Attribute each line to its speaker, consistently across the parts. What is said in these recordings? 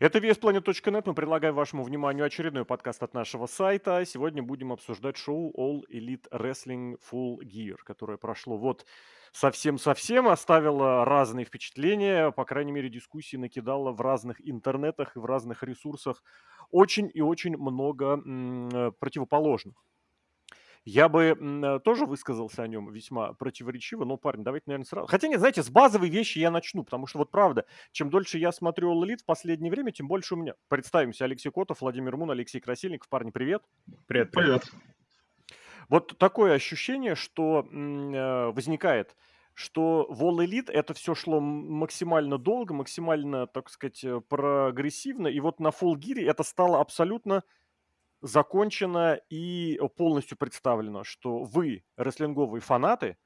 Speaker 1: Это VSPlanet.net. Мы предлагаем вашему вниманию очередной подкаст от нашего сайта. Сегодня будем обсуждать шоу All Elite Wrestling Full Gear, которое прошло вот совсем-совсем, оставило разные впечатления, по крайней мере, дискуссии накидало в разных интернетах и в разных ресурсах очень и очень много м, противоположных. Я бы э, тоже высказался о нем весьма противоречиво, но, парень, давайте, наверное, сразу... Хотя нет, знаете, с базовой вещи я начну, потому что вот правда, чем дольше я смотрю All Elite в последнее время, тем больше у меня... Представимся, Алексей Котов, Владимир Мун, Алексей Красильников. Парни, привет.
Speaker 2: Привет, привет.
Speaker 1: Вот такое ощущение, что э, возникает, что в All Elite это все шло максимально долго, максимально, так сказать, э, прогрессивно, и вот на Full Gear это стало абсолютно закончено и полностью представлено, что вы, рестлинговые фанаты,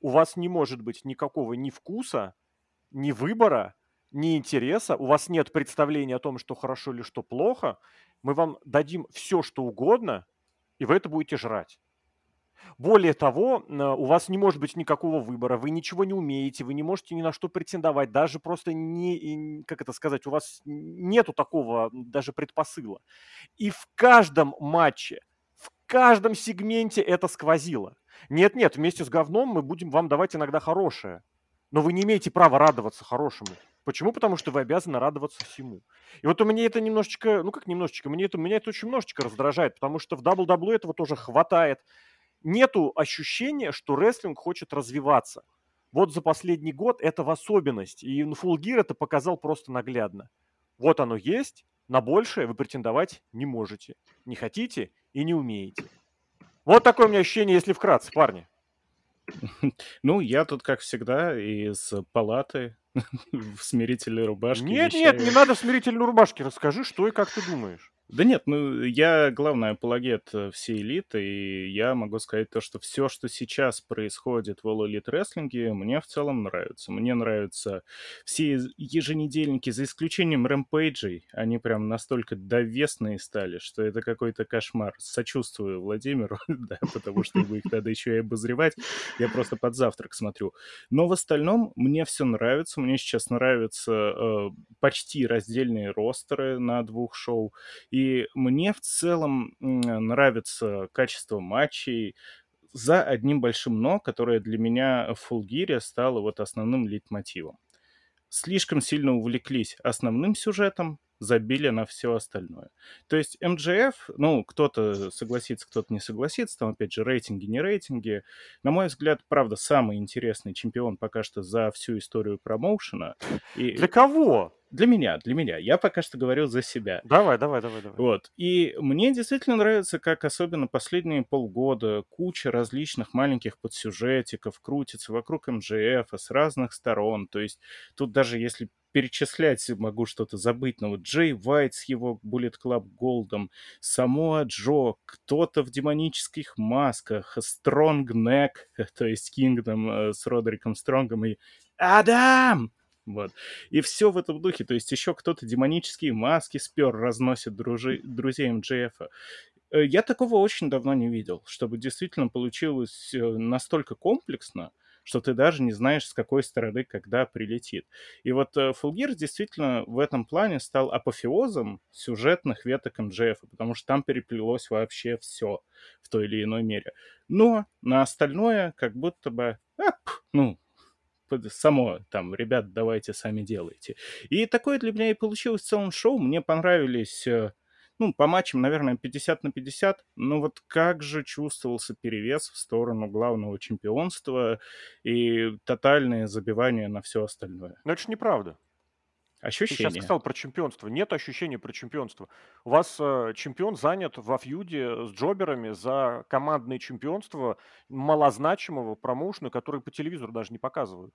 Speaker 1: у вас не может быть никакого ни вкуса, ни выбора, ни интереса, у вас нет представления о том, что хорошо или что плохо, мы вам дадим все, что угодно, и вы это будете жрать. Более того, э, у вас не может быть никакого выбора, вы ничего не умеете, вы не можете ни на что претендовать, даже просто не, как это сказать, у вас нету такого даже предпосыла. И в каждом матче, в каждом сегменте это сквозило. Нет-нет, вместе с говном мы будем вам давать иногда хорошее, но вы не имеете права радоваться хорошему. Почему? Потому что вы обязаны радоваться всему. И вот у меня это немножечко, ну как немножечко, мне это, меня это очень немножечко раздражает, потому что в WWE этого тоже хватает нету ощущения, что рестлинг хочет развиваться. Вот за последний год это в особенность. И Full Gear это показал просто наглядно. Вот оно есть, на большее вы претендовать не можете. Не хотите и не умеете. Вот такое у меня ощущение, если вкратце, парни.
Speaker 2: Ну, я тут, как всегда, из палаты в смирительной рубашке.
Speaker 1: Нет, вещаю. нет, не надо в смирительной рубашке. Расскажи, что и как ты думаешь.
Speaker 2: Да нет, ну я главный апологет э, всей элиты, и я могу сказать то, что все, что сейчас происходит в All Elite Wrestling, мне в целом нравится. Мне нравятся все еженедельники, за исключением рэмпейджей, они прям настолько довесные стали, что это какой-то кошмар. Сочувствую Владимиру, да, потому что его их надо еще и обозревать. Я просто под завтрак смотрю. Но в остальном мне все нравится. Мне сейчас нравятся э, почти раздельные ростеры на двух шоу. И мне в целом нравится качество матчей за одним большим «но», которое для меня в Фулгире стало вот основным лейтмотивом. Слишком сильно увлеклись основным сюжетом, забили на все остальное. То есть МДФ, ну, кто-то согласится, кто-то не согласится, там, опять же, рейтинги, не рейтинги. На мой взгляд, правда, самый интересный чемпион пока что за всю историю промоушена.
Speaker 1: И... Для кого?
Speaker 2: Для меня, для меня. Я пока что говорил за себя.
Speaker 1: Давай, давай, давай, давай.
Speaker 2: Вот. И мне действительно нравится, как особенно последние полгода куча различных маленьких подсюжетиков крутится вокруг МЖФ с разных сторон. То есть тут даже если перечислять могу что-то забыть, но вот Джей Уайт с его Bullet Club Голдом, Самоа Джо, кто-то в демонических масках, Стронг Нек, то есть Кингдом э, с Родериком Стронгом и Адам! Вот. И все в этом духе. То есть еще кто-то демонические маски спер, разносит дружи... друзей МДФа. Э, я такого очень давно не видел, чтобы действительно получилось э, настолько комплексно, что ты даже не знаешь, с какой стороны, когда прилетит. И вот э, Full Gear действительно в этом плане стал апофеозом сюжетных веток МДФ, потому что там переплелось вообще все в той или иной мере. Но на остальное как будто бы, ап, ну, само там, ребят, давайте сами делайте. И такое для меня и получилось в целом шоу. Мне понравились э, ну, по матчам, наверное, 50 на 50, но вот как же чувствовался перевес в сторону главного чемпионства и тотальное забивание на все остальное.
Speaker 1: Но это же неправда.
Speaker 2: Ощущение.
Speaker 1: Ты сейчас сказал про чемпионство. Нет ощущения про чемпионство. У вас э, чемпион занят во фьюде с джоберами за командное чемпионство малозначимого промоушена, который по телевизору даже не показывают.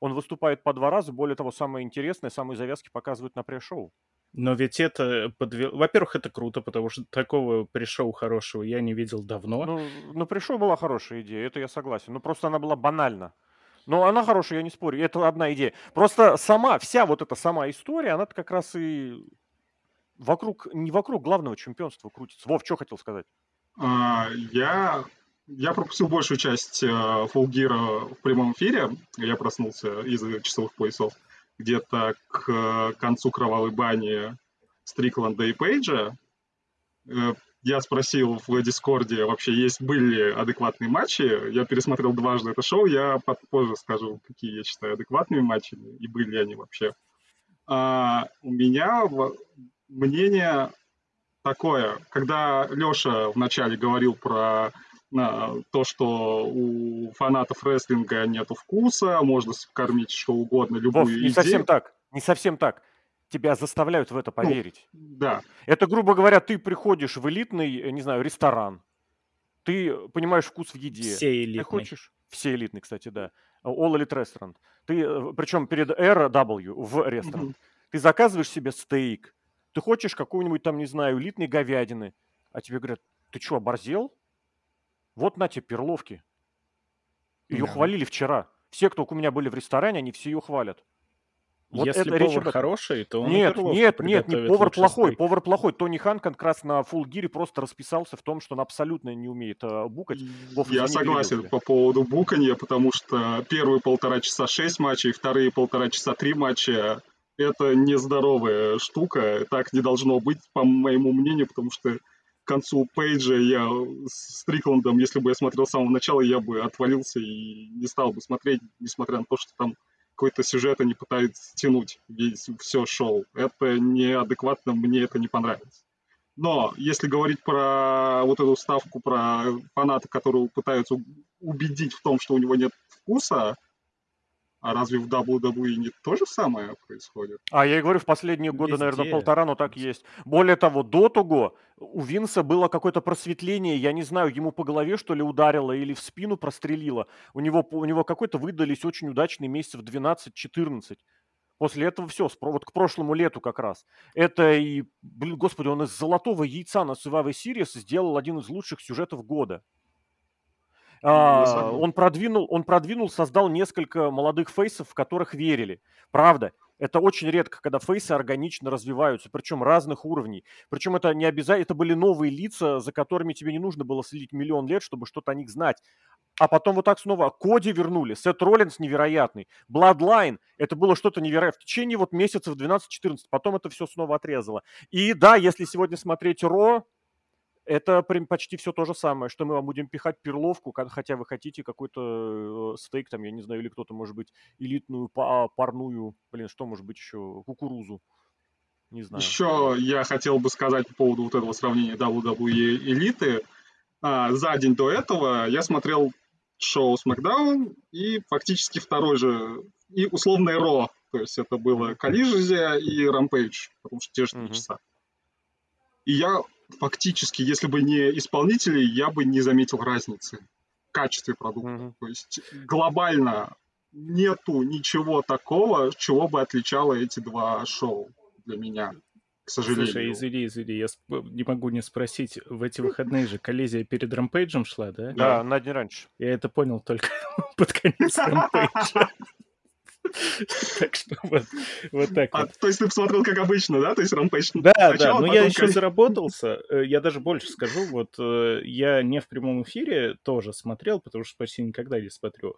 Speaker 1: Он выступает по два раза, более того, самое интересное, самые завязки показывают на пресс-шоу.
Speaker 2: Но ведь это подвел... Во-первых, это круто, потому что такого пришоу хорошего я не видел давно.
Speaker 1: Ну, ну пришел была хорошая идея, это я согласен. Но просто она была банальна. Но она хорошая, я не спорю. Это одна идея. Просто сама, вся вот эта сама история, она как раз и вокруг, не вокруг главного чемпионства крутится. Вов, что хотел сказать?
Speaker 3: А, я, я пропустил большую часть э, Фулгира в прямом эфире. Я проснулся из часовых поясов где-то к концу кровавой бани Стрикланда и Пейджа. Э, я спросил в Дискорде, вообще есть были адекватные матчи. Я пересмотрел дважды это шоу. Я позже скажу, какие я считаю адекватными матчами и были ли они вообще. А у меня мнение такое. Когда Леша вначале говорил про а, то, что у фанатов рестлинга нет вкуса, можно кормить что угодно, любую
Speaker 1: Вов, не идею. совсем так. Не совсем так тебя заставляют в это ну, поверить.
Speaker 3: Ну, да.
Speaker 1: Это, грубо говоря, ты приходишь в элитный, э, не знаю, ресторан, ты понимаешь вкус в еде.
Speaker 2: Все элитные.
Speaker 1: Ты хочешь? Все элитные, кстати, да. All Elite Restaurant. Ты, э, причем перед RW в ресторан. Mm-hmm. Ты заказываешь себе стейк, ты хочешь какого-нибудь там, не знаю, элитной говядины, а тебе говорят, ты что, оборзел? Вот на тебе перловки. Ее да. хвалили вчера. Все, кто у меня были в ресторане, они все ее хвалят.
Speaker 2: Вот Если это повар речь хороший, то он
Speaker 1: Нет, нет, нет, не повар плохой. Стейк. Повар плохой. Тони Хан как раз на full гире просто расписался в том, что он абсолютно не умеет э, букать.
Speaker 3: Я согласен по поводу букания, потому что первые полтора часа шесть матчей, вторые полтора часа три матча — это нездоровая штука. Так не должно быть, по моему мнению, потому что к концу Пейджа я с Стрикландом, если бы я смотрел с самого начала, я бы отвалился и не стал бы смотреть, несмотря на то, что там какой-то сюжет они пытаются тянуть весь, все шоу. Это неадекватно, мне это не понравится. Но если говорить про вот эту ставку про фаната, которые пытаются убедить в том, что у него нет вкуса, а разве в WWE не то же самое происходит?
Speaker 1: А я и говорю, в последние годы, Везде. наверное, полтора, но так есть. Более того, до того у Винса было какое-то просветление, я не знаю, ему по голове, что ли, ударило или в спину прострелило. У него, у него какой-то выдались очень удачные месяцы в 12-14. После этого все, вот к прошлому лету как раз. Это и, блин, господи, он из золотого яйца на Survivor Series сделал один из лучших сюжетов года. А, он продвинул, он продвинул, создал несколько молодых фейсов, в которых верили. Правда, это очень редко, когда фейсы органично развиваются, причем разных уровней. Причем это не обязательно, это были новые лица, за которыми тебе не нужно было следить миллион лет, чтобы что-то о них знать. А потом вот так снова Коди вернули, Сет Роллинс невероятный, Bloodline, это было что-то невероятное. В течение вот месяцев 12-14, потом это все снова отрезало. И да, если сегодня смотреть Ро, это прям почти все то же самое, что мы вам будем пихать перловку, хотя вы хотите какой-то э, стейк, там, я не знаю, или кто-то, может быть, элитную парную, блин, что может быть еще, кукурузу. Не знаю.
Speaker 3: Еще я хотел бы сказать по поводу вот этого сравнения WWE элиты. А, за день до этого я смотрел шоу SmackDown и фактически второй же, и условное Ро. То есть это было Коллижия и Рампейдж, потому что те же три часа. И я фактически, если бы не исполнители, я бы не заметил разницы в качестве продукта. Mm-hmm. То есть глобально нету ничего такого, чего бы отличало эти два шоу для меня, к сожалению.
Speaker 2: Слушай, извини, извини, я не могу не спросить, в эти выходные же коллизия перед Рампейджем шла, да?
Speaker 1: Да, на день раньше.
Speaker 2: Я это понял только под конец Рампейджа. Так что вот, вот так а, вот.
Speaker 3: То есть ты посмотрел как обычно, да? То есть Rampage
Speaker 2: Да, да, но я еще заработался. Э, я даже больше скажу, вот э, я не в прямом эфире тоже смотрел, потому что почти никогда не смотрю.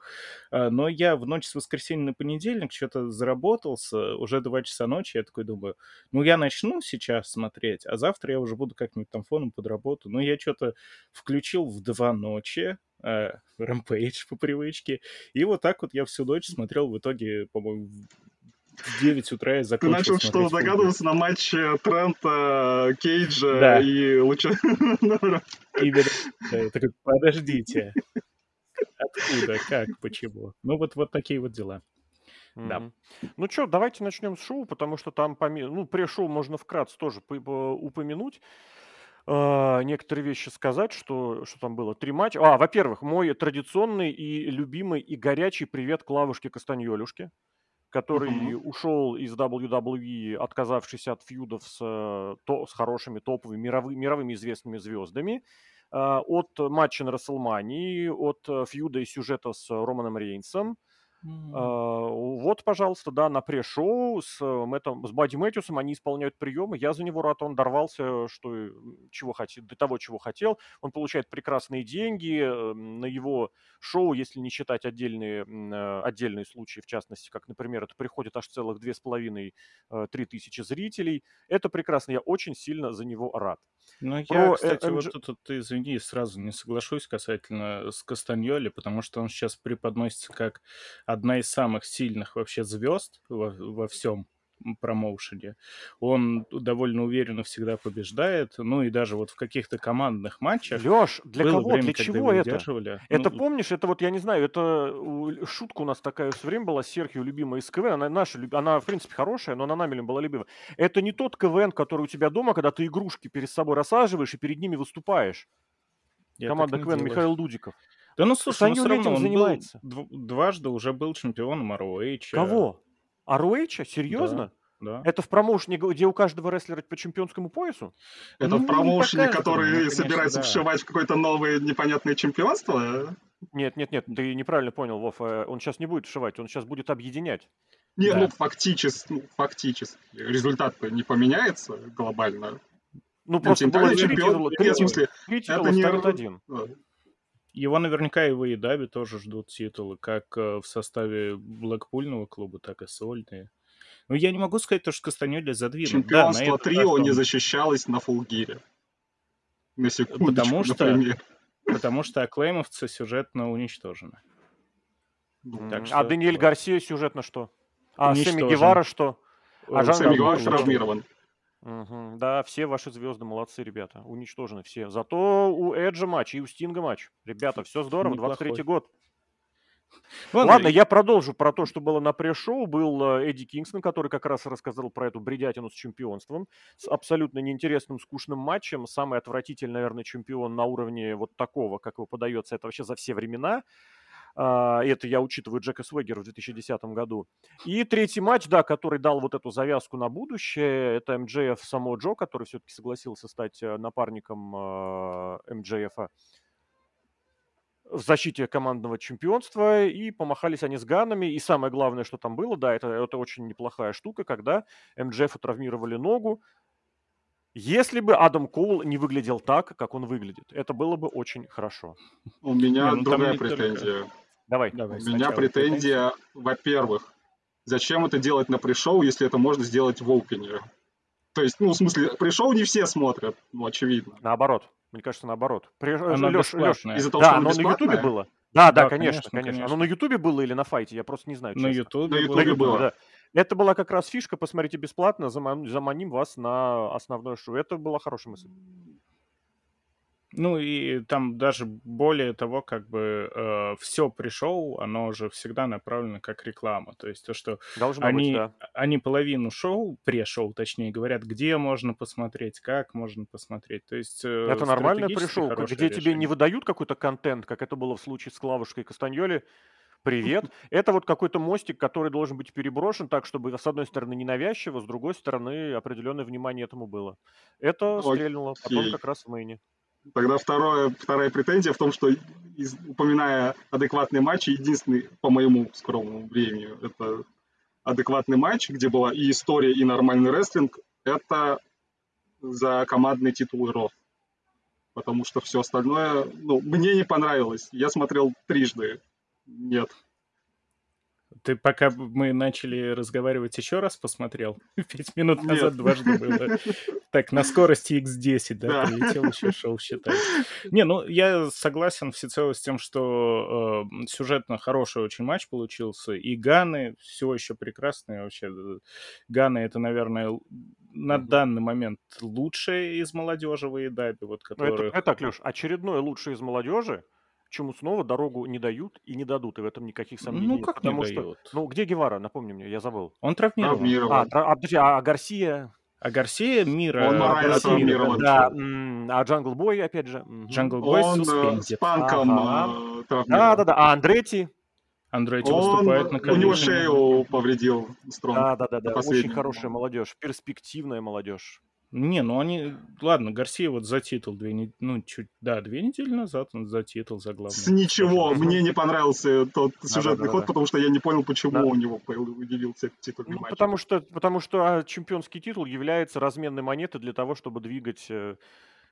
Speaker 2: А, но я в ночь с воскресенья на понедельник что-то заработался, уже 2 часа ночи, я такой думаю, ну я начну сейчас смотреть, а завтра я уже буду как-нибудь там фоном подработаю. Но я что-то включил в 2 ночи, э, Rampage по привычке. И вот так вот я всю ночь смотрел, в итоге, по-моему, в 9 утра я закончил
Speaker 3: Ты начал что, догадываться на матче Трента, Кейджа да. и Луча?
Speaker 2: Именно, да, такой, подождите. Откуда, как, почему? Ну вот, вот такие вот дела.
Speaker 1: Mm-hmm. Да. Ну что, давайте начнем с шоу, потому что там, поме... ну, pre-шоу можно вкратце тоже упомянуть. А, некоторые вещи сказать, что, что там было. Три матча. А, во-первых, мой традиционный и любимый и горячий привет Клавушке Кастаньолюшке, который uh-huh. ушел из WWE, отказавшись от фьюдов с, то, с хорошими топовыми мировыми, мировыми известными звездами, а, от матча на Расселмании, от фьюда и сюжета с Романом Рейнсом, А, вот, пожалуйста, да, на пре-шоу с э, Мэттом, с Бадди Мэтьюсом они исполняют приемы. Я за него рад, он дорвался, что чего хотел, до того, чего хотел. Он получает прекрасные деньги. Э, на его шоу, если не считать отдельные, э, отдельные случаи, в частности, как, например, это приходит аж целых две с половиной, три тысячи зрителей. Это прекрасно. Я очень сильно за него рад.
Speaker 2: Ну, я, Про кстати, MG... вот тут, ты извини, сразу не соглашусь касательно с Кастаньоли, потому что он сейчас преподносится как одна из самых сильных вообще звезд во, во всем промоушене. Он довольно уверенно всегда побеждает. Ну и даже вот в каких-то командных матчах.
Speaker 1: Леш, для кого? Время, для чего это? Это ну, помнишь, это вот я не знаю, это шутка у нас такая все время была, Серхио, любимая из КВН. Она наша, она в принципе хорошая, но она нами была любима. Это не тот КВН, который у тебя дома, когда ты игрушки перед собой рассаживаешь и перед ними выступаешь. Я Команда КВН делаю. Михаил Дудиков.
Speaker 2: Да ну слушай, он все равно он занимается. был дважды уже был чемпионом ROH.
Speaker 1: Кого? ROH? Серьезно?
Speaker 2: Да.
Speaker 1: Это в промоушене, где у каждого рестлера по чемпионскому поясу?
Speaker 3: Это ну, в промоушене, который ну, конечно, собирается да. вшивать в какое-то новое непонятное чемпионство?
Speaker 1: Нет, нет, нет, ты неправильно понял, Вов. Э, он сейчас не будет вшивать, он сейчас будет объединять.
Speaker 3: Не, да. ну фактически, ну, фактически. Результат не поменяется глобально.
Speaker 1: Ну, просто было титула, три, в смысле, три титула, это не... один.
Speaker 2: Его наверняка и в Эйдабе тоже ждут титулы, как э, в составе Блэкпульного клуба, так и сольные. Ну, я не могу сказать, то, что Кастаньоли задвинут.
Speaker 3: Чемпионство да, трио не защищалось на фулгире. На секундочку, потому что, например.
Speaker 2: Потому что аклеймовцы сюжетно уничтожены.
Speaker 1: Mm. Так что... А Даниэль Гарсия сюжетно что? А Сэмми Гевара что?
Speaker 3: А Жан Сэмми Гевара травмирован.
Speaker 1: Угу. Да, все ваши звезды молодцы, ребята. Уничтожены все. Зато у Эджа матч и у Стинга матч. Ребята, все здорово, 23-й год. Ладно, Ладно, я продолжу про то, что было на пресс-шоу. Был э, Эдди Кингстон, который как раз рассказал про эту бредятину с чемпионством. С абсолютно неинтересным, скучным матчем. Самый отвратительный, наверное, чемпион на уровне вот такого, как его подается, это вообще за все времена. Uh, это я учитываю Джека Свегера в 2010 году. И третий матч, да, который дал вот эту завязку на будущее, это МДФ Само Джо, который все-таки согласился стать э, напарником uh, МДФ в защите командного чемпионства, и помахались они с Ганами. И самое главное, что там было, да, это, это очень неплохая штука, когда МДФ травмировали ногу, если бы Адам Коул не выглядел так, как он выглядит, это было бы очень хорошо.
Speaker 3: У меня не, ну, другая претензия. Только...
Speaker 1: Давай.
Speaker 3: Давай. У меня претензия, во-первых, зачем это делать на пришоу, если это можно сделать в опене? То есть, ну, в смысле, пришоу не все смотрят, ну, очевидно.
Speaker 1: Наоборот. Мне кажется, наоборот.
Speaker 2: При... Оно Леш, Леш,
Speaker 3: из-за того, да, что оно
Speaker 1: на Ютубе было. Да, да, да конечно, конечно, конечно. Оно на Ютубе было или на файте, я просто не знаю.
Speaker 2: На Ютубе
Speaker 3: было. было. Да.
Speaker 1: Это была как раз фишка, посмотрите бесплатно, заманим вас на основное шоу. Это была хорошая мысль.
Speaker 2: Ну и там даже более того, как бы э, все пришел, оно же всегда направлено как реклама. То есть то, что
Speaker 1: Должно
Speaker 2: они,
Speaker 1: быть, да.
Speaker 2: они половину шоу, пре-шоу точнее, говорят, где можно посмотреть, как можно посмотреть. То есть
Speaker 1: э, Это нормальное пришел, где решение. тебе не выдают какой-то контент, как это было в случае с Клавушкой и Кастаньоли, Привет. Это вот какой-то мостик, который должен быть переброшен так, чтобы с одной стороны ненавязчиво, с другой стороны определенное внимание этому было. Это стрельнуло потом как раз в мейне.
Speaker 3: Тогда второе, вторая претензия в том, что, из, упоминая адекватные матчи, единственный, по моему скромному времени, это адекватный матч, где была и история, и нормальный рестлинг, это за командный титул Ро. Потому что все остальное, ну, мне не понравилось. Я смотрел трижды. Нет.
Speaker 2: Ты пока мы начали разговаривать еще раз посмотрел? Пять минут назад Нет. дважды было. Так, на скорости X10, да, да. прилетел еще шел считать. Не, ну, я согласен всецело с тем, что э, сюжетно хороший очень матч получился. И Ганы все еще прекрасные вообще. Ганы это, наверное, на угу. данный момент лучшие из молодежи в Эйдаби, вот которые...
Speaker 1: Это, это, Леш, очередное лучшее из молодежи, чему снова дорогу не дают и не дадут, и в этом никаких сомнений
Speaker 2: Ну, как потому
Speaker 1: не что,
Speaker 2: дают?
Speaker 1: Ну, где Гевара, напомни мне, я забыл.
Speaker 2: Он травмирован.
Speaker 3: травмирован.
Speaker 1: А, тра... а, подожди, а Гарсия...
Speaker 2: А Гарсия Мира...
Speaker 3: Он морально травмирован.
Speaker 1: Да, а Jungle Boy, опять же.
Speaker 2: Jungle Boy
Speaker 3: Он с панком
Speaker 1: ага. Да, да, да. А Андретти?
Speaker 2: Андретти выступает на
Speaker 3: Collision. У него шею повредил
Speaker 1: Стронг. Да, да, да, да. Очень хорошая молодежь, перспективная молодежь.
Speaker 2: Не, ну они... Ладно, Гарсия вот за титул две недели... Ну, чуть... Да, две недели назад он за титул, за главный.
Speaker 3: С ничего. Мне не понравился тот сюжетный ход, потому что я не понял, почему у него появился титульный
Speaker 1: ну,
Speaker 3: матч.
Speaker 1: Потому что, потому что а, чемпионский титул является разменной монетой для того, чтобы двигать э,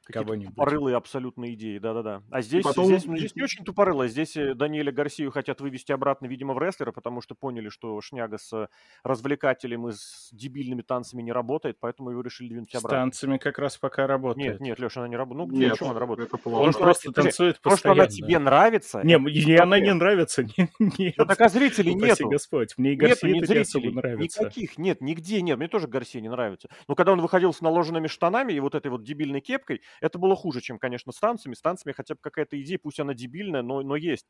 Speaker 1: Какие-то тупорылые абсолютно идеи, да-да-да. А здесь, потом... здесь, ну, здесь не очень тупорылые. Здесь э, Даниэля Гарсию хотят вывести обратно, видимо, в рестлера, потому что поняли, что шняга с развлекателем и с дебильными танцами не работает, поэтому его решили двинуть обратно.
Speaker 2: С танцами как раз пока работает.
Speaker 1: Нет, нет, Леша, она не работает. Ну, где, нет, она работает?
Speaker 2: Это плохо. Он просто она, танцует то, постоянно.
Speaker 1: То, что она тебе нравится...
Speaker 2: Не, ей она не нравится. нет.
Speaker 1: Ну, так а зрителей нету.
Speaker 2: Господь, мне и Гарсия не особо нравится.
Speaker 1: Никаких, нет, нигде нет. Мне тоже Гарсия не нравится. Но когда он выходил с наложенными штанами и вот этой вот дебильной кепкой, это было хуже, чем конечно, с танцами. С танцами хотя бы какая-то идея, пусть она дебильная, но, но есть.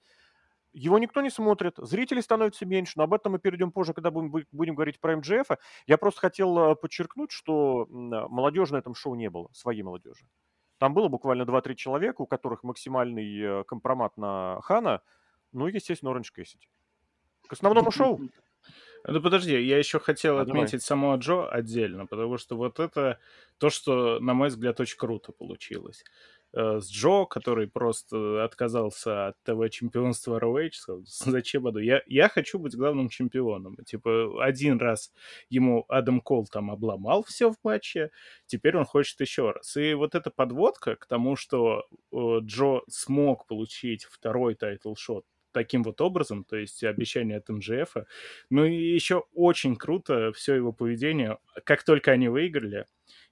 Speaker 1: Его никто не смотрит, зрителей становится меньше, но об этом мы перейдем позже, когда будем, будем говорить про МДФ. Я просто хотел э, подчеркнуть, что молодежи на этом шоу не было, своей молодежи. Там было буквально 2-3 человека, у которых максимальный э, компромат на Хана, ну и, естественно, Оранж Кэссиди. К основному шоу.
Speaker 2: Ну подожди, я еще хотел а отметить самого Джо отдельно, потому что вот это то, что, на мой взгляд, очень круто получилось. Э, с Джо, который просто отказался от ТВ-чемпионства ROH, сказал, зачем буду? Я, я хочу быть главным чемпионом. Типа, один раз ему Адам Кол там обломал все в матче, теперь он хочет еще раз. И вот эта подводка к тому, что э, Джо смог получить второй title shot таким вот образом, то есть обещание от MJF. Ну и еще очень круто все его поведение. Как только они выиграли,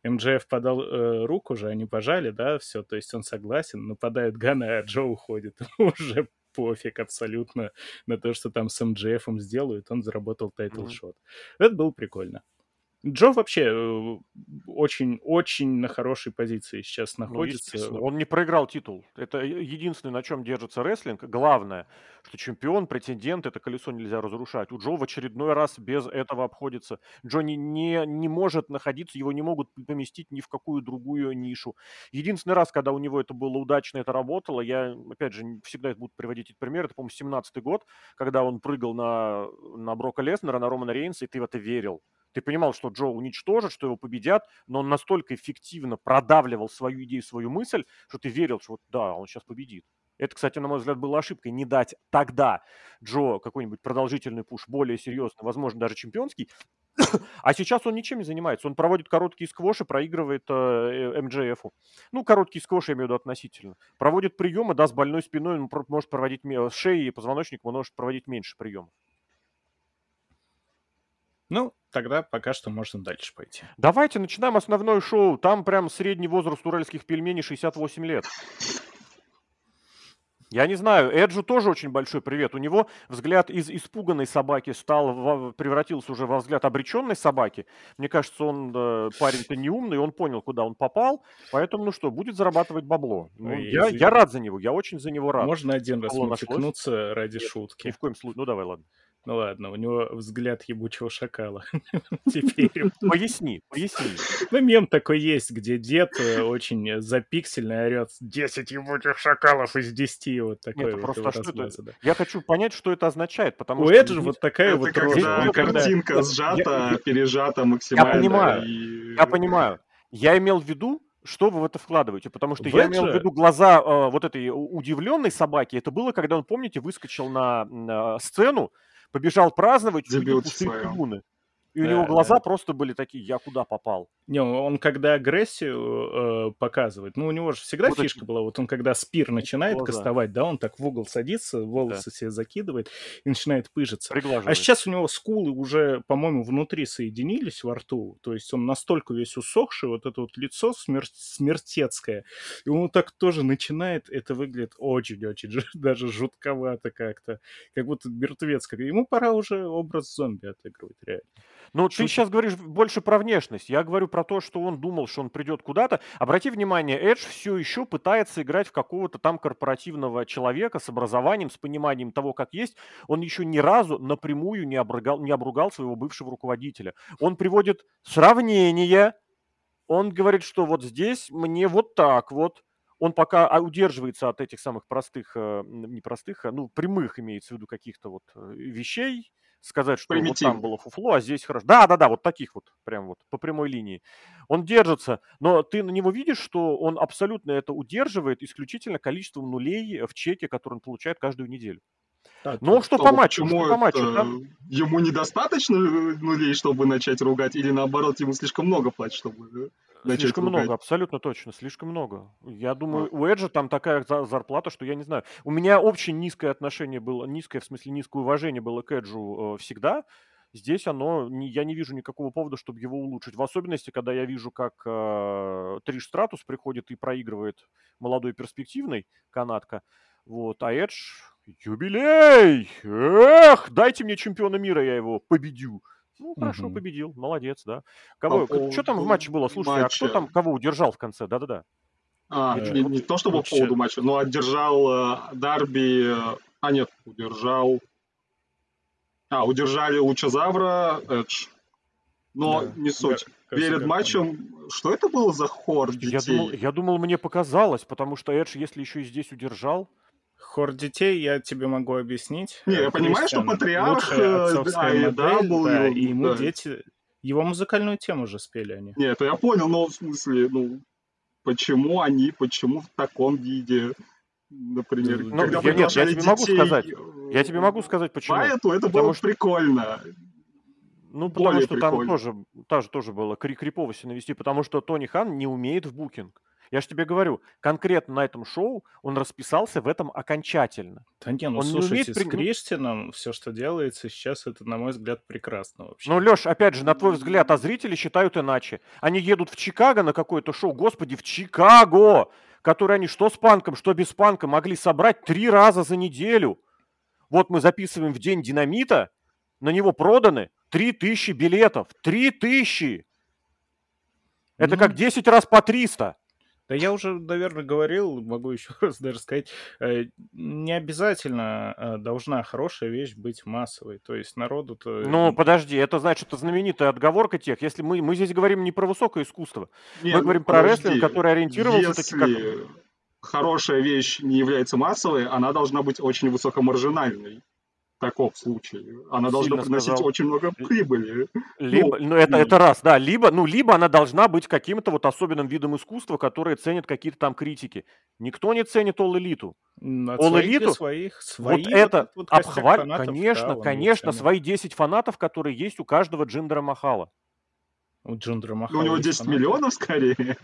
Speaker 2: MJF подал э, руку же, они пожали, да, все, то есть он согласен, нападает Ганы, а Джо уходит. Уже пофиг абсолютно на то, что там с MJF ом сделают, он заработал title shot. Mm-hmm. Это было прикольно. Джо вообще очень-очень э, на хорошей позиции сейчас ну, находится.
Speaker 1: Ну, он не проиграл титул. Это единственное, на чем держится рестлинг. Главное, что чемпион, претендент, это колесо нельзя разрушать. У Джо в очередной раз без этого обходится. Джо не, не, не может находиться, его не могут поместить ни в какую другую нишу. Единственный раз, когда у него это было удачно, это работало, я, опять же, всегда буду приводить этот пример, это, по-моему, 17-й год, когда он прыгал на, на Брока Леснера, на Романа Рейнса, и ты в это верил. Ты понимал, что Джо уничтожит, что его победят, но он настолько эффективно продавливал свою идею, свою мысль, что ты верил, что вот да, он сейчас победит. Это, кстати, на мой взгляд, было ошибкой не дать тогда Джо какой-нибудь продолжительный пуш, более серьезный, возможно, даже чемпионский. а сейчас он ничем не занимается. Он проводит короткие сквоши, проигрывает э. Эм ну, короткие сквоши, я имею в виду относительно. Проводит приемы, да, с больной спиной он может проводить, шеей и позвоночником он может проводить меньше приемов.
Speaker 2: Ну, тогда пока что можно дальше пойти.
Speaker 1: Давайте начинаем основное шоу. Там прям средний возраст уральских пельменей 68 лет. Я не знаю, Эджу тоже очень большой привет. У него взгляд из испуганной собаки стал, превратился уже во взгляд обреченной собаки. Мне кажется, он э, парень-то не умный, он понял, куда он попал. Поэтому, ну что, будет зарабатывать бабло. Ну, Ой, я, я рад за него, я очень за него рад.
Speaker 2: Можно один раз мотыкнуться ради Нет, шутки?
Speaker 1: Ни в коем случае. Ну давай, ладно.
Speaker 2: Ну ладно, у него взгляд ебучего шакала. Теперь.
Speaker 1: Поясни, поясни.
Speaker 2: Ну, мем такой есть, где дед э, очень запиксельный орет 10 ебучих шакалов из 10. Вот такой
Speaker 1: вот просто что это? Я хочу понять, что это означает, потому
Speaker 2: что... У Эджи вот такая вот
Speaker 3: рожа. картинка сжата, пережата максимально.
Speaker 1: Я понимаю, я понимаю. Я имел в виду, что вы в это вкладываете? Потому что в я имел в виду глаза э, вот этой удивленной собаки. Это было, когда он, помните, выскочил на, на сцену, побежал праздновать, увидел пустые трибуны. И у него глаза да. просто были такие, я куда попал?
Speaker 2: Не, он когда агрессию э, показывает, ну, у него же всегда вот фишка эти... была, вот он когда спир начинает глаза. кастовать, да, он так в угол садится, волосы да. себе закидывает и начинает пыжиться. А сейчас у него скулы уже, по-моему, внутри соединились во рту, то есть он настолько весь усохший, вот это вот лицо смер... смертецкое, и он так тоже начинает, это выглядит очень-очень, даже жутковато как-то, как будто мертвец. Ему пора уже образ зомби отыгрывать, реально.
Speaker 1: Ну, ты сейчас говоришь больше про внешность. Я говорю про то, что он думал, что он придет куда-то. Обрати внимание, Эдж все еще пытается играть в какого-то там корпоративного человека с образованием, с пониманием того, как есть. Он еще ни разу напрямую не обругал, не обругал своего бывшего руководителя. Он приводит сравнение. Он говорит, что вот здесь мне вот так вот он пока а, удерживается от этих самых простых, э, не простых, а, ну, прямых имеется в виду каких-то вот э, вещей, сказать, что вот там было фуфло, а здесь хорошо. Да, да, да, вот таких вот, прям вот, по прямой линии. Он держится, но ты на него видишь, что он абсолютно это удерживает исключительно количеством нулей в чеке, который он получает каждую неделю.
Speaker 3: Так, ну, что по матчу, что по матчу. Там... Ему недостаточно нулей, чтобы начать ругать, или наоборот, ему слишком много платят, чтобы
Speaker 1: начать Слишком ругать? много, абсолютно точно, слишком много. Я думаю, а. у Эджа там такая зарплата, что я не знаю. У меня очень низкое отношение было, низкое, в смысле, низкое уважение было к Эджу э, всегда. Здесь оно, не, я не вижу никакого повода, чтобы его улучшить. В особенности, когда я вижу, как э, Триш Стратус приходит и проигрывает молодой перспективный канатка. Вот, а Эдж Юбилей! Эх, дайте мне чемпиона мира, я его победю. Ну, хорошо, угу. победил, молодец, да. Кого, по что там в матче было? Слушайте, матча. а кто там кого удержал в конце? Да-да-да.
Speaker 3: А, э, не, не то чтобы по поводу матча, но одержал э, Дарби... Э, а, нет, удержал... А, удержали Лучезавра, Эдж. Но да. не суть. Как, Перед матчем... Что это было за хор детей?
Speaker 1: Я думал, я думал, мне показалось, потому что Эдж, если еще и здесь удержал...
Speaker 2: Хор детей я тебе могу объяснить.
Speaker 3: Не, я понимаю, что патриарх, э, да,
Speaker 2: и да, был, да, и ему да. дети... Его музыкальную тему же спели они.
Speaker 3: Нет, это я понял, но в смысле, ну, почему они, почему в таком виде, например,
Speaker 1: ну, когда я, нет, я тебе детей, могу сказать, я тебе могу сказать, почему.
Speaker 3: Поэтому это Потому было что... прикольно.
Speaker 1: Ну, потому Более что прикольно. там тоже, тоже, тоже было криповости навести, потому что Тони Хан не умеет в букинг. Я же тебе говорю, конкретно на этом шоу он расписался в этом окончательно.
Speaker 2: Да не, ну он слушайте, не умеет... с Кристином все, что делается сейчас, это, на мой взгляд, прекрасно вообще.
Speaker 1: Ну, Леш, опять же, на твой взгляд, а зрители считают иначе. Они едут в Чикаго на какое-то шоу, господи, в Чикаго, которое они что с панком, что без панка могли собрать три раза за неделю. Вот мы записываем в день динамита, на него проданы 3000 билетов. 3000! Это ну... как 10 раз по 300.
Speaker 2: Да я уже, наверное, говорил, могу еще раз даже сказать, э, не обязательно э, должна хорошая вещь быть массовой. То есть народу-то...
Speaker 1: Ну, подожди, это значит, это знаменитая отговорка тех. Если мы, мы здесь говорим не про высокое искусство, Нет, мы говорим про рестлинг, который ориентировался
Speaker 3: таки как... хорошая вещь не является массовой, она должна быть очень высокомаржинальной таком случае. Она должна приносить сказал. очень много прибыли.
Speaker 1: Либо, ну, ну это, это раз, да. Либо, ну, либо она должна быть каким-то вот особенным видом искусства, которое ценят какие-то там критики. Никто не ценит All Elite.
Speaker 2: All Elite, своих,
Speaker 1: свои, вот это вот, обхват, конечно, да, конечно, свои 10 фанатов, которые есть у каждого Джиндера Махала.
Speaker 3: У Джундра Махала У него 10 фанаты. миллионов скорее.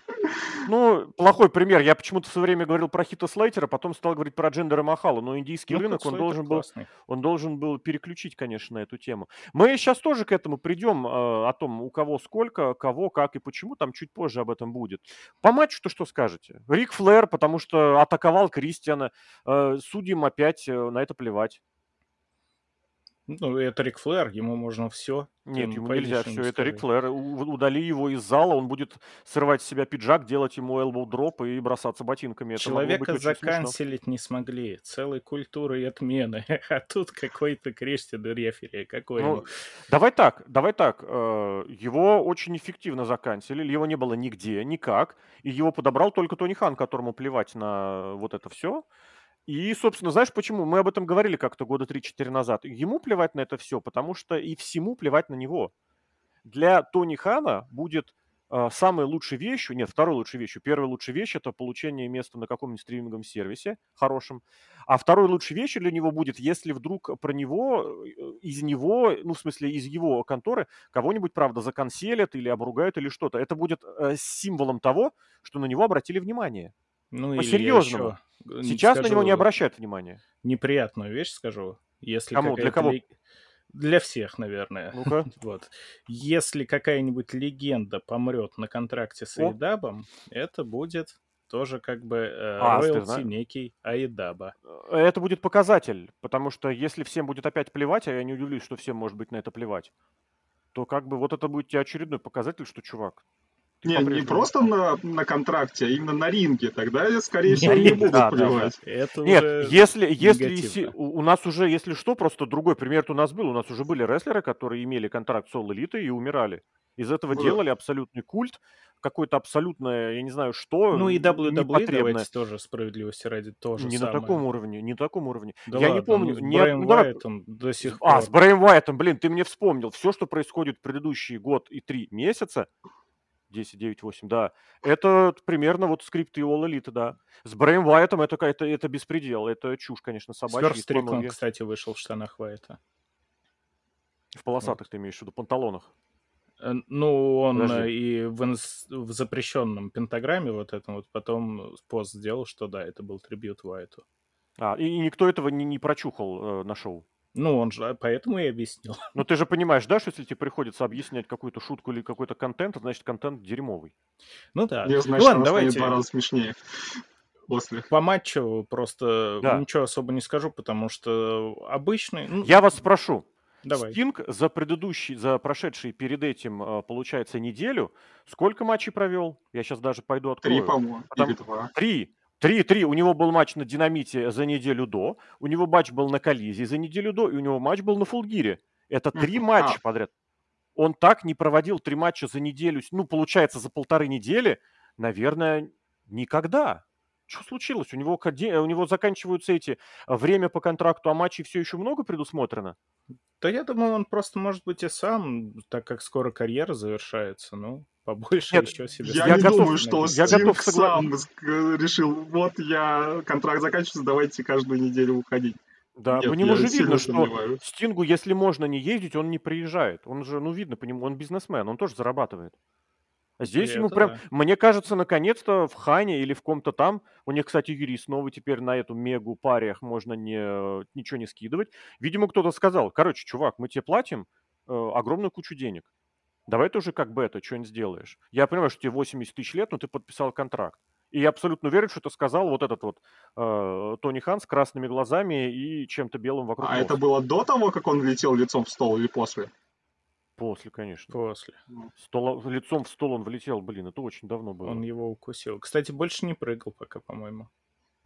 Speaker 1: Ну, плохой пример. Я почему-то все время говорил про Хита Слейтера, потом стал говорить про Джендера Махала. Но индийский ну, рынок, он должен, был, он должен был переключить, конечно, на эту тему. Мы сейчас тоже к этому придем, э, о том, у кого сколько, кого, как и почему. Там чуть позже об этом будет. По матчу-то что скажете? Рик Флэр, потому что атаковал Кристиана. Э, судьям опять э, на это плевать.
Speaker 2: Ну, это Рик Флэр, ему можно все.
Speaker 1: Нет, ему нельзя все. Это Рик Флэр. Удали его из зала, он будет срывать с себя пиджак, делать ему elbow дроп и бросаться ботинками. Это
Speaker 2: Человека заканцелить не смогли. Целой культуры и отмены. А тут какой-то Кристиан рефери. Какой ну,
Speaker 1: давай так, давай так. Э, его очень эффективно заканцелили. Его не было нигде, никак. И его подобрал только Тони Хан, которому плевать на вот это все. И, собственно, знаешь почему? Мы об этом говорили как-то года 3-4 назад. Ему плевать на это все, потому что и всему плевать на него. Для Тони Хана будет э, самой лучшей вещью, нет, второй лучшей вещью. Первая лучшая вещь – это получение места на каком-нибудь стриминговом сервисе хорошем. А второй лучшей вещью для него будет, если вдруг про него, э, из него, ну, в смысле, из его конторы кого-нибудь, правда, заканселят или обругают или что-то. Это будет э, символом того, что на него обратили внимание. Ну, По-серьезному. Сейчас скажу, на него не обращают внимания.
Speaker 2: Неприятную вещь скажу. Если Кому? Для кого? Для всех, наверное. Ну-ка. вот. Если какая-нибудь легенда помрет на контракте с Айдабом, это будет тоже как бы э, а, роялти некий Айдаба.
Speaker 1: Э, это будет показатель, потому что если всем будет опять плевать, а я не удивлюсь, что всем может быть на это плевать, то как бы вот это будет тебе очередной показатель, что, чувак,
Speaker 3: Не, не просто на, на контракте, а именно на ринге. Тогда, скорее всего, не будут да, плевать.
Speaker 1: Да, да. Нет, если, если у нас уже, если что, просто другой пример у нас был. У нас уже были рестлеры, которые имели контракт с All Elite и умирали. Из этого ну, делали абсолютный культ, какое-то абсолютное, я не знаю, что
Speaker 2: Ну и WWE, давайте тоже справедливости ради тоже
Speaker 1: Не
Speaker 2: самое.
Speaker 1: на таком уровне, не на таком уровне.
Speaker 2: Да
Speaker 1: я
Speaker 2: ладно,
Speaker 1: не помню.
Speaker 2: Ну, с
Speaker 1: не,
Speaker 2: Брайан
Speaker 1: ну,
Speaker 2: Уайтом до сих пор.
Speaker 1: А, с Брайан Уайтом, блин, ты мне вспомнил. Все, что происходит в предыдущий год и три месяца, 10, 9, 8, да. Это примерно вот скрипты All Elite, да. С Брэем Уайтом это, это, это беспредел, это чушь, конечно, собачья.
Speaker 2: Сверхстрик, кстати, вышел в штанах Уайта.
Speaker 1: В полосатых вот. ты имеешь в виду, панталонах?
Speaker 2: Э, ну, он Подожди. и в, инс... в запрещенном пентаграмме вот этом вот потом пост сделал, что да, это был трибют Уайту.
Speaker 1: А, и никто этого не, не прочухал э, на шоу?
Speaker 2: Ну, он же, поэтому и объяснил.
Speaker 1: Но ты же понимаешь, да, что если тебе приходится объяснять какую-то шутку или какой-то контент, значит контент дерьмовый.
Speaker 2: Ну да.
Speaker 3: Я знаю, ну, ладно, давайте. два раза смешнее после.
Speaker 2: По матчу просто да. ничего особо не скажу, потому что обычный...
Speaker 1: Ну... Я вас спрошу.
Speaker 2: Давай.
Speaker 1: Стинг за предыдущий, за прошедший перед этим, а, получается, неделю, сколько матчей провел? Я сейчас даже пойду открою.
Speaker 3: Три, по-моему, Потому... или два.
Speaker 1: Три. Три-три. У него был матч на Динамите за неделю до, у него матч был на Коллизии за неделю до, и у него матч был на Фулгире. Это три матча подряд. Он так не проводил три матча за неделю, ну, получается, за полторы недели, наверное, никогда. Что случилось? У него, у него заканчиваются эти а, время по контракту, а матчей все еще много предусмотрено?
Speaker 2: Да я думаю, он просто, может быть, и сам, так как скоро карьера завершается, ну, побольше Нет, еще себе.
Speaker 3: Я, я не готов, думаю, что я Стинг готов сам решил, вот я контракт заканчивается, давайте каждую неделю уходить.
Speaker 1: Да, Нет, по нему же видно, что сомневаюсь. Стингу, если можно не ездить, он не приезжает. Он же, ну, видно по нему, он бизнесмен, он тоже зарабатывает. Здесь и ему прям, да. мне кажется, наконец-то в Хане или в ком-то там, у них, кстати, юрист новый, теперь на эту мегу париях можно не, ничего не скидывать. Видимо, кто-то сказал, короче, чувак, мы тебе платим э, огромную кучу денег. Давай ты уже как бы это, что-нибудь сделаешь. Я понимаю, что тебе 80 тысяч лет, но ты подписал контракт. И я абсолютно уверен, что это сказал вот этот вот э, Тони Хан с красными глазами и чем-то белым вокруг.
Speaker 3: А носа. это было до того, как он летел лицом в стол или после?
Speaker 1: После, конечно.
Speaker 2: После.
Speaker 1: Стола, лицом в стол он влетел, блин, это очень давно было.
Speaker 2: Он его укусил. Кстати, больше не прыгал пока, по-моему.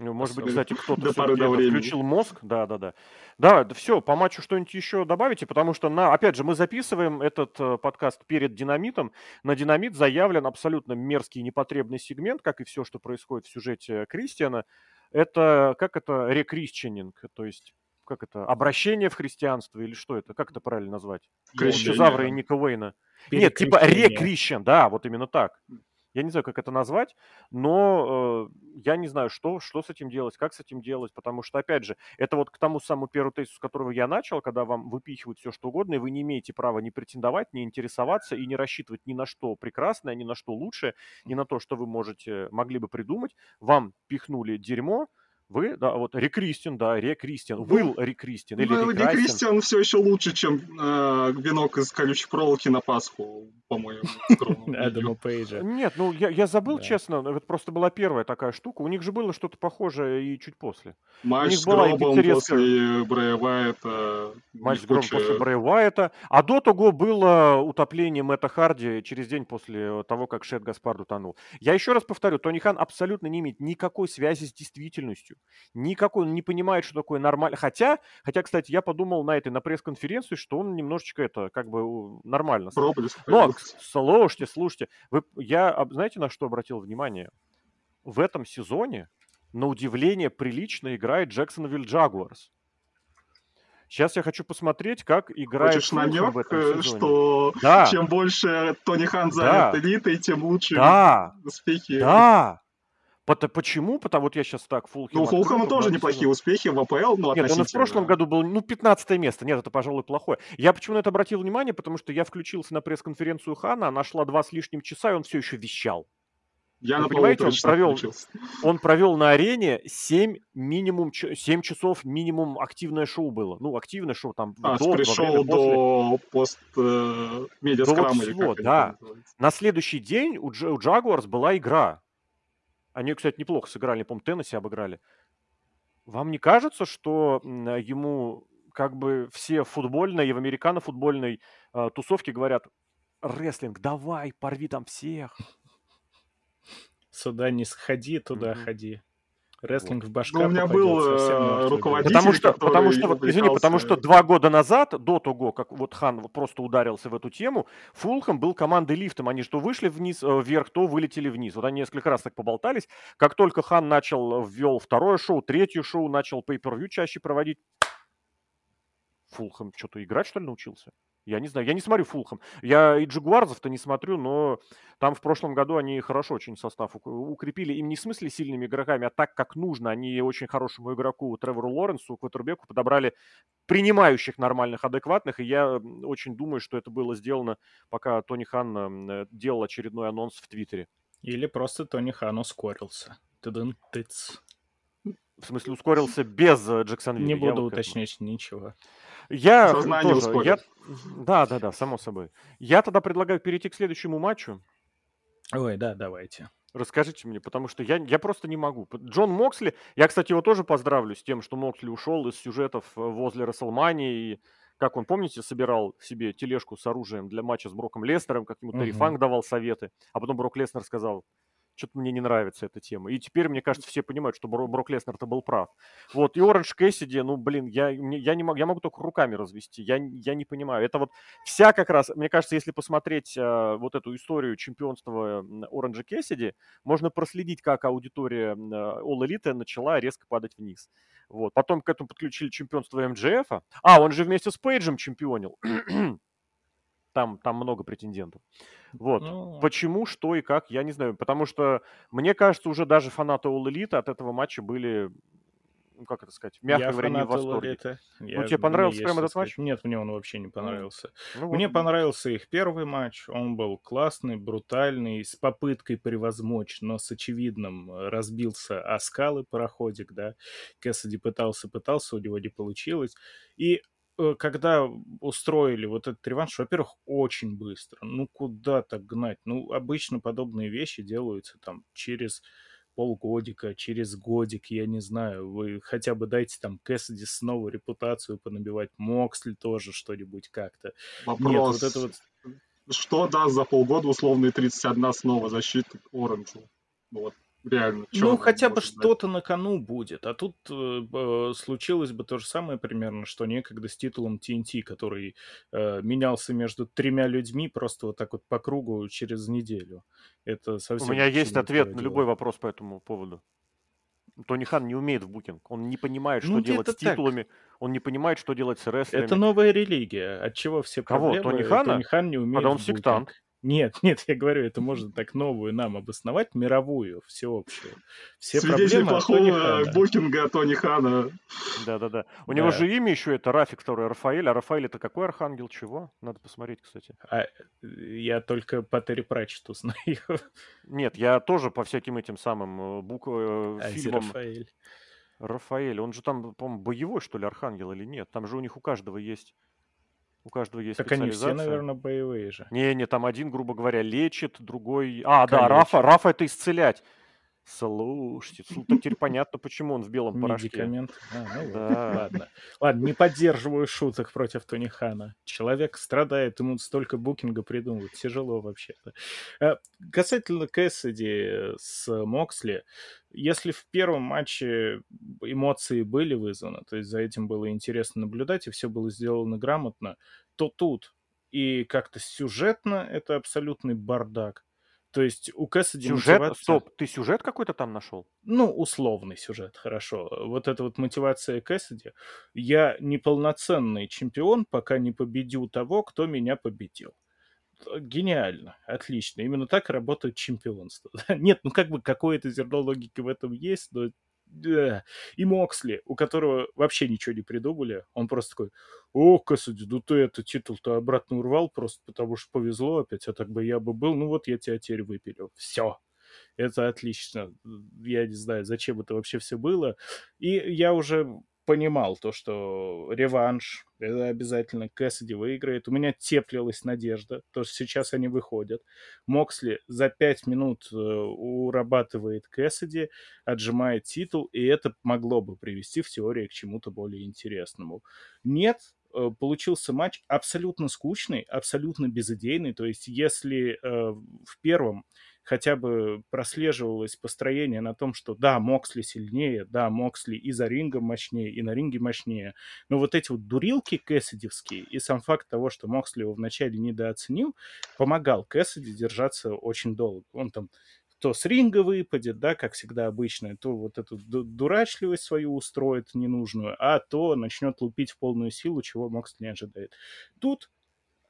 Speaker 1: Ну, может быть, кстати, кто-то включил мозг. Да, да, да. Да, все, по матчу что-нибудь еще добавите, потому что, на, опять же, мы записываем этот э, подкаст перед динамитом. На динамит заявлен абсолютно мерзкий непотребный сегмент, как и все, что происходит в сюжете Кристиана. Это, как это, рекрисченинг, то есть как это, обращение в христианство или что это, как это правильно назвать? Завра и Ника Уэйна. Нет, типа рекрищен, да, вот именно так. Я не знаю, как это назвать, но э, я не знаю, что, что с этим делать, как с этим делать, потому что, опять же, это вот к тому самому первому тезису, с которого я начал, когда вам выпихивают все, что угодно, и вы не имеете права не претендовать, не интересоваться и не рассчитывать ни на что прекрасное, ни на что лучшее, ни на то, что вы можете, могли бы придумать. Вам пихнули дерьмо, вы, да, вот Рекристин, да, Рекристин, ну, Will Рекристин или ну,
Speaker 3: Рекристин все еще лучше, чем э, венок из колючей проволоки на Пасху, по-моему.
Speaker 2: Адама Пейджа.
Speaker 1: Нет, ну я, я забыл, да. честно, это просто была первая такая штука. У них же было что-то похожее и чуть после.
Speaker 3: Матч с Гробом после Брэя Уайта.
Speaker 1: Матч с Гробом после Брэя Уайта. А до того было утопление Мэтта Харди через день после того, как Шет Гаспард утонул. Я еще раз повторю, Тони Хан абсолютно не имеет никакой связи с действительностью. Никакой, он не понимает, что такое нормально. Хотя, хотя, кстати, я подумал на этой, на пресс-конференции, что он немножечко это, как бы, нормально.
Speaker 3: Проблеск.
Speaker 1: Но, слушайте, слушайте, вы, я, знаете, на что обратил внимание? В этом сезоне, на удивление, прилично играет Джексонвилл Джагуарс. Сейчас я хочу посмотреть, как играет
Speaker 3: Хочешь намек, в этом э, сезоне. что да. чем больше Тони Хан занят да. элитой, тем лучше
Speaker 1: да.
Speaker 3: успехи.
Speaker 1: Да, Почему? Потому вот я сейчас так
Speaker 3: Фулхем... Ну, Фулхэма тоже неплохие успехи в АПЛ, но
Speaker 1: Нет, он в прошлом году был, ну, 15 место. Нет, это, пожалуй, плохое. Я почему на это обратил внимание? Потому что я включился на пресс-конференцию Хана, она шла два с лишним часа, и он все еще вещал.
Speaker 3: Я Вы
Speaker 1: понимаете, он провел, он провел на арене 7 минимум 7 часов минимум активное шоу было. Ну, активное шоу там
Speaker 3: а, до, пришел до пост э, медиаскрама.
Speaker 1: Вот всего, да. На следующий день у, Дж, у Jaguars была игра. Они, кстати, неплохо сыграли, по-моему, Теннесси обыграли. Вам не кажется, что ему как бы все футбольные и в американо-футбольной э, тусовке говорят, рестлинг, давай, порви там всех.
Speaker 2: Сюда не сходи, туда mm-hmm. ходи. Рестлинг в башка
Speaker 3: Ну, у меня был
Speaker 2: э,
Speaker 3: руководитель,
Speaker 1: Потому что, потому что, вот, извини, потому что два года назад, до того, как вот Хан просто ударился в эту тему, Фулхэм был командой лифтом. Они что вышли вниз, э, вверх, то вылетели вниз. Вот они несколько раз так поболтались. Как только Хан начал, ввел второе шоу, третье шоу, начал pay-per-view чаще проводить, Фулхэм что-то играть, что ли, научился? Я не знаю, я не смотрю Фулхэм. Я и Джагуарзов-то не смотрю, но там в прошлом году они хорошо очень состав укрепили. Им не в смысле сильными игроками, а так, как нужно. Они очень хорошему игроку Тревору Лоренсу, Квотербеку подобрали принимающих нормальных, адекватных. И я очень думаю, что это было сделано, пока Тони Хан э, делал очередной анонс в Твиттере.
Speaker 2: Или просто Тони Хан ускорился. Тыдын тыц.
Speaker 1: В смысле, ускорился без э, Джексонвилля?
Speaker 2: Не буду уточнять ничего.
Speaker 1: Я Сознание тоже, я... Да, да, да, само собой. Я тогда предлагаю перейти к следующему матчу.
Speaker 2: Ой, да, давайте.
Speaker 1: Расскажите мне, потому что я, я просто не могу. Джон Моксли, я, кстати, его тоже поздравлю с тем, что Моксли ушел из сюжетов э, возле Расселмании. И, как он, помните, собирал себе тележку с оружием для матча с Броком Лестером, как ему угу. Терри Фанк давал советы, а потом Брок Леснер сказал, что-то мне не нравится эта тема. И теперь, мне кажется, все понимают, что Брок Леснер-то был прав. Вот, и Оранж Кэссиди, ну, блин, я, я, не могу, я могу только руками развести. Я, я не понимаю. Это вот вся как раз, мне кажется, если посмотреть э, вот эту историю чемпионства Оранжа Кэссиди, можно проследить, как аудитория All Elite начала резко падать вниз. Вот. Потом к этому подключили чемпионство МДФ. А, он же вместе с Пейджем чемпионил. Там, там много претендентов. Вот. Ну... Почему, что и как, я не знаю. Потому что, мне кажется, уже даже фанаты All Elite от этого матча были, ну, как это сказать, мягко я говоря, не в восторге.
Speaker 2: Я,
Speaker 1: ну, тебе понравился прямо этот матч?
Speaker 2: Нет, мне он вообще не понравился. Ну, мне вот. понравился их первый матч. Он был классный, брутальный, с попыткой превозмочь, но с очевидным э, разбился о скалы пароходик, да. Кэссиди пытался, пытался, у него не получилось. И когда устроили вот этот реванш, во-первых, очень быстро. Ну, куда так гнать? Ну, обычно подобные вещи делаются там через полгодика, через годик, я не знаю. Вы хотя бы дайте там Кэссиди снова репутацию понабивать, Моксли тоже что-нибудь как-то.
Speaker 3: Вопрос. Нет, вот это вот... Что даст за полгода условные 31 снова защиты Оранжу? Вот реально.
Speaker 2: Ну, хотя бы что-то на кону будет. А тут э, случилось бы то же самое примерно, что некогда с титулом TNT, который э, менялся между тремя людьми просто вот так вот по кругу через неделю. Это совсем...
Speaker 1: У меня есть ответ на любой вопрос по этому поводу. Тони Хан не умеет в букинг. Он не понимает, что ну, делать с титулами. Так. Он не понимает, что делать с рестлерами.
Speaker 2: Это новая религия. От чего все
Speaker 1: Кого?
Speaker 2: проблемы?
Speaker 1: Тони Хана?
Speaker 2: Тони Хан не умеет
Speaker 1: Когда он сектант.
Speaker 2: Нет, нет, я говорю, это можно так новую нам обосновать, мировую, всеобщую.
Speaker 3: Все Свидетель плохого букинга Тони Хана.
Speaker 1: Да-да-да. У да. него же имя еще это Рафик, второй Рафаэль. А Рафаэль это какой архангел? Чего? Надо посмотреть, кстати.
Speaker 2: А, я только по Терри Пратчету знаю.
Speaker 1: Нет, я тоже по всяким этим самым э, бук... Э,
Speaker 2: а фильмам... Рафаэль.
Speaker 1: Рафаэль. Он же там, по-моему, боевой, что ли, архангел или нет? Там же у них у каждого есть у каждого есть
Speaker 2: Так они все, наверное, боевые же.
Speaker 1: Не, не, там один, грубо говоря, лечит, другой... А, да, Рафа, Рафа это исцелять. Слушайте, ну, теперь понятно, почему он в белом порошке.
Speaker 2: Медикамент. А, ну да. Ладно. Ладно, не поддерживаю шуток против Тони Хана. Человек страдает, ему столько букинга придумывать. Тяжело вообще-то. Э, касательно Кэссиди с Моксли, если в первом матче эмоции были вызваны, то есть за этим было интересно наблюдать, и все было сделано грамотно, то тут и как-то сюжетно это абсолютный бардак. То есть у Кэссиди
Speaker 1: Сюжет? мотивация... Стоп, ты сюжет какой-то там нашел?
Speaker 2: Ну, условный сюжет, хорошо. Вот эта вот мотивация Кэссиди. Я неполноценный чемпион, пока не победил того, кто меня победил. Гениально, отлично. Именно так работает чемпионство. Нет, ну как бы какое-то зерно логики в этом есть, но и Моксли, у которого вообще ничего не придумали, он просто такой, о, Кассиди, ну ты этот титул-то обратно урвал просто потому что повезло опять, а так бы я бы был, ну вот я тебя теперь выпилил. Все. Это отлично. Я не знаю, зачем это вообще все было. И я уже понимал то, что реванш, это обязательно Кэссиди выиграет. У меня теплилась надежда, то, что сейчас они выходят. Моксли за пять минут э, урабатывает Кэссиди, отжимает титул, и это могло бы привести в теории к чему-то более интересному. Нет, э, получился матч абсолютно скучный, абсолютно безыдейный. То есть, если э, в первом хотя бы прослеживалось построение на том, что да, Моксли сильнее, да, Моксли и за рингом мощнее, и на ринге мощнее, но вот эти вот дурилки Кэссидевские и сам факт того, что Моксли его вначале недооценил, помогал Кэссиди держаться очень долго. Он там то с ринга выпадет, да, как всегда обычно, то вот эту дурачливость свою устроит ненужную, а то начнет лупить в полную силу, чего Моксли не ожидает. Тут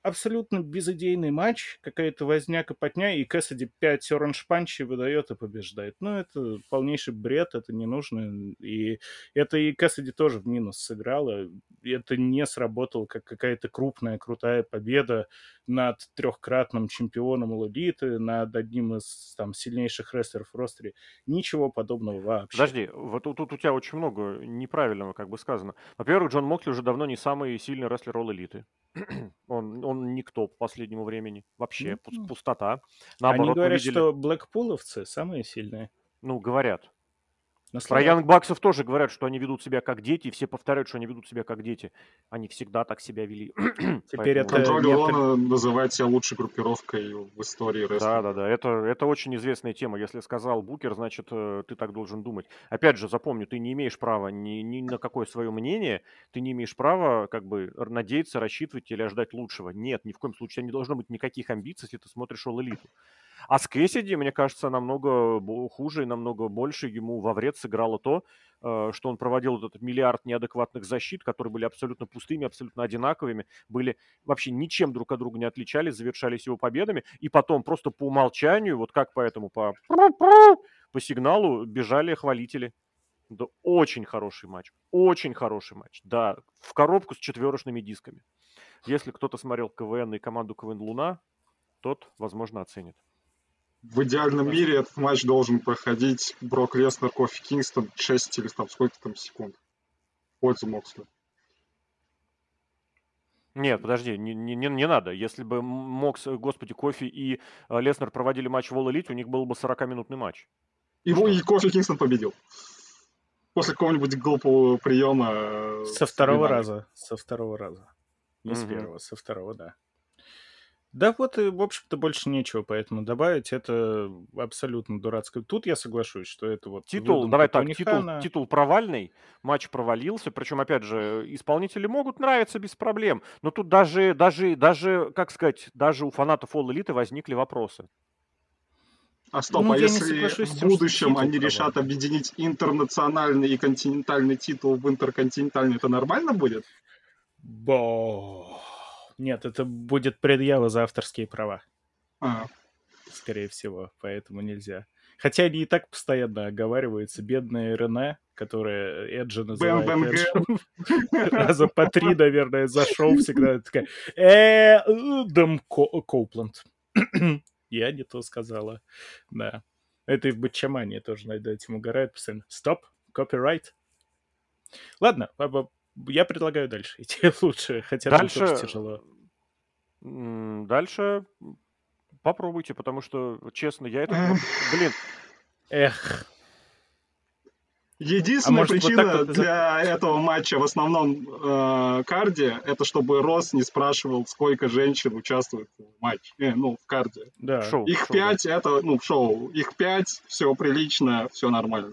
Speaker 2: абсолютно безыдейный матч, какая-то возняка потня, и Кэссиди 5 оранж панчей выдает и побеждает. Ну, это полнейший бред, это не нужно. И это и Кэссиди тоже в минус сыграло. Это не сработало как какая-то крупная, крутая победа над трехкратным чемпионом Лолиты, над одним из там сильнейших рестлеров в ростере. Ничего подобного вообще.
Speaker 1: Подожди, вот тут, тут у тебя очень много неправильного как бы сказано. Во-первых, Джон Мокли уже давно не самый сильный рестлер All. он, он никто по последнему времени. Вообще, пустота.
Speaker 2: Они
Speaker 1: Наоборот, мы
Speaker 2: говорят,
Speaker 1: видели...
Speaker 2: что блэкпуловцы самые сильные.
Speaker 1: Ну, говорят.
Speaker 2: На
Speaker 1: Про. Янг Баксов тоже говорят, что они ведут себя как дети, и все повторяют, что они ведут себя как дети. Они всегда так себя вели.
Speaker 2: Теперь
Speaker 1: Поэтому-
Speaker 2: это
Speaker 3: Контроль
Speaker 2: не
Speaker 3: Рона называет себя лучшей группировкой в истории
Speaker 1: Да,
Speaker 3: рестлинга.
Speaker 1: да, да. Это, это очень известная тема. Если сказал Букер, значит, э, ты так должен думать. Опять же, запомню, ты не имеешь права ни, ни на какое свое мнение, ты не имеешь права как бы надеяться, рассчитывать или ожидать лучшего. Нет, ни в коем случае. У тебя не должно быть никаких амбиций, если ты смотришь All Elite. А с Кэссиди, мне кажется, намного хуже и намного больше ему во вред сыграло то, э, что он проводил этот миллиард неадекватных защит, которые были абсолютно пустыми, абсолютно одинаковыми, были вообще ничем друг от друга не отличались, завершались его победами, и потом просто по умолчанию, вот как поэтому по, по сигналу бежали хвалители. Да, очень хороший матч, очень хороший матч, да, в коробку с четверочными дисками. Если кто-то смотрел КВН и команду КВН Луна, тот, возможно, оценит.
Speaker 3: В идеальном мире этот матч должен проходить Брок Леснер, Кофи Кингстон 6 или там сколько там секунд. В пользу Моксли.
Speaker 1: Нет, подожди, не, не, не- надо. Если бы Мокс, господи, Кофи и э, Леснер проводили матч в All Elite, у них был бы 40-минутный матч.
Speaker 3: Его
Speaker 1: Что?
Speaker 3: и Кофи Кингстон победил. После какого-нибудь глупого приема. э,
Speaker 2: Со второго раза. Со второго раза. Не с
Speaker 1: Мгм.
Speaker 2: первого, со второго, да. Да вот и, в общем-то, больше нечего поэтому добавить. Это абсолютно дурацкое. Тут я соглашусь, что это вот
Speaker 1: Титул, давай так, титул, титул провальный, матч провалился, причем, опять же, исполнители могут нравиться без проблем, но тут даже, даже, даже, как сказать, даже у фанатов All Elite возникли вопросы.
Speaker 3: А стоп,
Speaker 2: Ну,
Speaker 3: а если
Speaker 2: соглашусь с
Speaker 3: в будущем они решат
Speaker 2: провальный.
Speaker 3: объединить интернациональный и континентальный титул в интерконтинентальный, это нормально будет?
Speaker 2: Бо... Нет, это будет предъява за авторские права,
Speaker 3: А,
Speaker 2: скорее всего, поэтому нельзя. Хотя они и так постоянно оговариваются. Бедная Рене, которая Эджи называет
Speaker 3: Бэм-бэм
Speaker 2: Эджем. Раза по три, наверное, за шоу всегда такая «Э, Дом Коупленд». Я не то сказала. Да. Это и в Бачамане тоже над этим угорают постоянно. Стоп, копирайт. Ладно, я предлагаю дальше идти лучше, хотя там тоже
Speaker 1: Дальше,
Speaker 2: тяжело.
Speaker 1: дальше попробуйте, потому что, честно, я вот, блин,
Speaker 2: Эх,
Speaker 3: Единственная
Speaker 2: может, вот так
Speaker 3: причина
Speaker 2: вот и
Speaker 3: для этого матча в основном э, карде, это чтобы Рос не спрашивал, сколько женщин участвует в матче, э, ну, в карде.
Speaker 2: да.
Speaker 1: шоу,
Speaker 3: Их
Speaker 1: шоу, да.
Speaker 3: пять, это, ну, в шоу. Их пять, все прилично, все нормально.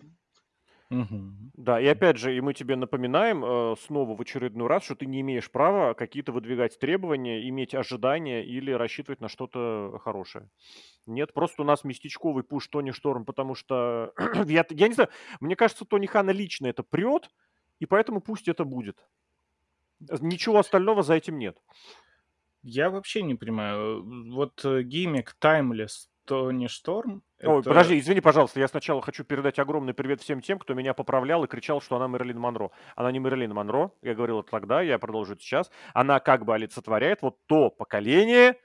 Speaker 2: Мгм.
Speaker 1: Да, и опять же, и мы тебе напоминаем э, снова в очередной раз, что ты не имеешь права какие-то выдвигать требования, иметь ожидания или рассчитывать на что-то хорошее. Нет, просто у нас местечковый пуш Тони Шторм, потому что, я, я не знаю, мне кажется, Тони Хана лично это прет, и поэтому пусть это будет. Ничего остального за этим нет.
Speaker 2: Я вообще не понимаю. Вот э, гиммик Timeless Тони Шторм.
Speaker 1: Ой,
Speaker 2: это-
Speaker 1: подожди, извини, пожалуйста, я сначала хочу передать огромный привет всем тем, кто меня поправлял и кричал, что она Мэрилин Монро. Она не Мэрилин Монро, я говорил это тогда, я продолжу это сейчас. Она как бы олицетворяет вот то поколение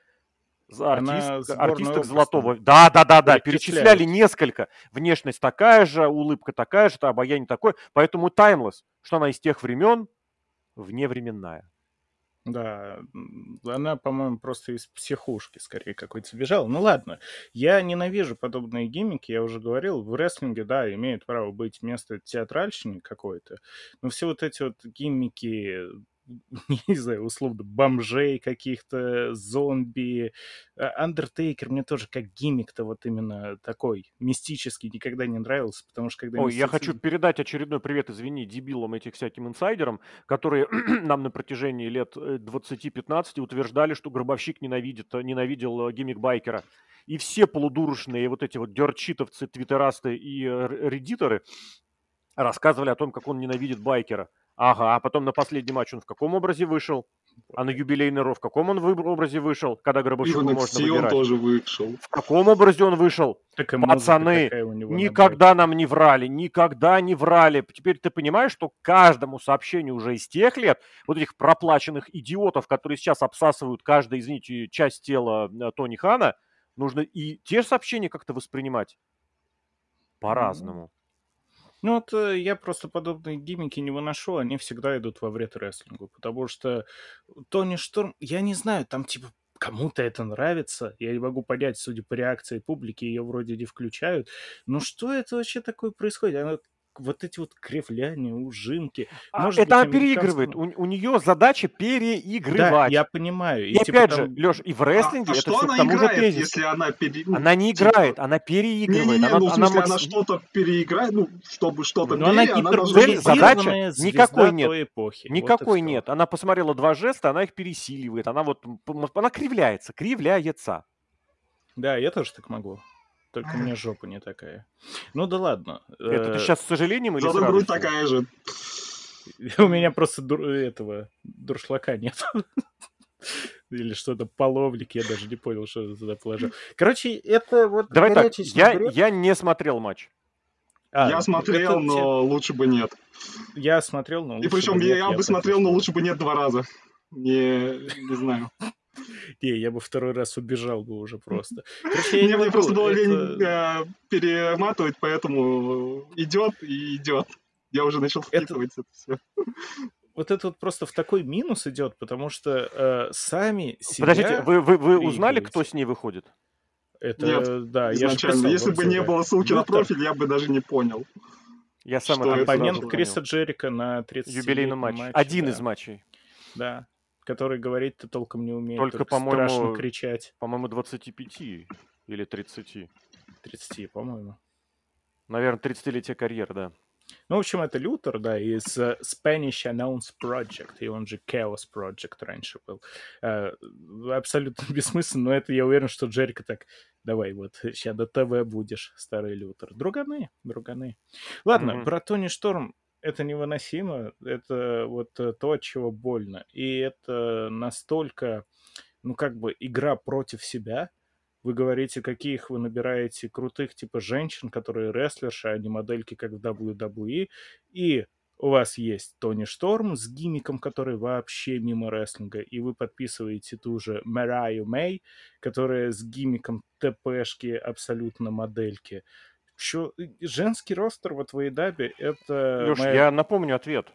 Speaker 1: артист- артисток золотого. Да, да, да, да, перечисляли несколько. Внешность такая же, улыбка такая же, обаяние такое. Поэтому таймлесс, что она из тех времен, вневременная.
Speaker 2: Да, она, по-моему, просто из психушки скорее какой-то сбежала. Ну ладно, я ненавижу подобные гиммики, я уже говорил, в рестлинге, да, имеет право быть место театральщины какой-то, но все вот эти вот гиммики не знаю, условно, бомжей каких-то, зомби. Андертейкер мне тоже как гиммик-то вот именно такой мистический никогда не нравился, потому что когда...
Speaker 1: Ой, я хочу передать очередной привет, извини, дебилам этих всяким инсайдерам, которые нам на протяжении лет 20-15 э, утверждали, что Гробовщик ненавидит, ненавидел э, гиммик Байкера. И все полудурочные вот эти вот дерчитовцы, твиттерасты и э, редиторы рассказывали о том, как он ненавидит Байкера. Ага, а потом на последний матч он в каком образе вышел? А на юбилейный Ро в каком он в образе вышел, когда Гробовщику можно выбирать?
Speaker 3: он тоже вышел.
Speaker 1: В каком образе он вышел? Так Пацаны, никогда нам не врали, никогда не врали. Теперь ты понимаешь, что каждому сообщению уже из тех лет, вот этих проплаченных идиотов, которые сейчас обсасывают каждую, извините, часть тела э, Тони Хана, нужно и те же сообщения как-то воспринимать по-разному.
Speaker 2: Ну вот э, я просто подобные гиммики не выношу, они всегда идут во вред рестлингу, потому что Тони Шторм, я не знаю, там типа кому-то это нравится, я не могу понять, судя по реакции публики, ее вроде не включают, но что это вообще такое происходит? Она вот эти вот кривляния, ужимки.
Speaker 1: А, Может это быть, она переигрывает. У, у нее задача переигрывать. Да,
Speaker 2: я понимаю.
Speaker 1: И, и типа опять там... же, Леш, и в рестлинге а, а это
Speaker 3: что
Speaker 1: все
Speaker 3: она
Speaker 1: к тому
Speaker 3: играет,
Speaker 1: же тезис.
Speaker 3: если она пере...
Speaker 1: Ну, она не типа... играет, она переигрывает. Не, не, не,
Speaker 3: она,
Speaker 1: ну,
Speaker 3: в смысле, она, она что-то переиграет, ну, чтобы что-то
Speaker 1: Но пере... она, она должна... задача никакой нет. Эпохи. Никакой вот нет. Она посмотрела два жеста, она их пересиливает. Она вот, она кривляется, кривляется.
Speaker 2: Да, я тоже так могу. Только у меня жопа не такая. Ну да ладно.
Speaker 1: Это ты сейчас с сожалением или
Speaker 3: Зато
Speaker 1: с
Speaker 3: грудь такая же.
Speaker 2: У меня просто этого дуршлака нет. Или что-то половник, я даже не понял, что я туда положил. Короче, это вот
Speaker 1: Давай так, я, я не смотрел матч.
Speaker 3: А, я смотрел, но те... лучше бы нет.
Speaker 2: Я смотрел, но
Speaker 3: лучше И причем бы я, нет, я, я бы смотрел, но лучше бы нет два раза. Не, не знаю.
Speaker 2: Не, я бы второй раз убежал бы уже просто.
Speaker 3: Короче, мне просто было лень э, перематывать, поэтому идет и идет. Я уже начал впитывать это, все.
Speaker 2: Вот это вот просто в такой минус идет, потому что э, сами себя
Speaker 1: Подождите, вы, вы, вы узнали, кто с ней выходит?
Speaker 2: Это, Нет,
Speaker 3: да, изначально. Я Если бы не было ссылки на профиль, я бы даже не понял.
Speaker 2: Я сам что оппонент Криса Джерика на 30
Speaker 1: юбилейном матче. матче. Один да. из матчей.
Speaker 2: Да который говорить-то толком не умеет, только, только по-моему, страшно кричать.
Speaker 1: По-моему, 25 или 30.
Speaker 2: 30, по-моему.
Speaker 1: Наверное, 30-летие карьеры, да.
Speaker 2: Ну, в общем, это Лютер, да, из uh, Spanish Announce Project, и он же Chaos Project раньше был. Uh, абсолютно бессмысленно, но это я уверен, что Джерика так, давай, вот, сейчас до ТВ будешь, старый Лютер. Друганы, друганы. Ладно, mm-hmm. про Тони Шторм это невыносимо, это вот э, то, от чего больно. И это настолько, ну, как бы игра против себя. Вы говорите, каких вы набираете крутых, типа, женщин, которые рестлерши, а не модельки, как в WWE. И у вас есть Тони Шторм с гимиком, который вообще мимо рестлинга, и вы подписываете ту же Мараю Мэй, которая с гимиком ТПшки абсолютно модельки. Чё, женский ростер вот в Эйдабе это...
Speaker 1: Леш, моя... я напомню ответ.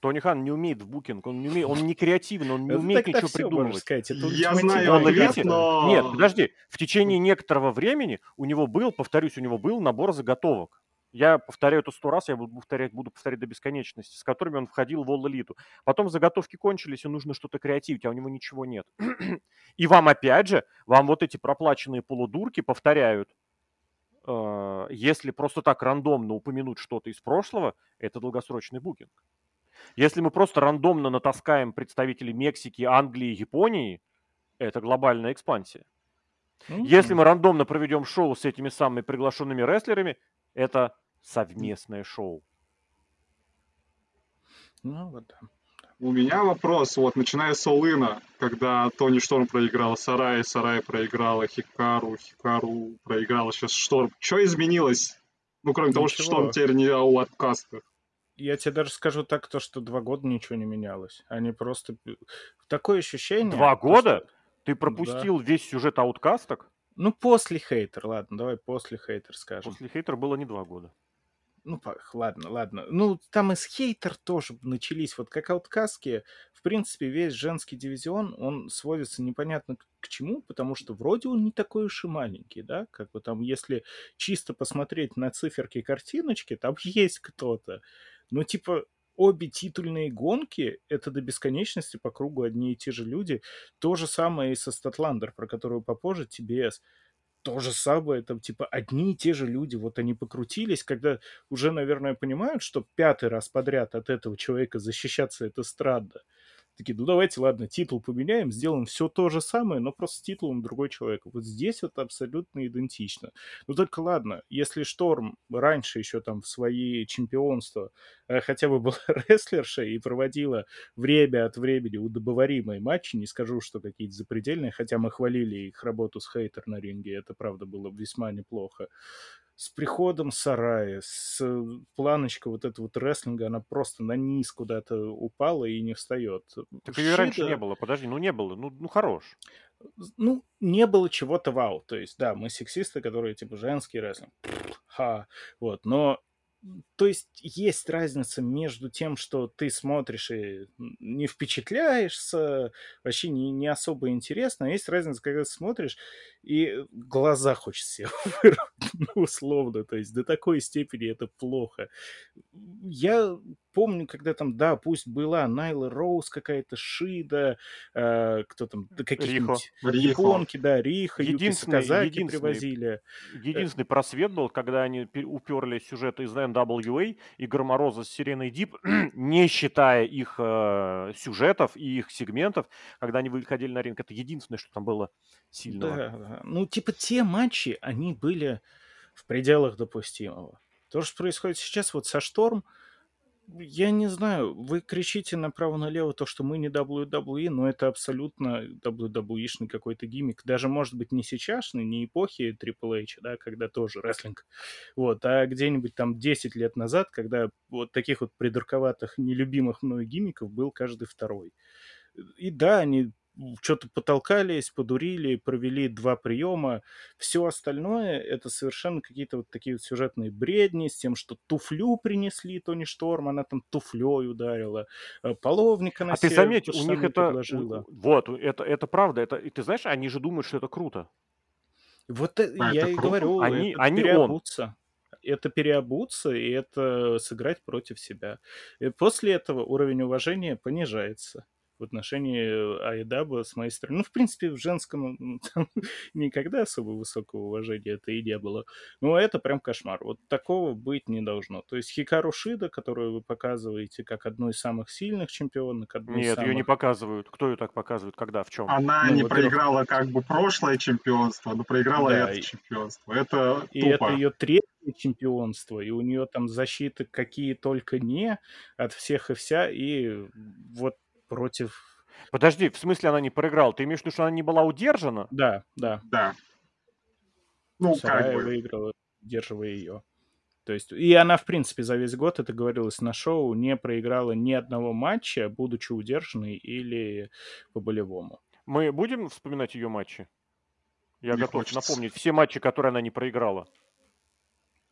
Speaker 1: Тони Хан не умеет в букинг, он не, умеет, он не креативен, он не умеет ничего придумывать.
Speaker 3: Сказать, я знаю ответ, но...
Speaker 1: Нет, подожди, в течение некоторого времени у него был, повторюсь, у него был набор заготовок. Я повторяю это сто раз, я буду повторять, буду повторять до бесконечности, с которыми он входил в All Elite. Потом заготовки кончились, и нужно что-то креативить, а у него ничего нет. и вам опять же, вам вот эти проплаченные полудурки повторяют, если просто так рандомно упомянуть что-то из прошлого, это долгосрочный букинг. Если мы просто рандомно натаскаем представителей Мексики, Англии, Японии, это глобальная экспансия. Mm-hmm. Если мы рандомно проведем шоу с этими самыми приглашенными рестлерами, это совместное шоу.
Speaker 2: Ну вот да.
Speaker 3: У меня вопрос, вот, начиная с Олына, когда Тони Шторм проиграл Сарай, Сарай проиграла Хикару, Хикару проиграла сейчас Шторм. Что изменилось? Ну, кроме ничего. того, что Шторм теперь не у откастах.
Speaker 2: Я тебе даже скажу так, то, что два года ничего не менялось. Они просто... Такое ощущение...
Speaker 1: Два года? Что... Ты пропустил да. весь сюжет ауткасток?
Speaker 2: Ну, после хейтер, ладно, давай после хейтер скажем.
Speaker 1: После хейтер было не два года.
Speaker 2: Ну, ладно, ладно. Ну, там из хейтер тоже начались. Вот как ауткастки, в принципе, весь женский дивизион, он сводится непонятно к чему, потому что вроде он не такой уж и маленький, да? Как бы там, если чисто посмотреть на циферки картиночки, там есть кто-то. Ну, типа, обе титульные гонки — это до бесконечности по кругу одни и те же люди. То же самое и со Статландер, про которую попозже, TBS. То же самое, там, типа, одни и те же люди, вот они покрутились, когда уже, наверное, понимают, что пятый раз подряд от этого человека защищаться — это странно. Такие, ну давайте, ладно, титул поменяем, сделаем все то же самое, но просто с титулом другой человек. Вот здесь вот абсолютно идентично. Ну только ладно, если Шторм раньше еще там в свои чемпионства э, хотя бы была рестлерша и проводила время от времени удобоваримые матчи, не скажу, что какие-то запредельные, хотя мы хвалили их работу с Хейтер на ринге, это правда было весьма неплохо с приходом Сарая, с э, планочка вот этого вот рестлинга, она просто на низ куда-то упала и не встает.
Speaker 1: Так ее раньше не было, подожди, ну не было, ну, ну хорош.
Speaker 2: Ну, не было чего-то вау. То есть, да, мы сексисты, которые типа женский рестлинг. Ха. Вот, но то есть есть разница между тем, что ты смотришь и не впечатляешься, вообще не, не особо интересно, а есть разница, когда ты смотришь и глаза хочется себе ну, условно, то есть до такой степени это плохо. Я помню, когда там, да, пусть была Найла Роуз какая-то, Шида, э, кто там, да, какие-нибудь японки, да, Риха, единственный, Юки единственный, привозили.
Speaker 1: Единственный просвет был, когда они уперли сюжет из NWA и Громороза с Сиреной Дип, не считая их э, сюжетов и их сегментов, когда они выходили на ринг. Это единственное, что там было сильного.
Speaker 2: Да, ну, типа, те матчи, они были в пределах допустимого. То, что происходит сейчас вот со Шторм, я не знаю, вы кричите направо-налево то, что мы не WWE, но это абсолютно WWE-шный какой-то гиммик. Даже, может быть, не сейчасшный, не эпохи Triple H, да, когда тоже рестлинг. Вот, а где-нибудь там 10 лет назад, когда вот таких вот придурковатых, нелюбимых мной гиммиков был каждый второй. И да, они что-то потолкались, подурили, провели два приема. Все остальное это совершенно какие-то вот такие вот сюжетные бредни с тем, что туфлю принесли Тони Шторм, она там туфлей ударила, э, половника на
Speaker 1: А ты заметь, у них это... Предложила. Вот, это, это правда. Это, и ты знаешь, они же думают, что это круто.
Speaker 2: Вот э, а, я и круто. говорю, они, это они переобуться. Он это переобуться и это сыграть против себя. И после этого уровень уважения понижается в отношении Айдаба с моей стороны. Ну, в принципе, в женском там, никогда особо высокого уважения это и не было. Но это прям кошмар. Вот такого быть не должно. То есть Хикару Шида, которую вы показываете как одну из самых сильных чемпионок, одну
Speaker 1: Нет,
Speaker 2: самых...
Speaker 1: ее не показывают. Кто ее так показывает? Когда? В чем?
Speaker 3: Она ну, не проиграла как бы прошлое чемпионство, но проиграла да, это и... чемпионство. Это
Speaker 2: И тупо. это ее третье чемпионство, и у нее там защиты какие только не от всех и вся, и вот против...
Speaker 1: Подожди, в смысле она не проиграла? Ты имеешь в виду, что она не была удержана?
Speaker 2: Да, да.
Speaker 3: Да.
Speaker 2: Ну, Сарая как бы. выиграла, удерживая ее. То есть, и она, в принципе, за весь год, это говорилось на шоу, не проиграла ни одного матча, будучи удержанной или по-болевому.
Speaker 1: Мы будем вспоминать ее матчи? Я не готов хочется. напомнить все матчи, которые она не проиграла.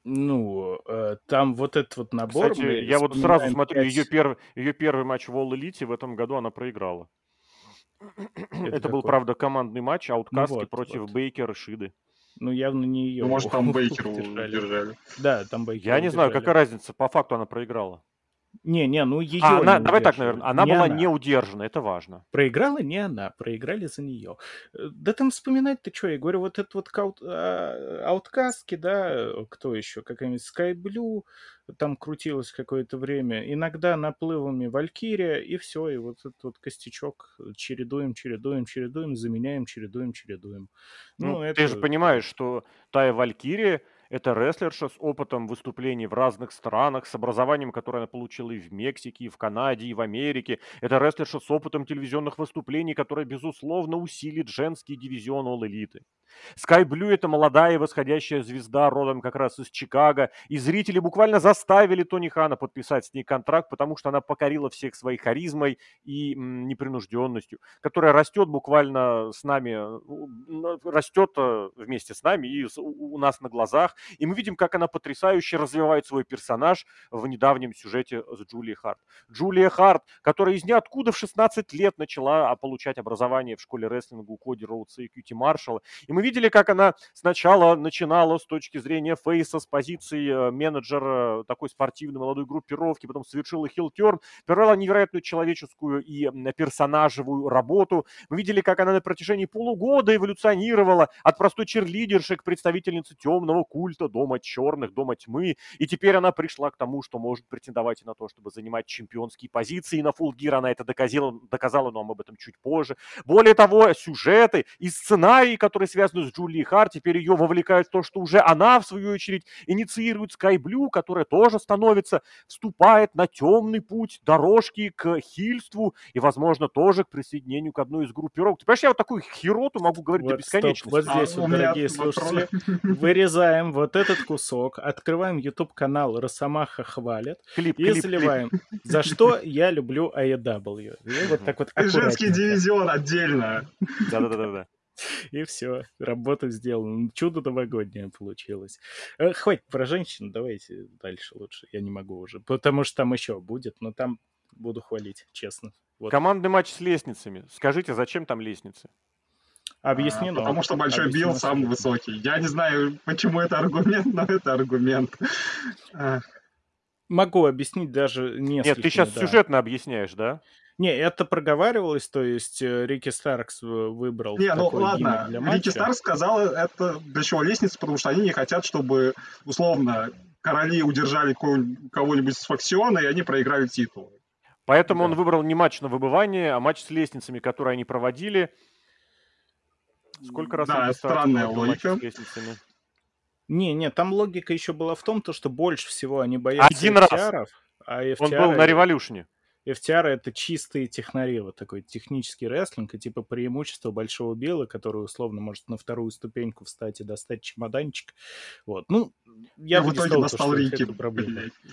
Speaker 2: Ну, э, там вот этот вот набор...
Speaker 1: Кстати, я вот сразу смотрю, 5... ее, перв... ее первый матч в All Elite в этом году она проиграла. Это, Это был, правда, командный матч, ну вот, против вот. Бейкера Шиды.
Speaker 2: Ну, явно не ее. Ну,
Speaker 3: может, там Бейкера удержали.
Speaker 2: Да, там Бейкера
Speaker 1: Я не знаю, какая разница, по факту она проиграла.
Speaker 2: Не, не, ну ее.
Speaker 1: А, она, давай так, наверное, она не была она. не удержана, это важно.
Speaker 2: Проиграла не она, проиграли за нее. Э, да там вспоминать-то что, я говорю, вот этот вот аут, а, ауткастки, да, кто еще, какая-нибудь Sky Blue, там крутилось какое-то время, иногда наплывами Валькирия, и все, и вот этот вот костячок чередуем, чередуем, чередуем, заменяем, чередуем, чередуем.
Speaker 1: Ну, ну это... ты же понимаешь, что Тая Валькирия это рестлерша с опытом выступлений в разных странах, с образованием, которое она получила и в Мексике, и в Канаде, и в Америке. Это рестлерша с опытом телевизионных выступлений, которая, безусловно, усилит женский дивизион All Elite. Sky Blue – это молодая восходящая звезда, родом как раз из Чикаго. И зрители буквально заставили Тони Хана подписать с ней контракт, потому что она покорила всех своей харизмой и непринужденностью, которая растет буквально с нами, растет э, вместе с нами и у нас на глазах. И мы видим, как она потрясающе развивает свой персонаж в недавнем сюжете с Джулией Харт. Джулия Харт, которая из ниоткуда в 16 лет начала а, получать образование в школе рестлинга у Коди Роудса и Кьюти Маршалла. И мы видели, как она сначала начинала с точки зрения фейса, с позиции э, менеджера такой спортивной молодой группировки, потом совершила хилтерн, провела невероятную человеческую и персонажевую работу. Мы видели, как она на протяжении полугода эволюционировала от простой черлидерши к представительнице темного культа, дома черных, дома тьмы, и теперь она пришла к тому, что может претендовать на то, чтобы занимать чемпионские позиции на Full Gear. Она это доказала, доказала, но об этом чуть позже. Более того, сюжеты и сценарии, которые связаны с Джулией Харт, теперь ее вовлекают в то, что уже она, в свою очередь, инициирует Sky Blue, которая тоже становится, вступает на темный путь дорожки к хильству и, возможно, тоже к присоединению к одной из группировок. Ты понимаешь, я вот такую хероту могу говорить вот, до бесконечности.
Speaker 2: Стоп, вот здесь, а, вот, дорогие слушатели, вырезаем вот этот кусок, открываем YouTube-канал «Росомаха хвалит» клип, и клип, заливаем. Клип. За что я люблю AEW. И вот так вот
Speaker 3: Женский дивизион отдельно.
Speaker 1: Да-да-да.
Speaker 2: И все, работа сделана. Чудо новогоднее получилось. Э, хватит про женщин, давайте дальше лучше. Я не могу уже, потому что там еще будет, но там буду хвалить, честно.
Speaker 1: Вот. Командный матч с лестницами. Скажите, зачем там лестницы?
Speaker 2: Объяснено.
Speaker 3: А, потому что Большой Объяснено. Билл самый высокий. Я не знаю, почему это аргумент, но это аргумент.
Speaker 2: Могу объяснить даже несколько.
Speaker 1: Нет, ты сейчас да. сюжетно объясняешь, да?
Speaker 2: Не, это проговаривалось, то есть э, Рики Старкс выбрал
Speaker 3: Не, ну ладно, для матча. Рики Старкс сказал это для чего лестницы, потому что они не хотят, чтобы, условно, короли удержали кого-нибудь с факсиона, и они проиграли титул.
Speaker 1: Поэтому да. он выбрал не матч на выбывание, а матч с лестницами, который они проводили. Сколько раз
Speaker 3: да, странная логика.
Speaker 2: Не, не, там логика еще была в том, то, что больше всего они боятся
Speaker 1: Один FTR, раз. А FTR... Он был на революшне.
Speaker 2: FTR это чистые технари, вот такой технический рестлинг, и типа преимущество Большого Бела, который условно может на вторую ступеньку встать и достать чемоданчик. Вот, ну, я
Speaker 3: бы в итоге
Speaker 2: сказал,
Speaker 3: достал Рики.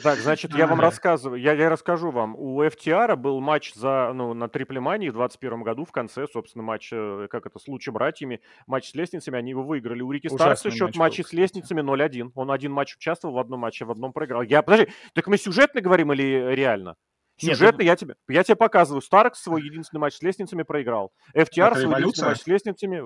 Speaker 1: Так, значит, я вам рассказываю, я, я расскажу вам. У FTR был матч за, ну, на Триплемании в 21 году в конце, собственно, матч, э, как это, с лучшими братьями, матч с лестницами, они его выиграли. У Рики Старкса счет матча с лестницами 0-1. Он один матч участвовал в одном матче, в одном проиграл. Я, подожди, так мы сюжетно говорим или реально? Сюжетно я тебе, я тебе показываю. Старкс свой единственный матч с лестницами проиграл. FTR свой единственный матч с лестницами...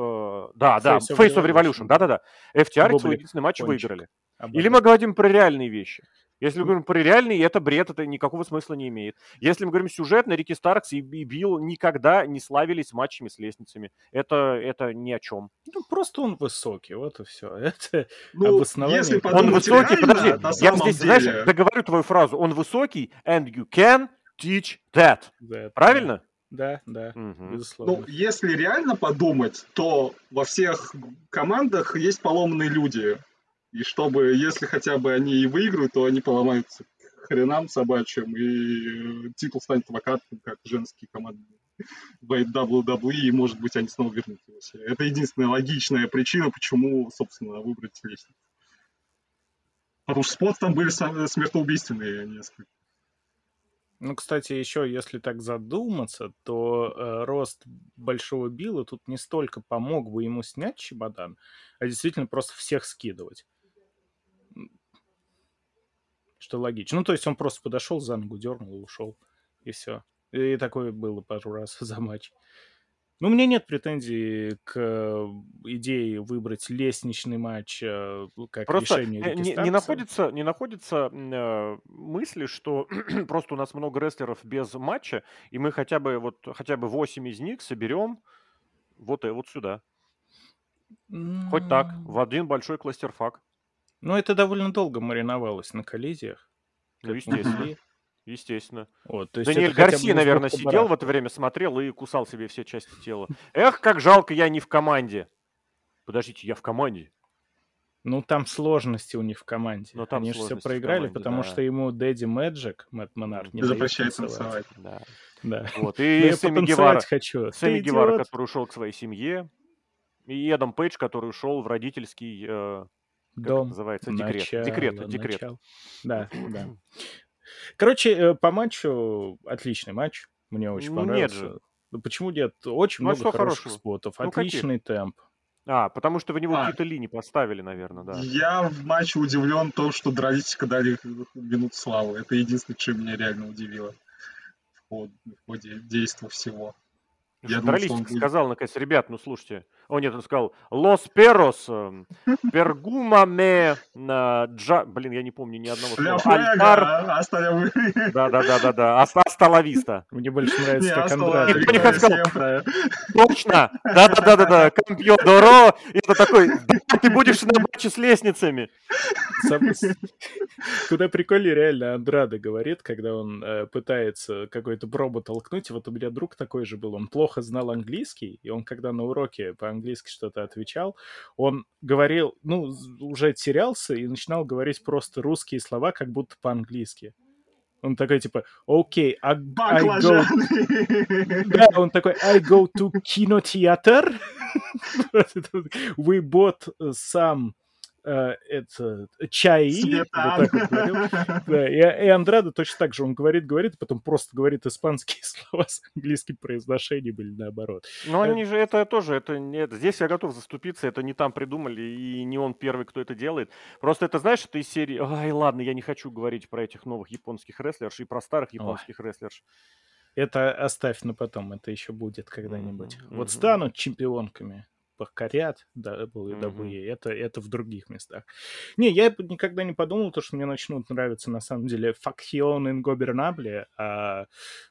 Speaker 1: Э, да, да, Face of Revolution, да-да-да. FTR свой единственный матч выиграли. Или мы говорим про реальные вещи. Если мы говорим про реальный, это бред, это никакого смысла не имеет. Если мы говорим сюжетно, Рики Старкс и Билл никогда не славились матчами с лестницами. Это, это ни о чем.
Speaker 2: Ну, просто он высокий, вот и все. Это ну, обоснование.
Speaker 1: Если он высокий, реально, подожди, я здесь, деле... знаешь, договорю твою фразу. Он высокий, and you can teach that. that Правильно?
Speaker 2: Да, да,
Speaker 3: угу. безусловно. Ну, если реально подумать, то во всех командах есть поломанные люди. И чтобы, если хотя бы они и выиграют, то они поломаются хренам собачьим, и титул станет вакантным, как женские команды в WWE, и, может быть, они снова вернут его себе. Это единственная логичная причина, почему, собственно, выбрать лестницу. Потому что спот там были смертоубийственные несколько.
Speaker 2: Ну, кстати, еще если так задуматься, то э, рост Большого Билла тут не столько помог бы ему снять чемодан, а действительно просто всех скидывать что логично. Ну, то есть он просто подошел, за ногу дернул и ушел. И все. И такое было пару раз за матч. Ну, у меня нет претензий к э, идее выбрать лестничный матч э, как просто решение
Speaker 1: не, не находится, не находится э, мысли, что просто у нас много рестлеров без матча, и мы хотя бы вот хотя бы 8 из них соберем вот и вот сюда. Хоть так, в один большой кластерфак.
Speaker 2: Ну, это довольно долго мариновалось на коллизиях.
Speaker 1: Ну, естественно. Естественно. Вот, то есть Даниэль Гарси, наверное, сидел бара. в это время, смотрел и кусал себе все части тела. Эх, как жалко, я не в команде. Подождите, я в команде.
Speaker 2: Ну, там сложности у них в команде. Но там Они же все проиграли, команде, потому да. что ему Дэдди Мэджик, Мэтт Монарх,
Speaker 3: не запрещает танцевать.
Speaker 1: Да. да. Вот. И Сэмми Гевара, хочу. Сэмми Гевара, который ушел к своей семье. И Эдам Пейдж, который ушел в родительский э,
Speaker 2: как это
Speaker 1: называется? Декрет. Начало, декрет, декрет. Начало.
Speaker 2: Да, да. Короче, э, по матчу отличный матч. Мне очень ну, понравился. Нет же. Ну, почему нет? Очень ну, много хороших хорошего? спотов. Ну, Отличный каких? темп.
Speaker 1: А, потому что в него а. какие-то линии поставили, наверное, да.
Speaker 3: Я в матче удивлен том, что Дровитика дали минут славы. Это единственное, что меня реально удивило в ходе, в ходе действия всего. Я думал, что он
Speaker 1: сказал, наконец, ребят, ну слушайте. О, нет, он сказал, Лос Перос, эм, Пергумаме, на Джа... Блин, я не помню ни одного слова. Альтар, да-да-да-да-да, Асталависта.
Speaker 2: Мне больше нравится, как.
Speaker 1: Никто не.
Speaker 3: Семпре.
Speaker 1: Точно! Да-да-да-да-да, Кампьон Доро. И Это такой, ты будешь на матче с лестницами.
Speaker 2: Куда прикольнее реально Андрада говорит, когда он э, пытается какую-то пробу толкнуть. Вот у меня друг такой же был, он плохо знал английский, и он когда на уроке по-английски что-то отвечал, он говорил, ну, уже терялся и начинал говорить просто русские слова, как будто по-английски. Он такой типа, окей, I, I go... Да, он такой, I go to кинотеатр. We bought some э, это, чаи. Вот так вот говорил. Да, и, и Андрада точно так же, он говорит, говорит, а потом просто говорит испанские слова с английским произношением или наоборот.
Speaker 1: Но
Speaker 2: Э,
Speaker 1: они же, это тоже, это нет. Здесь я готов заступиться, это не там придумали, и не он первый, кто это делает. Просто это, знаешь, это из серии, ай, ладно, я не хочу говорить про этих новых японских рестлерш и про старых
Speaker 2: Ой.
Speaker 1: японских рестлерш.
Speaker 2: Это оставь на потом, это еще будет когда-нибудь.
Speaker 1: Мгм,
Speaker 2: Вот станут чемпионками, покорят WWE,
Speaker 1: Мгм.
Speaker 2: это, это в других местах. Не, я никогда не подумал, то, что мне начнут нравиться на самом деле факхион ингобернабли, а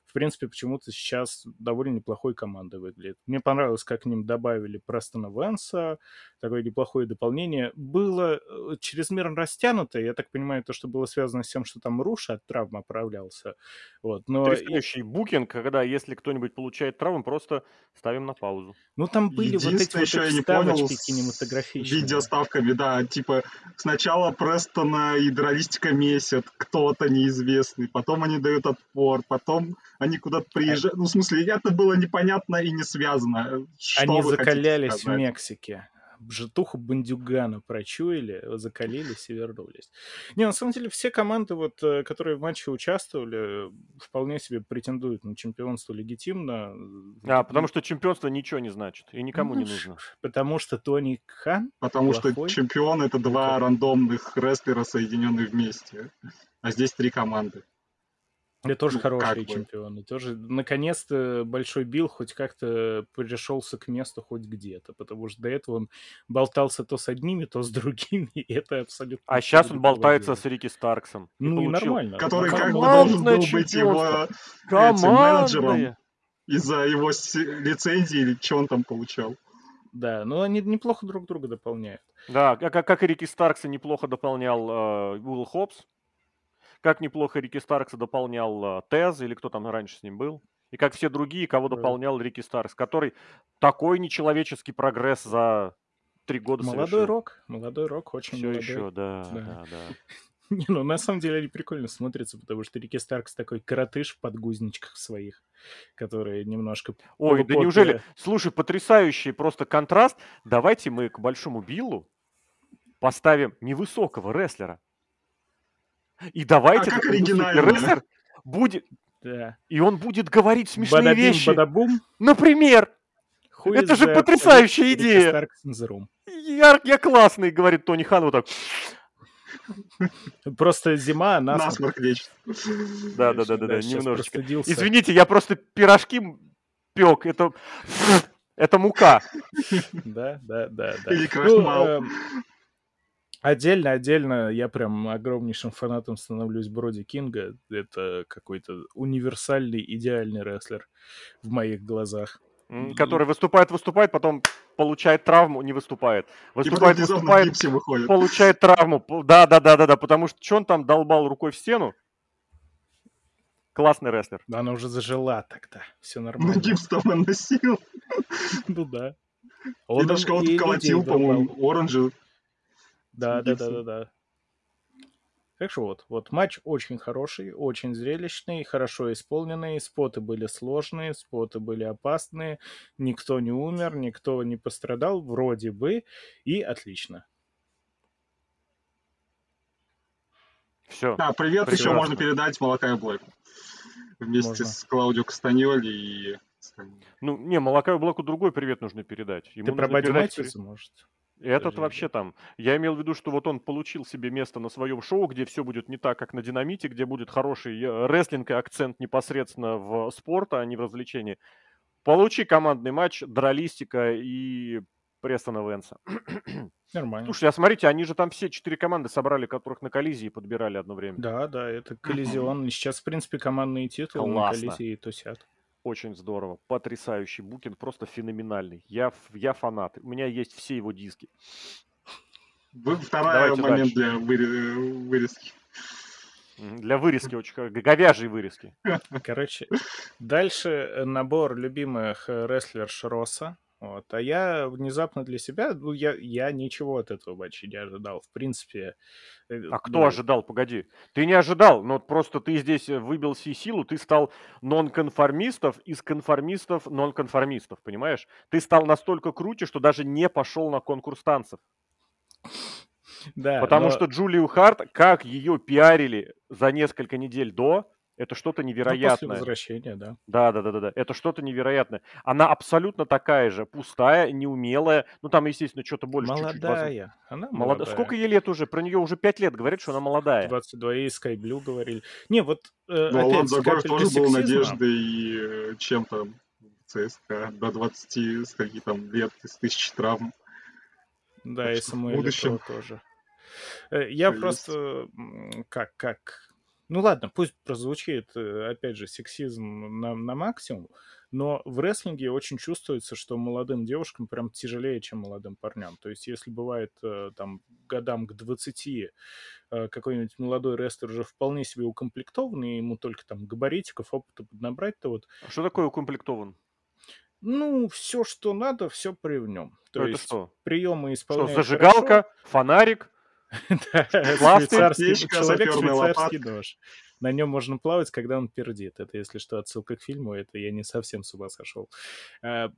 Speaker 2: в принципе почему-то сейчас довольно неплохой командой выглядит. Мне понравилось, как к ним добавили Престона Венса, такое неплохое дополнение. Было э, чрезмерно растянуто, я так понимаю, то, что было связано с тем, что там Руш от травм оправлялся. Вот, но и-
Speaker 1: Потрясающий букинг, когда если кто-нибудь получает травму, просто ставим на паузу.
Speaker 2: Ну, там были вот эти
Speaker 3: Единственное,
Speaker 2: вот
Speaker 3: еще я не понял
Speaker 2: кинематографичные.
Speaker 3: видеоставками, да, типа сначала Престона и Дралистика месяц, кто-то неизвестный, потом они дают отпор, потом они куда-то приезжают. Ну, в смысле, это было непонятно и не связано. Что
Speaker 2: Они закалялись в? Мексике. Бжетуху бандюгана прочуяли, закалились и вернулись. Не, на самом деле все команды, вот, э, которые в матче участвовали, вполне себе претендуют на чемпионство легитимно.
Speaker 1: А, потому что чемпионство ничего не значит и никому не
Speaker 2: Ну,
Speaker 1: нужно.
Speaker 2: Потому что Тони Хан
Speaker 3: Потому что
Speaker 2: плохой.
Speaker 3: чемпион это два рандомных рестлера, соединенные вместе. А здесь три команды.
Speaker 2: Это тоже
Speaker 3: Ну,
Speaker 2: хорошие
Speaker 3: как бы.
Speaker 2: чемпионы. Тоже, наконец-то, Большой Билл хоть как-то пришелся к месту хоть где-то, потому что до этого он болтался то с одними, то с другими, и это абсолютно...
Speaker 1: А сейчас он болтается с Рики Старксом. и
Speaker 2: Ну и
Speaker 1: получил
Speaker 2: нормально.
Speaker 3: Который как бы должен был быть его этим менеджером из-за его с- лицензии или что он там получал.
Speaker 2: Да, но они неплохо друг друга дополняют.
Speaker 1: Да, как, как- как и Рики Старкса неплохо дополнял э, Уилл Хопс. Как неплохо Рики Старкса дополнял э, Тез, или кто там раньше с ним был. И как все другие, кого
Speaker 2: Да.
Speaker 1: дополнял Рики Старкс, который такой нечеловеческий прогресс за три года
Speaker 2: Молодой
Speaker 1: совершил.
Speaker 2: рок, молодой рок, очень
Speaker 1: Все
Speaker 2: молодой.
Speaker 1: еще, да,
Speaker 2: Да.
Speaker 1: да, да.
Speaker 2: Не, ну на самом деле они прикольно смотрятся, потому что Рики Старкс такой коротыш в подгузничках своих, которые немножко...
Speaker 1: Ой, да
Speaker 2: полупотные.
Speaker 1: неужели? Слушай, потрясающий просто контраст. Давайте мы к Большому Биллу поставим невысокого рестлера. И давайте
Speaker 3: А как оригинально.
Speaker 1: рестлер будет...
Speaker 2: Да.
Speaker 1: И он будет говорить смешные
Speaker 2: Бадабим,
Speaker 1: вещи.
Speaker 2: бадабум.
Speaker 1: Например,
Speaker 2: Who
Speaker 1: Это же
Speaker 2: the
Speaker 1: потрясающая идея. Я, я классный, говорит Тони Хан вот так.
Speaker 2: Просто зима, насморк.
Speaker 3: Насморк вечно.
Speaker 1: Да, да, да, да, да, немножечко. Извините, я просто пирожки пек. Это, это мука.
Speaker 2: Да, да, да, да.
Speaker 3: Или
Speaker 2: Отдельно, отдельно я прям огромнейшим фанатом становлюсь Броди Кинга. Это какой-то универсальный, идеальный рестлер в моих глазах.
Speaker 1: М, Который выступает, выступает, потом получает травму, не выступает.
Speaker 3: И
Speaker 1: Выступает,
Speaker 3: внезапно в
Speaker 1: выступает,
Speaker 3: гипсе выходит.
Speaker 1: получает травму. П- Да, да, да, да, да, потому что что он там долбал рукой в стену? Классный рестлер.
Speaker 2: Да она уже зажила тогда. Все
Speaker 3: Ну,
Speaker 2: нормально.
Speaker 3: гипс там он носил.
Speaker 2: Ну да.
Speaker 3: И
Speaker 2: Он
Speaker 3: даже
Speaker 2: им
Speaker 3: кого-то
Speaker 2: и людей
Speaker 3: колотил,
Speaker 2: долбал.
Speaker 3: по-моему, Оранжи.
Speaker 2: Да, да, да, да, да. Так что вот, вот матч очень хороший, очень зрелищный, хорошо исполненный, споты были сложные, споты были опасные, никто не умер, никто не пострадал, вроде бы, и отлично.
Speaker 1: Все.
Speaker 3: Да, привет еще
Speaker 1: Прекрасно.
Speaker 3: можно передать Молока и Блэку. Вместе
Speaker 2: Можно.
Speaker 3: с Клаудио Кастаньоли и...
Speaker 1: Ну, не, молока и блоку другой привет нужно передать. Ему
Speaker 2: Ты про Бадди
Speaker 1: передать
Speaker 2: Мэтьюса, может?
Speaker 1: Этот
Speaker 2: Подожди.
Speaker 1: вообще там. Я имел в виду, что вот он получил себе место на своем шоу, где все будет не так, как на динамите, где будет хороший э, рестлинг и акцент непосредственно в спорт, а не в развлечении. получи командный матч Дралистика и Престона Венса.
Speaker 2: Нормально.
Speaker 1: Слушай, а смотрите, они же там все четыре команды собрали, которых на коллизии подбирали одно время.
Speaker 2: Да, да, это коллизион. Сейчас, в принципе, командные титулы
Speaker 1: Классно.
Speaker 2: на коллизии тусят.
Speaker 1: Очень здорово. Потрясающий букинг, просто феноменальный. Я, ф- я фанат. У меня есть все его диски.
Speaker 3: Вы- Второй
Speaker 1: Давайте
Speaker 3: момент
Speaker 1: дальше.
Speaker 3: для выре- вырезки.
Speaker 1: Для вырезки очень хорошо. Говяжьей вырезки.
Speaker 2: Короче, дальше набор любимых э, рестлерш Росса. Вот. А я внезапно для себя, ну, я, я ничего от этого матча не ожидал. В принципе... э,
Speaker 1: А кто
Speaker 2: ну,
Speaker 1: ожидал? Погоди. Ты не ожидал, но просто ты здесь э, выбил си силу, ты стал нонконформистов из конформистов нонконформистов, понимаешь? Ты стал настолько круче, что даже не пошел на конкурс танцев.
Speaker 2: Да,
Speaker 1: Потому
Speaker 2: но-
Speaker 1: что Джулию Харт, как ее пиарили за несколько недель до, это что-то
Speaker 2: ну, после
Speaker 1: невероятное.
Speaker 2: возвращения, да.
Speaker 1: Да, да, да, да, да. Это что-то невероятное. Она абсолютно такая же, пустая, неумелая. Ну, там, естественно, что-то больше чуть-чуть. воз-
Speaker 2: Молодая. Она
Speaker 1: Молода-
Speaker 2: молодая.
Speaker 1: Сколько ей лет уже? Про нее уже пять лет говорят, что она молодая.
Speaker 2: 22 и Sky Blue говорили. Не, вот э,
Speaker 3: Ну,
Speaker 2: опять капелькой
Speaker 3: тоже был
Speaker 2: сексизма.
Speaker 3: надеждой э, чем-то ЦСКА до 20 с каких там лет, из тысячи травм.
Speaker 2: Да,
Speaker 3: Так
Speaker 2: и Самуэль тоже. Э, Я
Speaker 3: всё
Speaker 2: просто как как ну ладно, пусть прозвучит э, опять же сексизм на, на максимум, но в рестлинге очень чувствуется, что молодым девушкам прям тяжелее, чем молодым парням. То есть если бывает э, там годам к 20 э, какой-нибудь молодой рестлер уже вполне себе укомплектованный, ему только там габаритиков, опыта поднабрать, то вот
Speaker 1: А Что такое укомплектован?
Speaker 2: ну, все, что надо, все при в нем. То
Speaker 1: это
Speaker 2: есть
Speaker 1: что?
Speaker 2: приемы
Speaker 1: Что,
Speaker 2: исполняет
Speaker 1: зажигалка, фонарик?
Speaker 2: Да, швейцарский, человек швейцарский нож. На нем можно плавать, когда он пердит. Это, если что, отсылка к фильму, это я не совсем с ума сошел. А,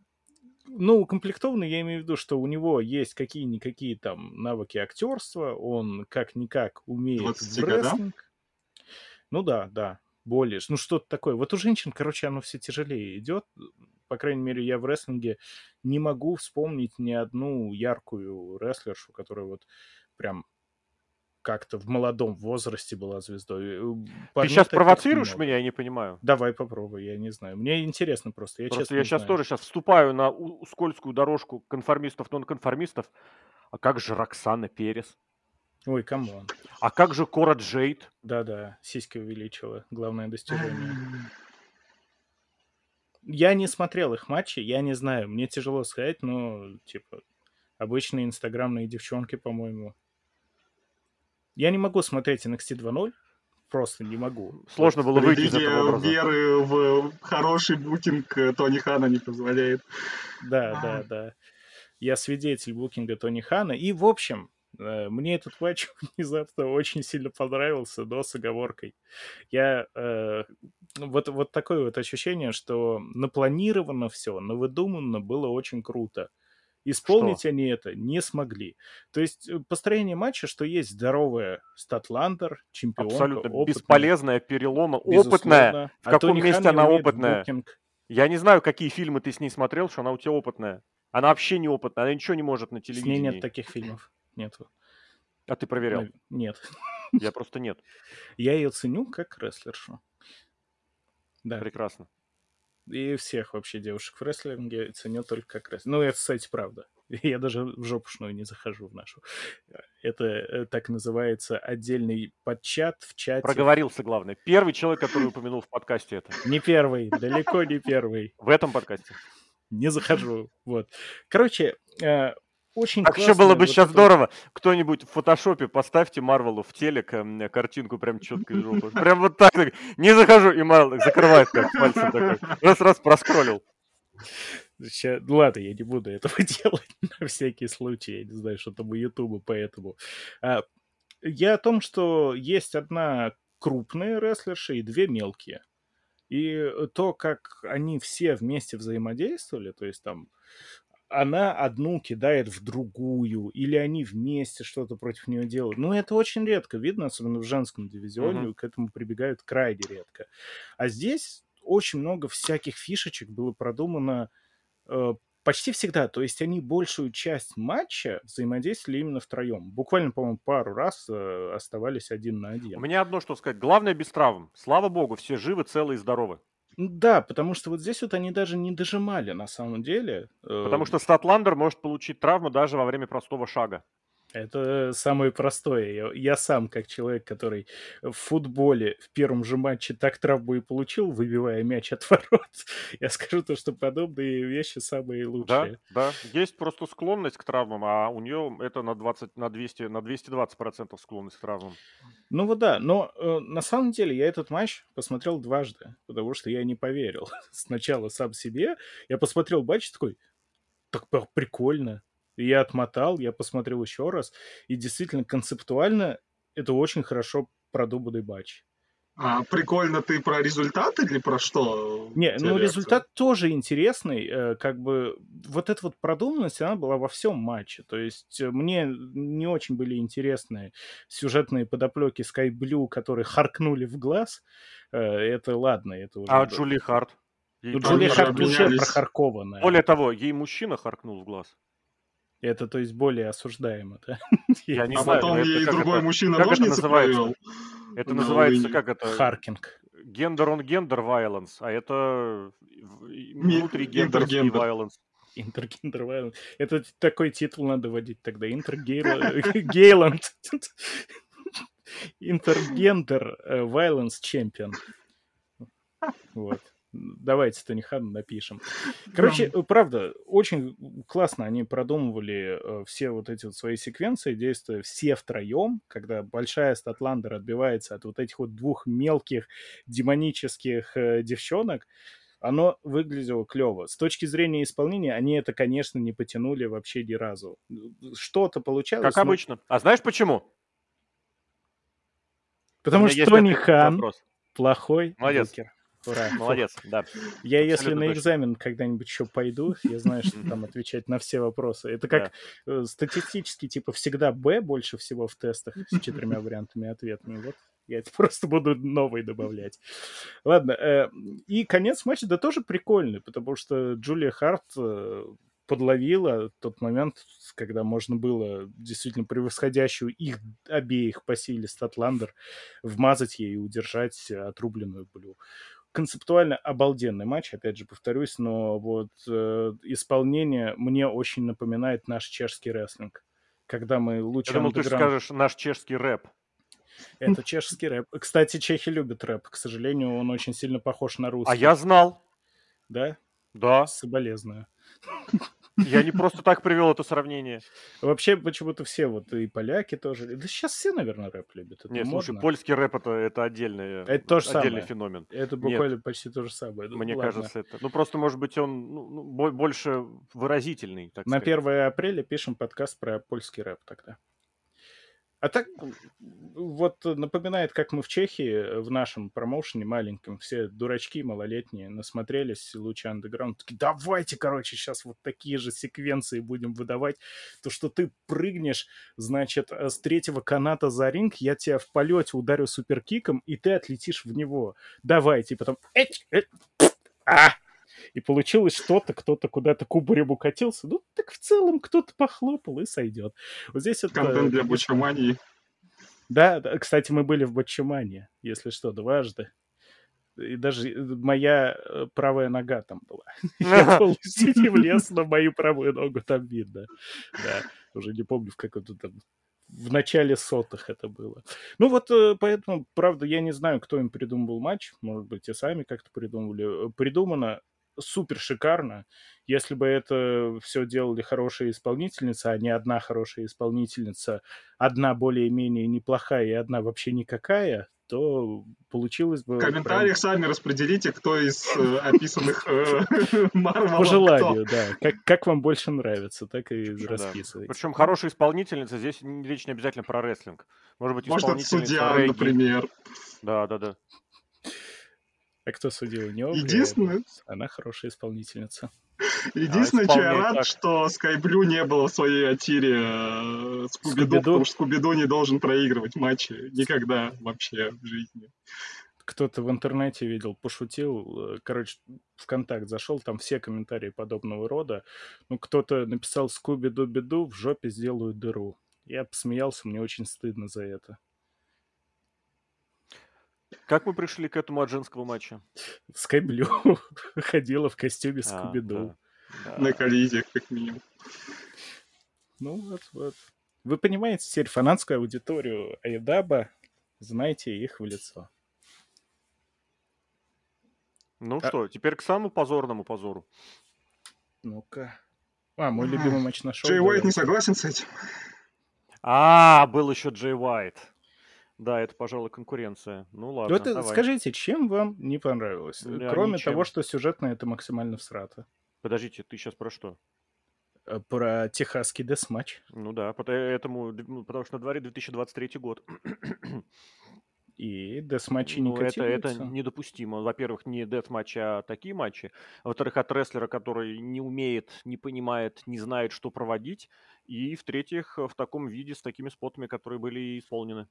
Speaker 2: Ну, укомплектованный, я имею в виду, что у него есть какие-никакие там навыки актерства, он как-никак умеет
Speaker 3: 20
Speaker 2: в рестлинг. Ну да, да, более. Ну, что-то такое. Вот у женщин, короче, оно все тяжелее идет. По крайней мере, я в рестлинге не могу вспомнить ни одну яркую рестлершу, которая вот прям как-то в молодом возрасте была звездой. Э,
Speaker 1: Ты
Speaker 2: парней
Speaker 1: сейчас
Speaker 2: таких
Speaker 1: провоцируешь
Speaker 2: много.
Speaker 1: меня, я не понимаю.
Speaker 2: Давай попробуй, я не знаю. Мне интересно просто, я
Speaker 1: Просто я сейчас
Speaker 2: знаю.
Speaker 1: тоже сейчас вступаю на скользкую дорожку конформистов, нонконформистов. А как же Роксана Перес?
Speaker 2: Ой, come on.
Speaker 1: А как же Кора Джейд?
Speaker 2: Да-да, сиськи увеличила. Главное достижение. Я не смотрел их матчи, я не знаю. Мне тяжело сказать, но, типа, обычные инстаграмные девчонки, по-моему. Я не могу смотреть NXT 2.0. Просто не могу.
Speaker 1: Сложно было выйти из этого образа.
Speaker 3: веры в хороший бутинг э, Тони Хана не позволяет.
Speaker 2: Да, да, да. Я свидетель букинга Тони Хана. И, в общем, э, мне этот матч внезапно очень сильно понравился, но с оговоркой. Я... э, вот, вот такое вот ощущение, что напланировано все, навыдумано было очень круто. Исполнить они это не смогли. То есть э, построение матча, что есть здоровая статландер, чемпионка,
Speaker 1: Абсолютно
Speaker 2: опытная,
Speaker 1: бесполезная, перелома,
Speaker 2: безусловно.
Speaker 1: опытная. В
Speaker 2: А
Speaker 1: каком
Speaker 2: Тони
Speaker 1: месте
Speaker 2: Хан
Speaker 1: она опытная?
Speaker 2: букинг.
Speaker 1: Я не знаю, какие фильмы ты с ней смотрел, что она у тебя опытная. Она вообще не опытная, она ничего не может на
Speaker 2: С ней
Speaker 1: телевидении.
Speaker 2: нет таких фильмов. Нету.
Speaker 1: А ты проверял?
Speaker 2: Нет.
Speaker 1: Я просто нет.
Speaker 2: Я ее ценю как рестлершу. Да.
Speaker 1: Прекрасно.
Speaker 2: И всех вообще девушек в рестлинге ценю только как рестлер. Ну, это, кстати, правда. Я даже в жопушную не захожу в нашу. Это э, так называется отдельный подчат в чате.
Speaker 1: Проговорился, главное. Первый человек, который упомянул в подкасте это.
Speaker 2: Не первый, далеко не первый.
Speaker 1: В этом подкасте.
Speaker 2: Не захожу. Вот. Короче, э, очень
Speaker 1: Так еще было бы
Speaker 2: вот
Speaker 1: сейчас
Speaker 2: эта-
Speaker 1: здорово. Кто-нибудь в фотошопе поставьте Марвелу в телек эм, картинку прям четко из жопы. Прям вот так. так. Не захожу, и Марвел закрывает так пальцем такой. Раз-раз проскроллил.
Speaker 2: Ща- ну Ладно, я не буду этого делать на всякий случай. Я не знаю, что там у Ютуба, поэтому. А, я о том, что есть одна крупная рестлерша и две мелкие. И то, как они все вместе взаимодействовали, то есть там она одну кидает в другую, или они вместе что-то против нее делают. Ну, это очень редко видно, особенно в женском дивизионе,
Speaker 1: Мгм.
Speaker 2: к этому прибегают крайне редко. А здесь очень много всяких фишечек было продумано э, почти всегда. То есть они большую часть матча взаимодействовали именно втроем. Буквально, по-моему, пару раз э, оставались один на
Speaker 1: У
Speaker 2: один.
Speaker 1: меня одно что сказать. Главное без травм. Слава богу, все живы, целы и здоровы.
Speaker 2: Да, потому что вот здесь вот они даже не дожимали на самом деле.
Speaker 1: Потому
Speaker 2: Э,
Speaker 1: что Статландер может получить травму даже во время простого шага.
Speaker 2: Это самое простое. Я, я сам, как человек, который в футболе в первом же матче так травму и получил, выбивая мяч от ворот, я скажу то, что подобные вещи самые
Speaker 1: Да,
Speaker 2: лучшие.
Speaker 1: да. Есть просто склонность к травмам, а у нее это на 20, на 200, на 220 процентов склонность к травмам.
Speaker 2: Ну вот да, но э, на самом деле я этот матч посмотрел дважды, потому что я не поверил. Сначала сам себе, я посмотрел матч такой, так прикольно. И Я отмотал, я посмотрел еще раз, и действительно концептуально это очень хорошо продуманный матч.
Speaker 3: А прикольно ты про результат или про что?
Speaker 2: Не, ну
Speaker 3: реакция?
Speaker 2: результат тоже интересный, э, как бы вот эта вот продуманность, она была во всем матче, то есть э, мне не очень были интересны сюжетные подоплеки Sky Blue, которые харкнули в глаз, Э, это ладно, это уже...
Speaker 1: А
Speaker 2: да.
Speaker 1: Джули Харт? Ей
Speaker 2: Ну,
Speaker 3: же
Speaker 2: Харт уже
Speaker 3: обменялись.
Speaker 2: прохаркованная.
Speaker 1: Более того, ей мужчина харкнул в глаз.
Speaker 2: Это, то есть, более осуждаемо, да?
Speaker 1: Я не
Speaker 3: а
Speaker 1: знаю,
Speaker 3: потом
Speaker 1: это
Speaker 3: ей другой
Speaker 1: это-
Speaker 3: мужчина
Speaker 1: как это
Speaker 3: ножницы
Speaker 1: называется?
Speaker 3: провел.
Speaker 1: Это
Speaker 3: на
Speaker 1: называется как это?
Speaker 2: Харкинг.
Speaker 1: Gender on gender violence, а это внутригендерский
Speaker 3: intergender.
Speaker 1: violence.
Speaker 2: Intergender Violence. Это такой титул надо вводить тогда. Интергейланд. Intergender Violence Champion. Вот. Давайте Тони Хан напишем. Короче, правда, очень классно они продумывали э, все вот эти вот свои секвенции, действуя все втроем, когда большая Статландер отбивается от вот этих вот двух мелких демонических э, девчонок, оно выглядело клево. С точки зрения исполнения, они это, конечно, не потянули вообще ни разу. Что-то получалось.
Speaker 1: Как
Speaker 2: но-
Speaker 1: обычно. А знаешь почему?
Speaker 2: Потому что Тони Хан
Speaker 1: вопрос.
Speaker 2: плохой
Speaker 1: Молодец.
Speaker 2: букер. Ура.
Speaker 1: Молодец, да.
Speaker 2: Я если
Speaker 1: Абсолютно
Speaker 2: на
Speaker 1: точно.
Speaker 2: экзамен когда-нибудь еще пойду, я знаю, что там отвечать на все вопросы. Это как э, статистически, типа, всегда Б больше всего в тестах с четырьмя вариантами ответами. Вот я это просто буду новый добавлять. Ладно, э, и конец матча, да тоже прикольный, потому что Джулия Харт э, подловила тот момент, когда можно было действительно превосходящую их обеих по силе Статландер вмазать ей и удержать отрубленную Блю концептуально обалденный матч, опять же повторюсь, но вот э, исполнение мне очень напоминает наш чешский рестлинг. Когда мы лучше
Speaker 1: Я думал, ты скажешь наш чешский рэп.
Speaker 2: Это чешский рэп. Кстати, чехи любят рэп. К сожалению, он очень сильно похож на русский.
Speaker 1: А я знал.
Speaker 2: Да?
Speaker 1: Да.
Speaker 2: Соболезную.
Speaker 1: Я не просто так привел это сравнение.
Speaker 2: Вообще, почему-то все, вот и поляки тоже. Да сейчас все, наверное, рэп любят. Это
Speaker 1: Нет, слушай,
Speaker 2: модно.
Speaker 1: польский рэп это, это отдельный,
Speaker 2: Это то же
Speaker 1: отдельный
Speaker 2: самое.
Speaker 1: феномен.
Speaker 2: Это буквально почти то же самое. Ну,
Speaker 1: Мне
Speaker 2: ладно.
Speaker 1: кажется, это. Ну, просто, может быть, он ну, ну, бо- больше выразительный, так
Speaker 2: На
Speaker 1: сказать.
Speaker 2: 1 апреля пишем подкаст про польский рэп тогда. А так, вот напоминает, как мы в Чехии э, в нашем промоушене маленьком, все дурачки малолетние насмотрелись Луча Андеграунд, такие, давайте, короче, сейчас вот такие же секвенции будем выдавать, то, что ты прыгнешь, значит, э, с третьего каната за ринг, я тебя в полете ударю суперкиком, и ты отлетишь в него. Давайте, потом... Эть, эть, а! И получилось что-то, кто-то куда-то кубарем укатился. Ну, так в целом кто-то похлопал и сойдет. Вот здесь это...
Speaker 3: Контент для
Speaker 2: конечно,
Speaker 3: бучамании.
Speaker 2: Да, да, кстати, мы были в Батчамане, если что, дважды. И даже э, моя э, правая нога там была. Я полностью не влез на мою правую ногу, там видно. Да, уже не помню, в каком-то там... В начале сотых это было. Ну вот, э, поэтому, правда, я не знаю, кто им придумывал матч. Может быть, и сами как-то придумывали. Э, Придумано супер шикарно. Если бы это все делали хорошие исполнительницы, а не одна хорошая исполнительница, одна более-менее неплохая и одна вообще никакая, то получилось бы...
Speaker 3: В
Speaker 2: прям
Speaker 3: комментариях сами распределите, кто из э, описанных э, Марвелов
Speaker 2: По
Speaker 3: кто.
Speaker 2: желанию, да. Как, как вам больше нравится, так и расписывайте.
Speaker 1: Причем хорошая исполнительница, здесь речь не обязательно про рестлинг. Может быть,
Speaker 3: Может, это
Speaker 1: исполнительница
Speaker 3: судья,
Speaker 1: регги.
Speaker 3: например.
Speaker 1: Да, да, да.
Speaker 2: А кто судил? Не Огри,
Speaker 3: Единственное-
Speaker 2: Она хорошая исполнительница.
Speaker 3: Единственное, что я рад,
Speaker 1: так.
Speaker 3: что Скайблю не было в своей атире э, Скуби-Ду, потому что Скуби-Ду не должен проигрывать матчи никогда вообще в жизни.
Speaker 2: Кто-то в интернете видел, пошутил. э, Короче, в контакт зашел, там все комментарии подобного рода. Ну, кто-то написал «Скуби-ду-биду, в жопе сделаю дыру». Я посмеялся, мне очень стыдно за это.
Speaker 1: Как мы пришли к этому от женского матча?
Speaker 2: Скайблю ходила в костюме
Speaker 1: А,
Speaker 2: Скуби-Ду.
Speaker 1: да,
Speaker 3: На коллизиях, как минимум.
Speaker 2: Ну вот, вот. Вы понимаете теперь фанатскую аудиторию Айдаба, знаете их в лицо.
Speaker 1: Ну
Speaker 2: А-
Speaker 1: что, теперь к самому позорному позору.
Speaker 2: Ну-ка. А, мой любимый матч нашел.
Speaker 3: Джей Уайт не согласен с этим.
Speaker 1: А, был еще Джей Уайт. Да, это, пожалуй, конкуренция. Ну ладно,
Speaker 2: Вот э,
Speaker 1: давай.
Speaker 2: скажите, чем вам не понравилось?
Speaker 1: Да,
Speaker 2: Кроме
Speaker 1: ничем.
Speaker 2: того, что сюжетно это максимально всрато.
Speaker 1: Подождите, ты сейчас про что?
Speaker 2: Э, Про техасский десматч.
Speaker 1: Ну да, поэтому, ну, потому что на дворе 2023 год.
Speaker 2: И десматчи не
Speaker 1: Ну, это, это
Speaker 2: котируются.
Speaker 1: недопустимо. Во-первых, не дет-матчи, а такие матчи. Во-вторых, от рестлера, который не умеет, не понимает, не знает, что проводить. И, в-третьих, в таком виде, с такими спотами, которые были исполнены.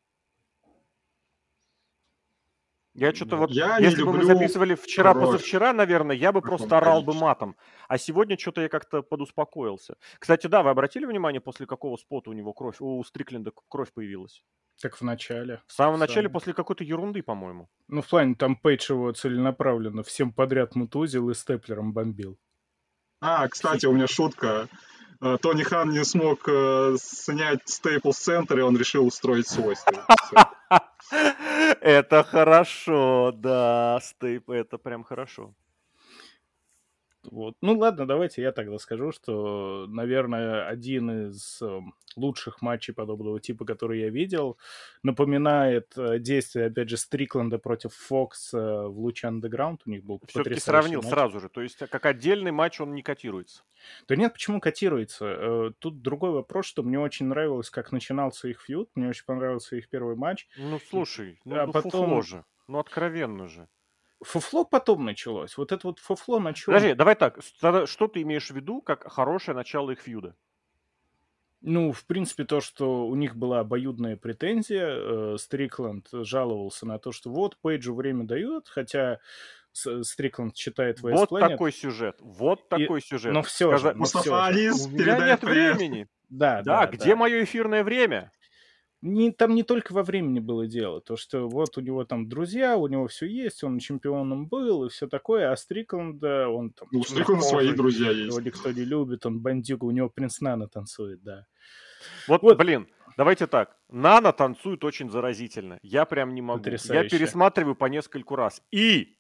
Speaker 1: Я что-то вот,
Speaker 3: Я
Speaker 1: если бы мы записывали вчера,
Speaker 3: кровь
Speaker 1: позавчера, наверное, я бы
Speaker 3: в
Speaker 1: просто орал бы матом. А сегодня что-то я как-то подуспокоился. Кстати, да, вы обратили внимание, после какого спота у него кровь, у Стрикленда кровь появилась?
Speaker 2: Как в начале.
Speaker 1: В самом начале,
Speaker 2: Самое.
Speaker 1: после какой-то ерунды, по-моему.
Speaker 2: Ну, в плане, там Пейдж его целенаправленно всем подряд мутузил и степлером бомбил.
Speaker 3: А, кстати, у меня шутка. Э, Тони Хан не смог э, снять Staples Center, и он решил устроить свой.
Speaker 1: Это хорошо, да, Стейп, это прям хорошо.
Speaker 2: Вот. Ну ладно, давайте я тогда скажу, что, наверное, один из эм, лучших матчей подобного типа, который я видел, напоминает э, действие, опять же, Стрикленда против Фокс э, в Луч Underground. У них был
Speaker 1: Все-таки
Speaker 2: потрясающий
Speaker 1: сравнил
Speaker 2: матч.
Speaker 1: сразу же. То есть, а как отдельный матч он не котируется.
Speaker 2: Да нет, почему котируется? Э, Тут другой вопрос, что мне очень нравилось, как начинался их фьюд, мне очень понравился их первый матч.
Speaker 1: Ну, слушай, ну,
Speaker 2: А
Speaker 1: ну
Speaker 2: потом-
Speaker 1: же. Ну, откровенно же.
Speaker 2: Фуфло потом началось. Вот это вот фуфло на чем?
Speaker 1: Подожди, давай так. Что ты имеешь в виду, как хорошее начало их фьюда?
Speaker 2: Ну, в принципе, то, что у них была обоюдная претензия, э, Стрикленд жаловался на то, что вот Пейджу время дает, хотя С- Стрикленд читает West
Speaker 1: Вот
Speaker 2: Planet.
Speaker 1: такой сюжет. Вот
Speaker 2: И-
Speaker 1: такой сюжет.
Speaker 2: но всё же,
Speaker 1: Сказа-
Speaker 2: ну всё
Speaker 3: Мустафа
Speaker 2: же.
Speaker 1: У меня нет времени.
Speaker 2: Да,
Speaker 1: Да,
Speaker 2: да,
Speaker 1: где
Speaker 2: да.
Speaker 1: мое эфирное время?
Speaker 2: Не, там не только во времени было дело, то, что вот у него там друзья, у него все есть, он чемпионом был и все такое, а Стрикленда, он там...
Speaker 3: Ну, у Стрикленда свои друзья
Speaker 2: Его
Speaker 3: есть.
Speaker 2: никто не любит, он бандюга, у него принц Нана танцует, да.
Speaker 1: Вот,
Speaker 2: Вот.
Speaker 1: блин, давайте так. Нана танцует очень заразительно. Я прям не могу. Я
Speaker 2: Потрясающе.
Speaker 1: пересматриваю по нескольку раз. И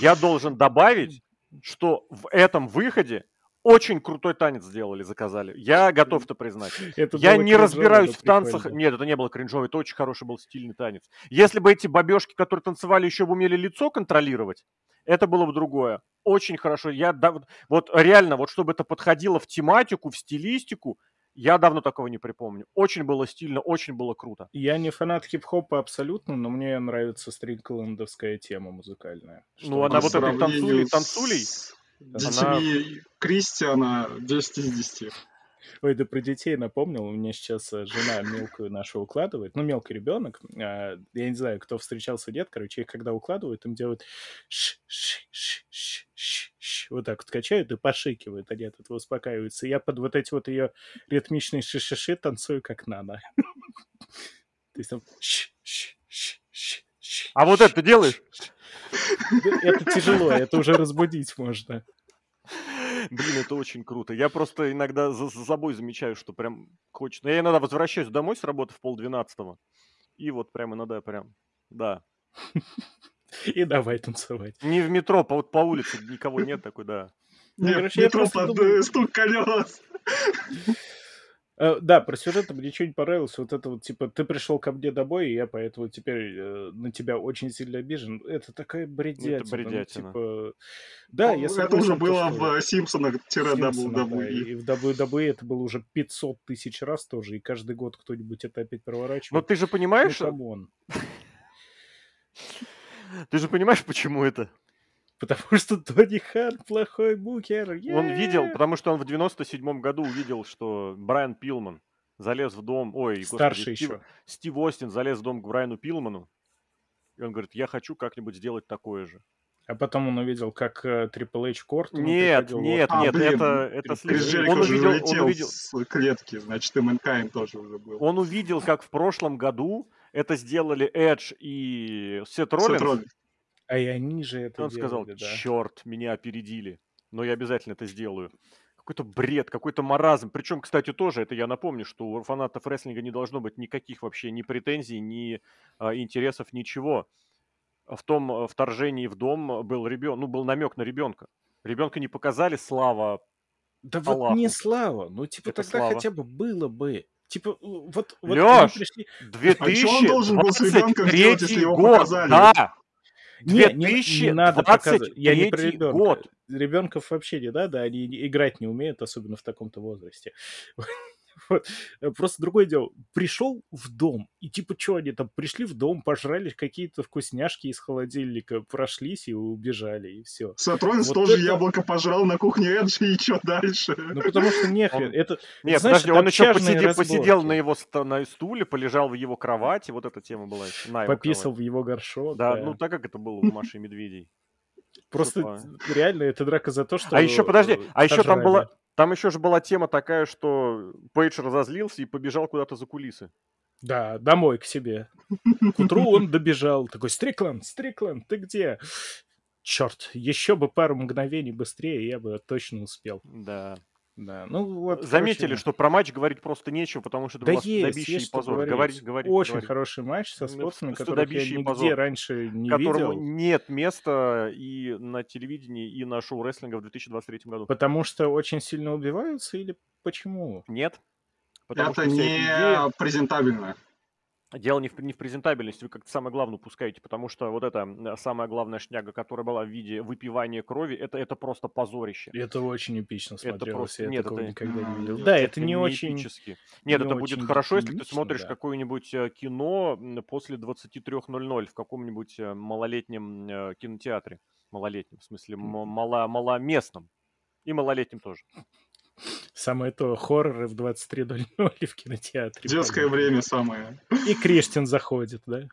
Speaker 1: я должен добавить, что в этом выходе очень крутой танец сделали, заказали. Я готов это признать.
Speaker 2: Это
Speaker 1: Я не разбираюсь в танцах.
Speaker 2: прикольно.
Speaker 1: Нет, это не было кринжово, это очень хороший был стильный танец. Если бы эти бабешки, которые танцевали, еще бы умели лицо контролировать, это было бы другое. Очень хорошо. Я да- вот- реально, вот чтобы это подходило в тематику, в стилистику, я давно такого не припомню. Очень было стильно, очень было круто.
Speaker 2: Я не фанат хип-хопа абсолютно, но мне нравится стриклендовская тема музыкальная.
Speaker 1: Ну, она
Speaker 3: По
Speaker 1: вот этой танцулей- танцулей,
Speaker 3: с
Speaker 1: она-
Speaker 3: Детьми Кристиана 10 из 10.
Speaker 2: Ой, да про детей напомнил. У меня сейчас э, жена мелкую нашу укладывает. Ну, мелкий ребенок. а, Я не знаю, кто встречался, нет. Короче, их когда укладывают, им делают ш ш ш ш ш ш вот так вот качают и пошикивают. Они от этого успокаиваются. Я под вот эти вот ее ритмичные ши-ши-ши танцую как нана. То есть там ш ш ш ш ш
Speaker 1: А вот это ты делаешь?
Speaker 2: Это тяжело, это уже разбудить можно.
Speaker 1: Блин, это очень круто. Я просто иногда за, за собой замечаю, что прям хочется. Я иногда возвращаюсь домой с работы в полдвенадцатого. И вот прям иногда прям, да.
Speaker 2: И давай танцевать.
Speaker 1: Не в метро, по, вот по улице никого нет такой, да.
Speaker 2: Ну,
Speaker 3: Нет,
Speaker 2: короче, я
Speaker 3: метро
Speaker 2: просто
Speaker 3: под
Speaker 2: думаю-
Speaker 3: стук колес.
Speaker 2: Э, Да, про сюжет мне ничего не понравилось. Вот это вот, типа, ты пришел ко мне домой, и я поэтому теперь э, на тебя очень сильно обижен. Это такая бредятина. ну,
Speaker 1: бредятина.
Speaker 2: типа... Да, я
Speaker 3: Это уже
Speaker 2: то,
Speaker 3: было
Speaker 2: что
Speaker 3: в Симпсонах-WWE.
Speaker 2: Да, и в WWE это было уже 500 тысяч раз тоже, и каждый год кто-нибудь это опять
Speaker 1: Но
Speaker 2: проворачивает.
Speaker 1: ты же
Speaker 2: Ну,
Speaker 1: понимаешь,
Speaker 2: come on.
Speaker 1: ты же понимаешь, почему это?
Speaker 2: Потому что Тони Хан плохой букер.
Speaker 1: Он видел, потому что он в 97 году увидел, что Брайан Пилман залез в дом, ой, господи, Стив,
Speaker 2: еще.
Speaker 1: Стив Остин залез в дом к Брайану Пилману, и он говорит, я хочу как-нибудь сделать такое же.
Speaker 2: А потом он увидел, как э, Triple H к
Speaker 1: Ортону
Speaker 2: Нет,
Speaker 1: нет,
Speaker 3: А,
Speaker 1: нет,
Speaker 3: блин,
Speaker 1: это, это слишком. Он увидел, он увидел,
Speaker 3: с клетки, значит, и Мэнкайнд тоже уже был.
Speaker 1: он увидел, как в прошлом году это сделали Эдж и Сет Роллинс. Сет Роллинс.
Speaker 2: А и они же это
Speaker 1: Он
Speaker 2: делали,
Speaker 1: сказал,
Speaker 2: да.
Speaker 1: черт, меня опередили, но я обязательно это сделаю. Какой-то бред, какой-то маразм. Причем, кстати, тоже, это я напомню, что у фанатов рестлинга не должно быть никаких вообще ни претензий, ни а, интересов, ничего. В том а, вторжении в дом был ребенок, ну, был намек на ребенка. Ребенка не показали, слава
Speaker 2: Да вот
Speaker 1: Аллаху.
Speaker 2: не слава, ну типа
Speaker 1: Это
Speaker 2: тогда
Speaker 1: слава.
Speaker 2: хотя бы было бы. Типа, вот, вот
Speaker 1: Лёш,
Speaker 2: пришли...
Speaker 3: А что он должен был с ребенком сделать, если
Speaker 1: 2023
Speaker 3: его
Speaker 1: год,
Speaker 3: показали?
Speaker 1: да,
Speaker 2: Не, не, не надо показывать. Я не про
Speaker 1: 2023
Speaker 2: ребенка.
Speaker 1: год.
Speaker 2: Ребенков вообще не надо, они играть не умеют, особенно в таком-то возрасте. Вот. Просто другое дело. Пришел в дом, и типа что они там пришли в дом, пожрали какие-то вкусняшки из холодильника, прошлись и убежали, и все.
Speaker 3: Сет Роллинс
Speaker 2: Вот
Speaker 3: тоже
Speaker 2: это-
Speaker 3: яблоко пожрал на кухне Эджи, и что дальше?
Speaker 2: Ну потому что нехрен.
Speaker 1: Он-
Speaker 2: Это,
Speaker 1: Нет,
Speaker 2: знаешь,
Speaker 1: подожди, он еще посидел, посидел на его на стуле, полежал в его кровати, вот эта тема была еще, на его
Speaker 2: пописал
Speaker 1: кровати.
Speaker 2: в его горшок.
Speaker 1: Да,
Speaker 2: да.
Speaker 1: ну так как это было у Маши и Медведей.
Speaker 2: Просто
Speaker 1: что-то-
Speaker 2: реально это драка за то, что...
Speaker 1: А еще, подожди,
Speaker 2: э,
Speaker 1: а еще там была, там еще же была тема такая, что Пейдж разозлился и побежал куда-то за кулисы.
Speaker 2: Да, домой к себе. К утру он добежал. Такой, Стрикланд, Стрикланд, ты где? Черт, еще бы пару мгновений быстрее, я бы точно успел.
Speaker 1: Да.
Speaker 2: Да, ну вот.
Speaker 1: Заметили,
Speaker 2: короче,
Speaker 1: что про матч говорить просто нечего, потому что это
Speaker 2: Да
Speaker 1: было
Speaker 2: есть, есть
Speaker 1: и
Speaker 2: что
Speaker 1: позор.
Speaker 2: говорить.
Speaker 1: Говори, говори,
Speaker 2: Очень
Speaker 1: говори.
Speaker 2: хороший матч со
Speaker 1: Ну,
Speaker 2: спортсменами,
Speaker 1: ст-
Speaker 2: которых я нигде
Speaker 1: позор.
Speaker 2: раньше не
Speaker 1: Которому
Speaker 2: видел.
Speaker 1: нет места и на телевидении, и на шоу рестлинга в 2023 году.
Speaker 2: Потому что очень сильно убиваются или почему?
Speaker 1: Нет. Потому
Speaker 3: Это
Speaker 1: что
Speaker 3: не
Speaker 1: идея-
Speaker 3: презентабельно.
Speaker 1: Дело не в, не в презентабельности, вы как-то самое главное упускаете, потому что вот эта самая главная шняга, которая была в виде выпивания крови, это, это просто позорище.
Speaker 2: Это очень эпично
Speaker 1: Это
Speaker 2: смотрелось,
Speaker 1: просто-
Speaker 2: я
Speaker 1: нет,
Speaker 2: такого
Speaker 1: это-
Speaker 2: никогда не видел.
Speaker 3: это
Speaker 2: Да, это не очень...
Speaker 1: эпически. Нет,
Speaker 2: не
Speaker 1: это будет хорошо, если ты смотришь
Speaker 2: да.
Speaker 1: какое-нибудь э, кино после 23.00 в каком-нибудь э, малолетнем э, кинотеатре. Малолетнем, в смысле, мало, маломестном. И малолетнем тоже.
Speaker 2: Самое то, хорроры в 23.00 в кинотеатре.
Speaker 3: Детское
Speaker 2: понятно.
Speaker 3: время самое.
Speaker 2: И Криштин заходит, да?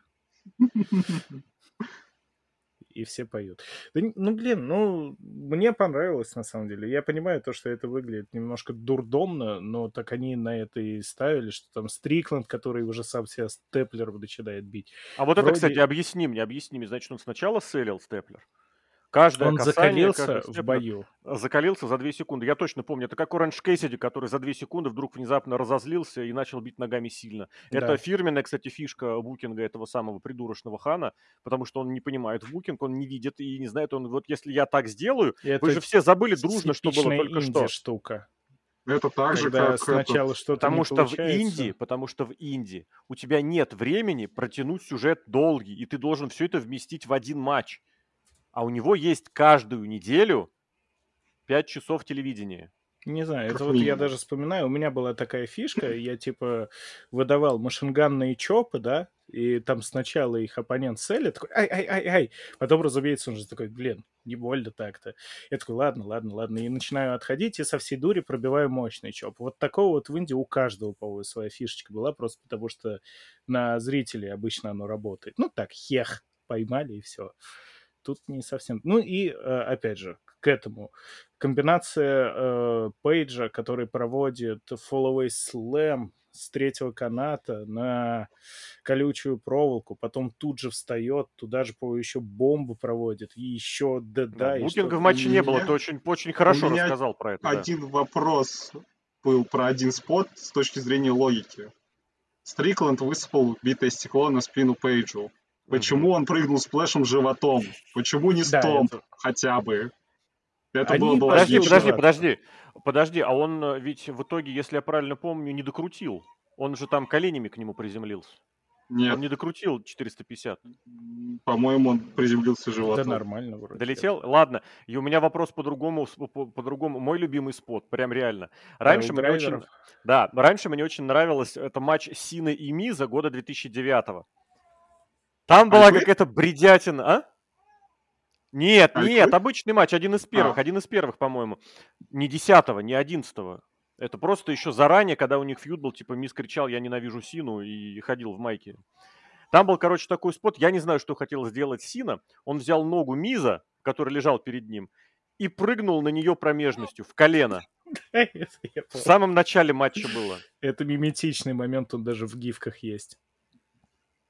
Speaker 2: И все поют. Да, ну, блин, ну, мне понравилось, на самом деле. Я понимаю то, что это выглядит немножко дурдомно, но так они на это и ставили, что там Стрикланд, который уже сам себя степлером начинает бить.
Speaker 1: А вот это,
Speaker 2: Вроде-
Speaker 1: кстати, объясни мне, объясни мне. Значит, он сначала селил степлер. Каждое
Speaker 2: Он
Speaker 1: касание,
Speaker 2: закалился
Speaker 1: каждый
Speaker 2: в бою.
Speaker 1: закалился за 2 секунды. Я точно помню. Это как Оранж Кэссиди, который за 2 секунды вдруг внезапно разозлился и начал бить ногами сильно. Это
Speaker 2: Да.
Speaker 1: фирменная, кстати, фишка букинга этого самого придурочного хана, потому что он не понимает в букинг, он не видит и не знает. Он вот если я так сделаю,
Speaker 2: И это
Speaker 1: вы же все забыли дружно, что было только что.
Speaker 2: инди-штука.
Speaker 3: Это так же,
Speaker 2: Когда
Speaker 3: как
Speaker 2: сначала
Speaker 3: этот,
Speaker 2: что-то не
Speaker 1: Потому что в
Speaker 2: получается.
Speaker 1: Индии, потому что в Индии у тебя нет времени протянуть сюжет долгий, и ты должен все это вместить в один матч. А у него есть каждую неделю 5 часов телевидения.
Speaker 2: Не знаю, это вот я даже вспоминаю, у меня была такая фишка, я типа выдавал машинганные чопы, да, и там сначала их оппонент селит, такой, ай-ай-ай-ай, потом, разумеется, он же такой, блин, не больно так-то. Я такой, ладно, ладно, ладно, и начинаю отходить, и со всей дури пробиваю мощный чоп. Вот такого вот в Индии у каждого, по-моему, своя фишечка была, просто потому что на зрителей обычно оно работает. Ну так, хех, поймали и все. Тут не совсем. Ну и, э, опять же, к этому. Комбинация э, Пейджа, который проводит Fallaway Slam с третьего каната на колючую проволоку, потом тут же встает, туда же по еще бомбу проводит, и еще ДД.
Speaker 1: Да,
Speaker 2: и
Speaker 1: букинга в матче не было,
Speaker 3: меня-
Speaker 1: ты очень, очень хорошо
Speaker 3: меня
Speaker 1: рассказал про это. да.
Speaker 3: один вопрос был про один спот с точки зрения логики. Стрикленд высыпал битое стекло на спину Пейджу. Почему он прыгнул сплэшем животом? Почему не
Speaker 2: Да,
Speaker 3: стомп
Speaker 2: это-
Speaker 3: хотя бы? Это
Speaker 2: Они
Speaker 3: было бы
Speaker 1: Подожди, подожди, подожди, подожди, а он э, ведь в итоге, если я правильно помню, не докрутил. Он же там коленями к нему приземлился.
Speaker 3: Нет,
Speaker 1: Он не докрутил 450.
Speaker 3: по-моему, он приземлился
Speaker 2: Да
Speaker 3: животом.
Speaker 2: нормально вроде.
Speaker 1: Долетел? Ладно. И у меня вопрос по-другому, с- по- по- по-другому. Мой любимый спот, прям реально. Раньше мне очень, да, раньше мне очень нравилось это матч Сины и Миза года 2009 Там была
Speaker 3: Альфы?
Speaker 1: какая-то бредятина, а? Нет,
Speaker 3: Альфы?
Speaker 1: нет, обычный матч, один из первых,
Speaker 3: А.
Speaker 1: один из первых, по-моему. Не десятого, не одиннадцатого. Это просто еще заранее, когда у них фьюд был, типа, Мисс кричал, я ненавижу Сину, и ходил в майке. Там был, короче, такой спот, я не знаю, что хотел сделать Сина. Он взял ногу Миза, который лежал перед ним, и прыгнул на нее промежностью, в колено. В самом начале матча было.
Speaker 2: Это меметичный момент, он даже в гифках есть.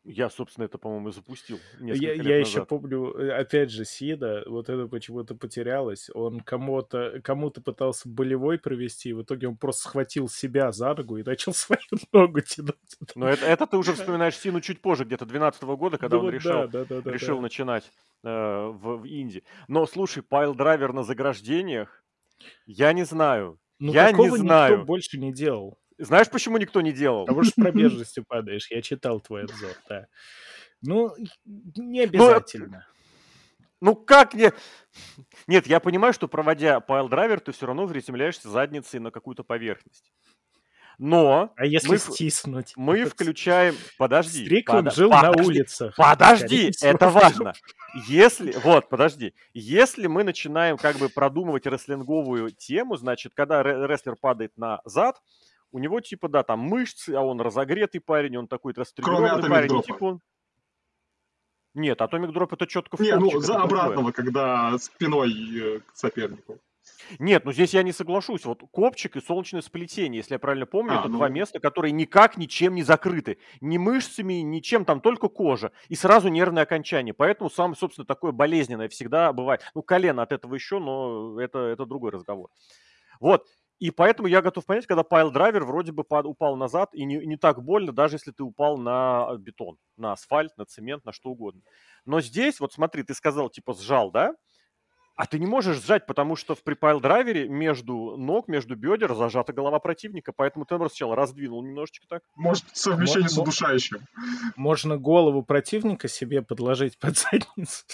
Speaker 1: Я, собственно, это, по-моему, запустил.
Speaker 2: Я, я еще помню, э, опять же, Сида, вот это почему-то потерялось. Он кому-то кому пытался болевой провести, и в итоге он просто схватил себя за ногу и начал свою ногу тянуть.
Speaker 1: Но это, это ты уже вспоминаешь Сину чуть позже, где-то 12 года, когда ну, он решил, да, да, да, решил начинать э, в, в Инди. Но, слушай, пайл-драйвер на заграждениях, я не знаю.
Speaker 2: Ну,
Speaker 1: я
Speaker 2: не знаю. больше не делал.
Speaker 1: Знаешь, почему никто не делал?
Speaker 2: Потому что с промежностью падаешь. Я читал твой обзор, да. Ну, не обязательно.
Speaker 1: Ну, ну как не... Нет, я понимаю, что проводя пайл-драйвер, ты все равно приземляешься задницей на какую-то поверхность. Но...
Speaker 2: А если мы, стиснуть?
Speaker 1: Мы включаем... Подожди.
Speaker 2: Стрикланд под... жил подожди, на улицах.
Speaker 1: Подожди, это важно. Если... Вот, подожди. Если мы начинаем как бы продумывать рестлинговую тему, значит, когда рестлер падает на зад, у него типа, да, там мышцы, а он разогретый парень, он такой растренированный парень. Дропа. Типа он... Нет, атомик дроп это четко в
Speaker 3: Не, ну за обратного, когда спиной э, к сопернику.
Speaker 1: Нет, ну здесь я не соглашусь. Вот копчик и солнечное сплетение, если я правильно помню, а, это ну... два места, которые никак ничем не закрыты. Ни мышцами, ничем, там только кожа. И сразу нервное окончание. Поэтому самое, собственно, такое болезненное всегда бывает. Ну, колено от этого еще, но это, это другой разговор. Вот. И поэтому я готов понять, когда пайл-драйвер вроде бы упал назад, и не, не так больно, даже если ты упал на бетон, на асфальт, на цемент, на что угодно. Но здесь, вот смотри, ты сказал, типа, сжал, да? А ты не можешь сжать, потому что при пайл-драйвере между ног, между бедер зажата голова противника, поэтому ты сначала раздвинул немножечко так.
Speaker 3: Может, совмещение с удушающим.
Speaker 2: Можно голову противника себе подложить под задницу,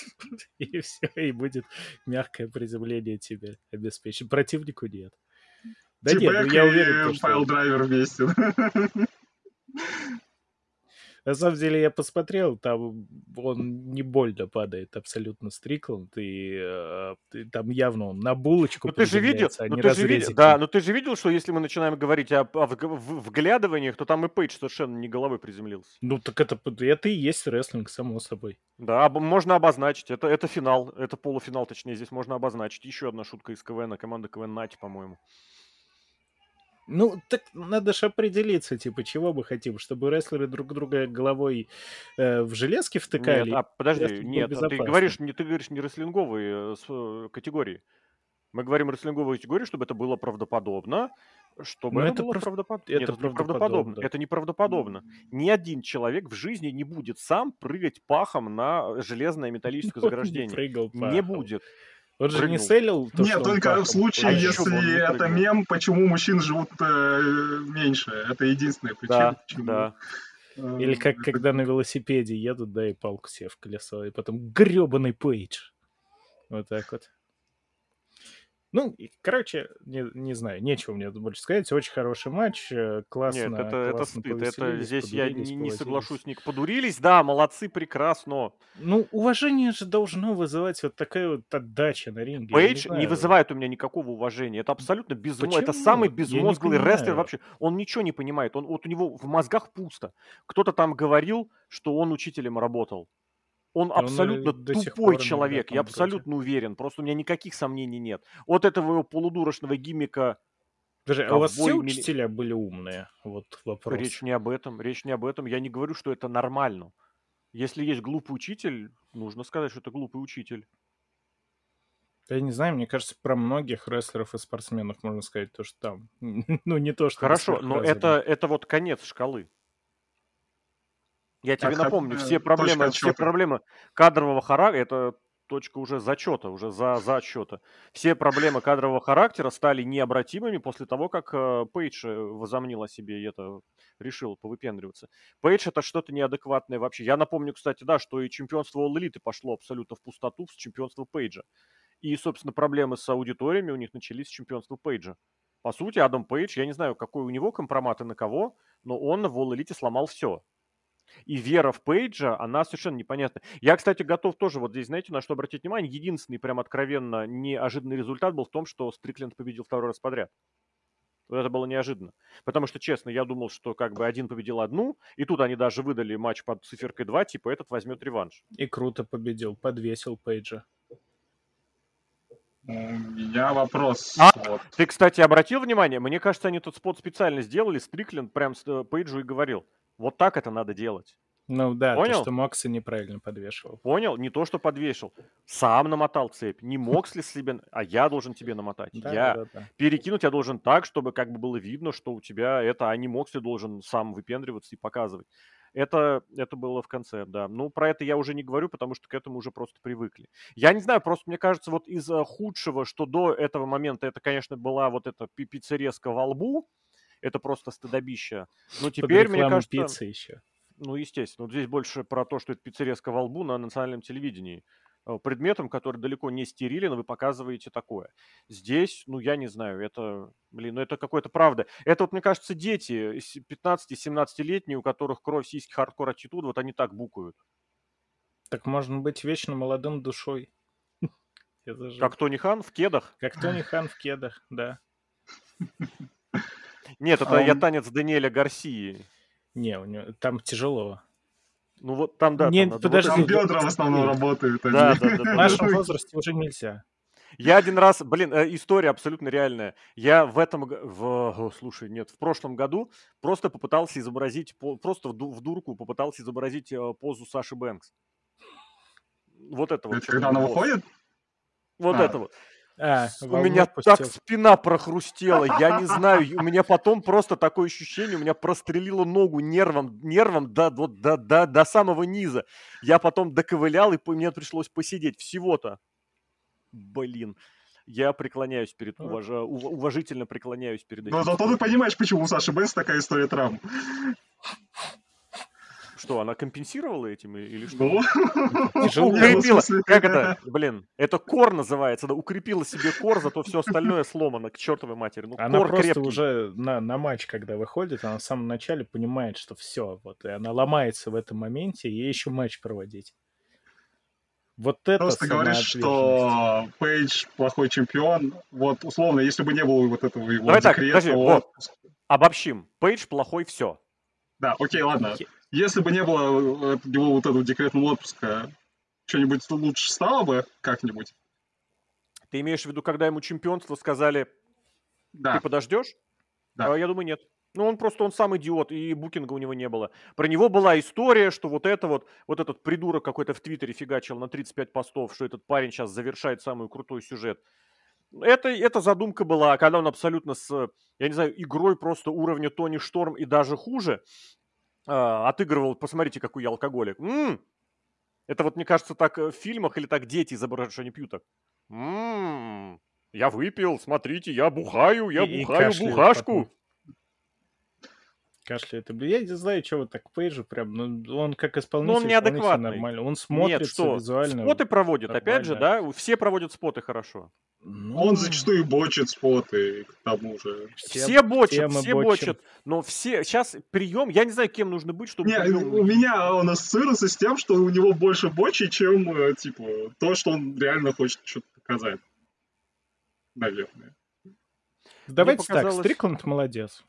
Speaker 2: и все, и будет мягкое приземление тебе обеспечить. Противнику нет.
Speaker 3: Да нет, ну я уверен, что... пайл-драйвер вместе.
Speaker 2: На самом деле я посмотрел, там он не больно падает абсолютно Стрикланд, и, э, там явно он на булочку
Speaker 1: но ты же видел, а но ты же видел, Да, но ты же видел, что если мы начинаем говорить о, о вглядываниях, то там и Пейдж совершенно не головой приземлился.
Speaker 2: Ну так это, это и есть рестлинг, само собой.
Speaker 1: Да, можно обозначить, это, это финал, это полуфинал, точнее, здесь можно обозначить. Еще одна шутка из КВН, команда КВН Нати, по-моему.
Speaker 2: Ну, так надо же определиться, типа, чего мы хотим, чтобы рестлеры друг друга головой э, в железки втыкали.
Speaker 1: Нет, а подожди, нет, а ты говоришь, не, ты говоришь не рестлинговые э, э, категории. Мы говорим рестлинговые категории, чтобы это было правдоподобно, чтобы Но
Speaker 2: ну, это,
Speaker 1: было
Speaker 2: прав...
Speaker 1: правдоподобно.
Speaker 2: Это, Нет, это правдоподобно.
Speaker 1: Это неправдоподобно. Ни один человек в жизни не будет сам прыгать пахом на железное металлическое заграждение. Не будет.
Speaker 2: Он же не селил
Speaker 3: то, Нет, только в случае, а если это мем, почему мужчин живут э, меньше. Это единственная причина. Да, почему.
Speaker 1: да.
Speaker 2: Э, Или как когда на велосипеде едут, да, и палку себе в колесо, и потом гребаный пейдж. Вот так вот. Ну, короче, не, не знаю, нечего мне больше сказать. Очень хороший матч, э, классно.
Speaker 1: Нет, это, это стыд. Это здесь я не, не соглашусь. Не подурились, да, молодцы, прекрасно.
Speaker 2: Ну, уважение же должно вызывать вот такая вот отдача на ринге.
Speaker 1: Пейдж не, не вызывает у меня никакого уважения. Это абсолютно безмозглый. Это самый безмозглый рестлер вообще. Он ничего не понимает. Он, вот у него в мозгах пусто. Кто-то там говорил, что он учителем работал. Он и абсолютно он тупой человек, я абсолютно уверен. Просто у меня никаких сомнений нет. Вот этого его полудурочного гиммика
Speaker 2: Подожди, а у вас все учителя были умные? Вот вопрос.
Speaker 1: Речь не об этом, речь не об этом. Я не говорю, что это нормально. Если есть глупый учитель, нужно сказать, что это глупый учитель.
Speaker 2: Я не знаю, мне кажется, про многих рестлеров и спортсменов можно сказать то, что там. ну, не то, что...
Speaker 1: Хорошо, но это, это вот конец шкалы. Я тебе так, напомню, все проблемы, все проблемы кадрового характера, это точка уже зачета, уже за, за отчета. Все проблемы кадрового характера стали необратимыми после того, как э, Пейдж э, возомнил о себе и это решил повыпендриваться. Пейдж это что-то неадекватное вообще. Я напомню, кстати, да, что и чемпионство All Elite пошло абсолютно в пустоту с чемпионства Пейджа. И, собственно, проблемы с аудиториями у них начались с чемпионства Пейджа. По сути, Адам Пейдж, я не знаю, какой у него компромат и на кого, но он в All Elite сломал все. И вера в Пейджа, она совершенно непонятна. Я, кстати, готов тоже вот здесь, знаете, на что обратить внимание. Единственный прям откровенно неожиданный результат был в том, что Стрикленд победил второй раз подряд. Вот это было неожиданно. Потому что, честно, я думал, что как бы один победил одну, и тут они даже выдали матч под циферкой 2, типа этот возьмет реванш.
Speaker 2: И круто победил, подвесил Пейджа.
Speaker 3: У меня вопрос.
Speaker 1: А, вот. Ты, кстати, обратил внимание? Мне кажется, они тот спот специально сделали. Стрикленд прям с э, Пейджу и говорил. Вот так это надо делать.
Speaker 2: Ну да,
Speaker 1: Понял?
Speaker 2: то, что Мокса неправильно подвешивал.
Speaker 1: Понял? Не то, что подвешал. Сам намотал цепь. Не Моксли себе... А я должен тебе намотать.
Speaker 2: Да,
Speaker 1: я.
Speaker 2: да, да.
Speaker 1: Перекинуть я должен так, чтобы как бы было видно, что у тебя это, а не Моксли должен сам выпендриваться и показывать. Это, это было в конце, да. Ну, про это я уже не говорю, потому что к этому уже просто привыкли. Я не знаю, просто мне кажется, вот из э, худшего, что до этого момента, это, конечно, была вот эта пи- пиццерезка во лбу. Это просто стыдобище. Но теперь, мне кажется...
Speaker 2: пиццы еще.
Speaker 1: Ну, естественно. Вот здесь больше про то, что это пиццерезка во лбу на национальном телевидении. Э, Предметом, который далеко не стерилен, вы показываете такое. Здесь, ну, я не знаю, это, блин, ну, это какое-то правда. Это вот, мне кажется, дети с- 15-17-летние, у которых кровь сиськи хардкор аттитуд, вот они так букают.
Speaker 2: Так можно быть вечно молодым душой.
Speaker 1: Как Тони Хан в кедах.
Speaker 2: как Тони Хан в кедах, да.
Speaker 1: Нет, это
Speaker 3: А
Speaker 1: я
Speaker 3: он-
Speaker 1: танец Даниэля Гарсии.
Speaker 2: Не, у него там тяжело.
Speaker 1: Ну, вот там, да,
Speaker 2: Не,
Speaker 1: там
Speaker 2: подожди,
Speaker 3: Там бедра в основном работают. они.
Speaker 1: Да, да, да,
Speaker 2: В нашем возрасте уже нельзя.
Speaker 1: Я один раз, блин, э, история абсолютно реальная. Я в этом, в, слушай, нет, в прошлом году просто попытался изобразить, просто в, ду- в дурку попытался изобразить э, позу Саши Бэнкс. Вот это вот.
Speaker 3: Когда она выходит?
Speaker 1: Вот
Speaker 3: А.
Speaker 1: это вот.
Speaker 2: А,
Speaker 1: У меня
Speaker 2: пустил.
Speaker 1: так спина прохрустела, я не знаю, у меня потом просто такое ощущение, у меня прострелило ногу нервом, нервом до, вот, до, до, до самого низа. Я потом доковылял, и мне пришлось посидеть всего-то. Блин, я преклоняюсь перед,
Speaker 2: Вот.
Speaker 1: уважа- ув- уважительно преклоняюсь перед этим.
Speaker 3: Но зато ты понимаешь, почему у Саши Бенс такая история травм.
Speaker 1: Что, она компенсировала этим или что?
Speaker 3: Ну,
Speaker 2: Тяжело.
Speaker 3: ну,
Speaker 1: Укрепила, как это, блин, это кор называется, да, укрепила себе кор, зато все остальное сломано, к чертовой матери. Ну,
Speaker 2: Она
Speaker 1: кор
Speaker 2: просто
Speaker 1: крепкий.
Speaker 2: уже на, на матч, когда выходит, она в самом начале понимает, что все, вот, и она ломается в этом моменте, и ей еще матч проводить. Вот это
Speaker 3: Просто говоришь, что Пейдж плохой чемпион. Вот, условно, если бы не было вот этого его
Speaker 1: Давай так,
Speaker 3: декрета,
Speaker 1: подожди,
Speaker 3: вот.
Speaker 1: вот. Обобщим. Пейдж плохой, все.
Speaker 3: Да, окей, ладно. Если бы не было э, его вот этого декретного отпуска, что-нибудь лучше стало бы как-нибудь?
Speaker 1: Ты имеешь в виду, когда ему чемпионство сказали,
Speaker 3: Да.
Speaker 1: ты подождешь?
Speaker 3: Да.
Speaker 1: А, я думаю, нет. Ну, он просто, он сам идиот, и букинга у него не было. Про него была история, что вот это вот, вот этот придурок какой-то в Твиттере фигачил на 35 постов, что этот парень сейчас завершает самый крутой сюжет. Это, эта задумка была, когда он абсолютно с, я не знаю, игрой просто уровня Тони Шторм и даже хуже отыгрывал, посмотрите, какой я алкоголик. М! Это вот, мне кажется, так э, в фильмах или так дети изображают, что они пьют так. М, Я выпил, смотрите, я бухаю, я
Speaker 2: И- и
Speaker 1: бухаю
Speaker 2: кашляет
Speaker 1: бухашку.
Speaker 2: потом. Кашляет. и, блин, Я не знаю, чего так к Пейджу прям, ну, он как исполнитель, вполне себе
Speaker 1: неадекватный.
Speaker 2: нормально. Он
Speaker 1: Нет,
Speaker 2: смотрится
Speaker 1: что,
Speaker 2: визуально.
Speaker 1: споты проводит, опять же,
Speaker 2: нормально.
Speaker 1: да, все проводят споты хорошо.
Speaker 2: Ну,
Speaker 3: Он зачастую бочит споты, к тому же.
Speaker 1: Все, бочат,
Speaker 2: все мы
Speaker 1: все
Speaker 2: бочим.
Speaker 1: бочат, но все, сейчас прием, я не знаю, кем нужно быть, чтобы
Speaker 3: Не,
Speaker 1: прием...
Speaker 3: у меня он ассоциируется с тем, что у него больше бочи, чем, э, типа, то, что он реально хочет что-то показать. Наверное.
Speaker 2: Давайте так, Стрикланд молодец.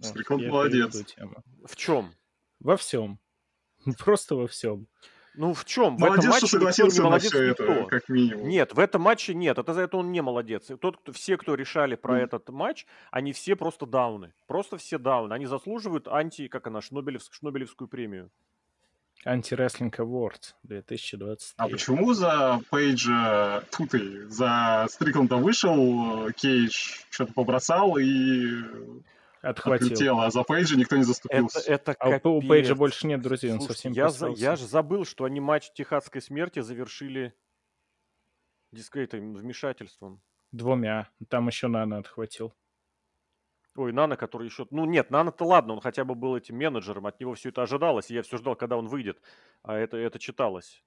Speaker 3: Стрикланд
Speaker 2: я
Speaker 3: молодец.
Speaker 2: тему.
Speaker 1: В чем?
Speaker 2: Во всем. Просто во всем.
Speaker 1: Ну, в чем? В этом
Speaker 3: Молодец,
Speaker 1: матче
Speaker 3: что
Speaker 1: никто не
Speaker 3: согласился на
Speaker 1: молодец
Speaker 3: все это,
Speaker 1: никто.
Speaker 3: как минимум.
Speaker 1: Нет, в этом матче нет. Это за это он не молодец. И Тот, кто, все, кто решали про
Speaker 3: Мгм.
Speaker 1: этот матч, они все просто дауны. Просто все дауны. Они заслуживают анти, как она, Шнобелевск- Шнобелевскую премию.
Speaker 2: Антирестлинг Awards 2023.
Speaker 3: А почему за Пейджа, тьфу ты, за Стрикланда вышел, Кейдж что-то побросал и
Speaker 2: Отхватил.
Speaker 3: отлетел, а за Пейджа никто не
Speaker 1: Это,
Speaker 3: заступился?
Speaker 1: это
Speaker 2: А у- у Пейджа
Speaker 1: капец.
Speaker 2: больше нет друзей, он
Speaker 1: Слушайте,
Speaker 2: совсем
Speaker 1: я, за- я же забыл, что они матч Техасской смерти завершили диск- этим вмешательством.
Speaker 2: Двумя. Там еще Нана отхватил.
Speaker 1: Ой, Нана, который еще... Ну нет, Нана-то ладно, он хотя бы был этим менеджером, от него все это ожидалось, и я все ждал, когда он выйдет, а это, это читалось.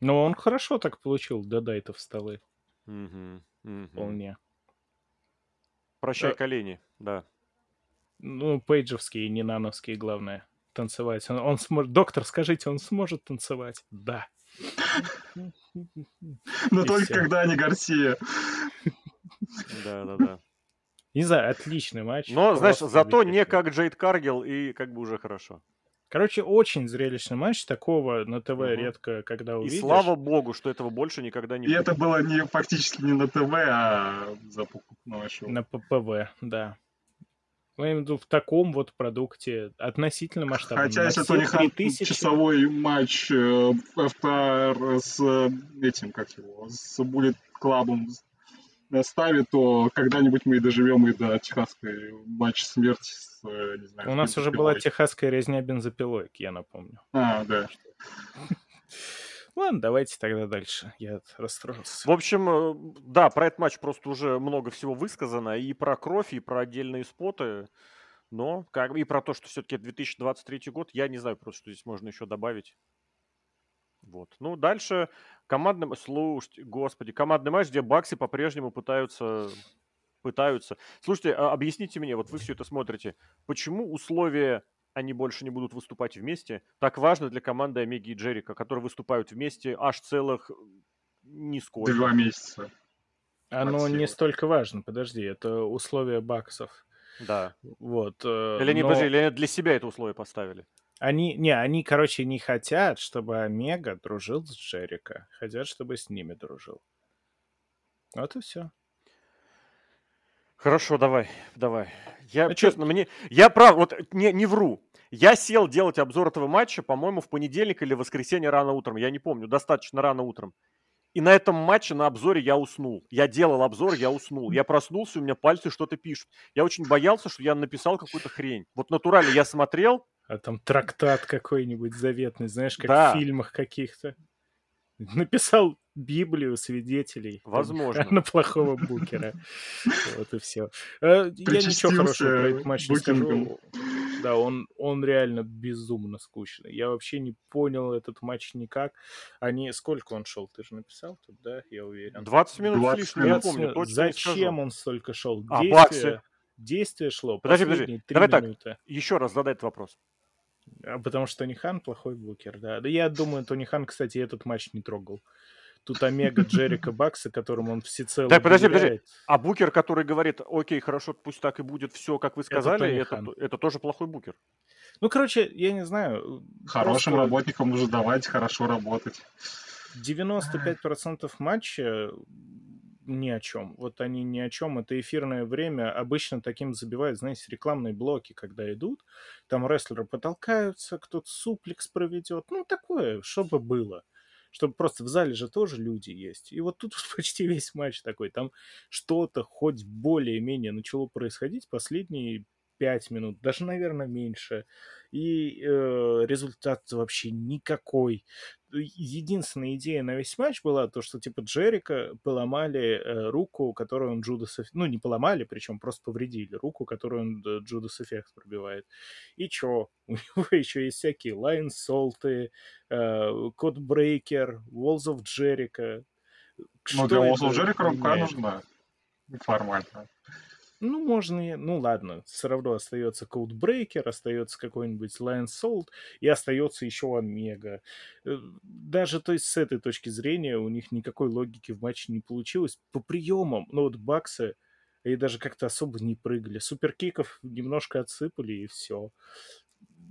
Speaker 2: Но он хорошо так получил дедайтов столы.
Speaker 1: Мгм, мгм.
Speaker 2: Вполне.
Speaker 1: Прощай,
Speaker 2: Э,
Speaker 1: колени, да.
Speaker 2: Ну, пейджевские, не нановские, главное. Танцевать. Он, он сможет... Доктор, скажите, он сможет танцевать? Да.
Speaker 3: Но
Speaker 2: и
Speaker 3: только когда они Гарсия.
Speaker 1: Да, да, да.
Speaker 2: Не знаю, отличный матч.
Speaker 1: Но, знаешь, зато не как Джейд Каргил, и как бы уже хорошо.
Speaker 2: Короче, очень зрелищный матч. Такого на ТВ
Speaker 1: Мгм.
Speaker 2: редко когда
Speaker 1: И
Speaker 2: увидишь.
Speaker 1: слава богу, что этого больше никогда не
Speaker 3: И
Speaker 1: будет.
Speaker 3: это было не фактически не на ТВ, а за покупное шоу.
Speaker 2: На ППВ, да. Я имею в виду в таком вот продукте относительно масштабном.
Speaker 3: Хотя, если Тони Хан часовой матч э, FTR с э, этим, как его, с Буллет Клабом ставит, то когда-нибудь мы и доживем и до техасской матча смерти с, э,
Speaker 2: не знаю... У нас уже была техасская резня бензопилой, я напомню.
Speaker 3: А, да.
Speaker 2: Ладно, давайте тогда дальше. Я расстроился.
Speaker 1: В общем, э, да, про этот матч просто уже много всего высказано. И про кровь, и про отдельные споты. Но как и про то, что все-таки 2023 год, я не знаю просто, что здесь можно еще добавить. Вот. Ну, дальше командный... Слушайте, господи, командный матч, где Баксы по-прежнему пытаются... Пытаются. Слушайте, а объясните мне, вот вы все это смотрите, почему условия они больше не будут выступать вместе, так важно для команды Омеги и Джерика, которые выступают вместе аж целых нисколько.
Speaker 3: Два месяца.
Speaker 2: Оно не столько важно, подожди, это условия баксов.
Speaker 1: Да.
Speaker 2: Вот.
Speaker 1: Э, или они, но... подожди, или они для себя это условие поставили?
Speaker 2: Они, не, они, короче, не хотят, чтобы Омега дружил с Джерика. Хотят, чтобы с ними дружил. Вот и все.
Speaker 1: Хорошо, давай, давай. Я, а честно, мне... Я прав, вот не, не вру. Я сел делать обзор этого матча, по-моему, в понедельник или воскресенье рано утром. Я не помню, достаточно рано утром. И на этом матче, на обзоре я уснул. Я делал обзор, я уснул. Я проснулся, у меня пальцы что-то пишут. Я очень боялся, что я написал какую-то хрень. Вот натурально я смотрел.
Speaker 2: А там трактат какой-нибудь заветный, знаешь, как да. в фильмах каких-то. Написал Библию свидетелей.
Speaker 1: Возможно.
Speaker 2: На плохого букера. Вот и все. Э, я ничего хорошего про этот матч не скажу. Да, он, он реально безумно скучный. Я вообще не понял этот матч никак. Они... Сколько он шел? Ты же написал тут, да? Я уверен.
Speaker 1: 20 минут 20 лишним, я помню.
Speaker 2: Точно Зачем он столько шел? А, Действие, действие шло.
Speaker 1: Подожди, подожди. Давай минуты. так. Еще раз задай этот вопрос.
Speaker 2: А потому что Тони Хан плохой букер, да. Да я думаю, Тони Хан, кстати, этот матч не трогал. Тут Омега Джерика Бакса, которым он всецело
Speaker 1: Так, подожди, подожди. А букер, который говорит, окей, хорошо, пусть так и будет все, как вы сказали, это, это, это тоже плохой букер.
Speaker 2: Ну, короче, я не знаю.
Speaker 3: Хорошим просто... работникам нужно давать хорошо работать.
Speaker 2: 95% матча ни о чем. Вот они ни о чем. Это эфирное время. Обычно таким забивают, знаете, рекламные блоки, когда идут. Там рестлеры потолкаются, кто-то суплекс проведет. Ну, такое, чтобы было чтобы просто в зале же тоже люди есть. И вот тут почти весь матч такой. Там что-то хоть более-менее начало происходить последние пять минут, даже, наверное, меньше. И э, результат вообще никакой. Единственная идея на весь матч была то, что типа Джерика поломали э, руку, которую он Judas... Ну, не поломали, причем просто повредили руку, которую он э, Judas Effect пробивает. И чё? У него еще есть всякие Lionsault ы, Codebreaker, Walls of Jericho.
Speaker 3: Ну, для Walls of Jericho рука нужна. Формально.
Speaker 2: Ну, можно, ну ладно, все равно остается Codebreaker, остается какой-нибудь Lion Salt и остается еще Омега. Э, даже, то есть, с этой точки зрения у них никакой логики в матче не получилось. По приемам, ну вот Баксы, и даже как-то особо не прыгали. Суперкиков немножко отсыпали и все.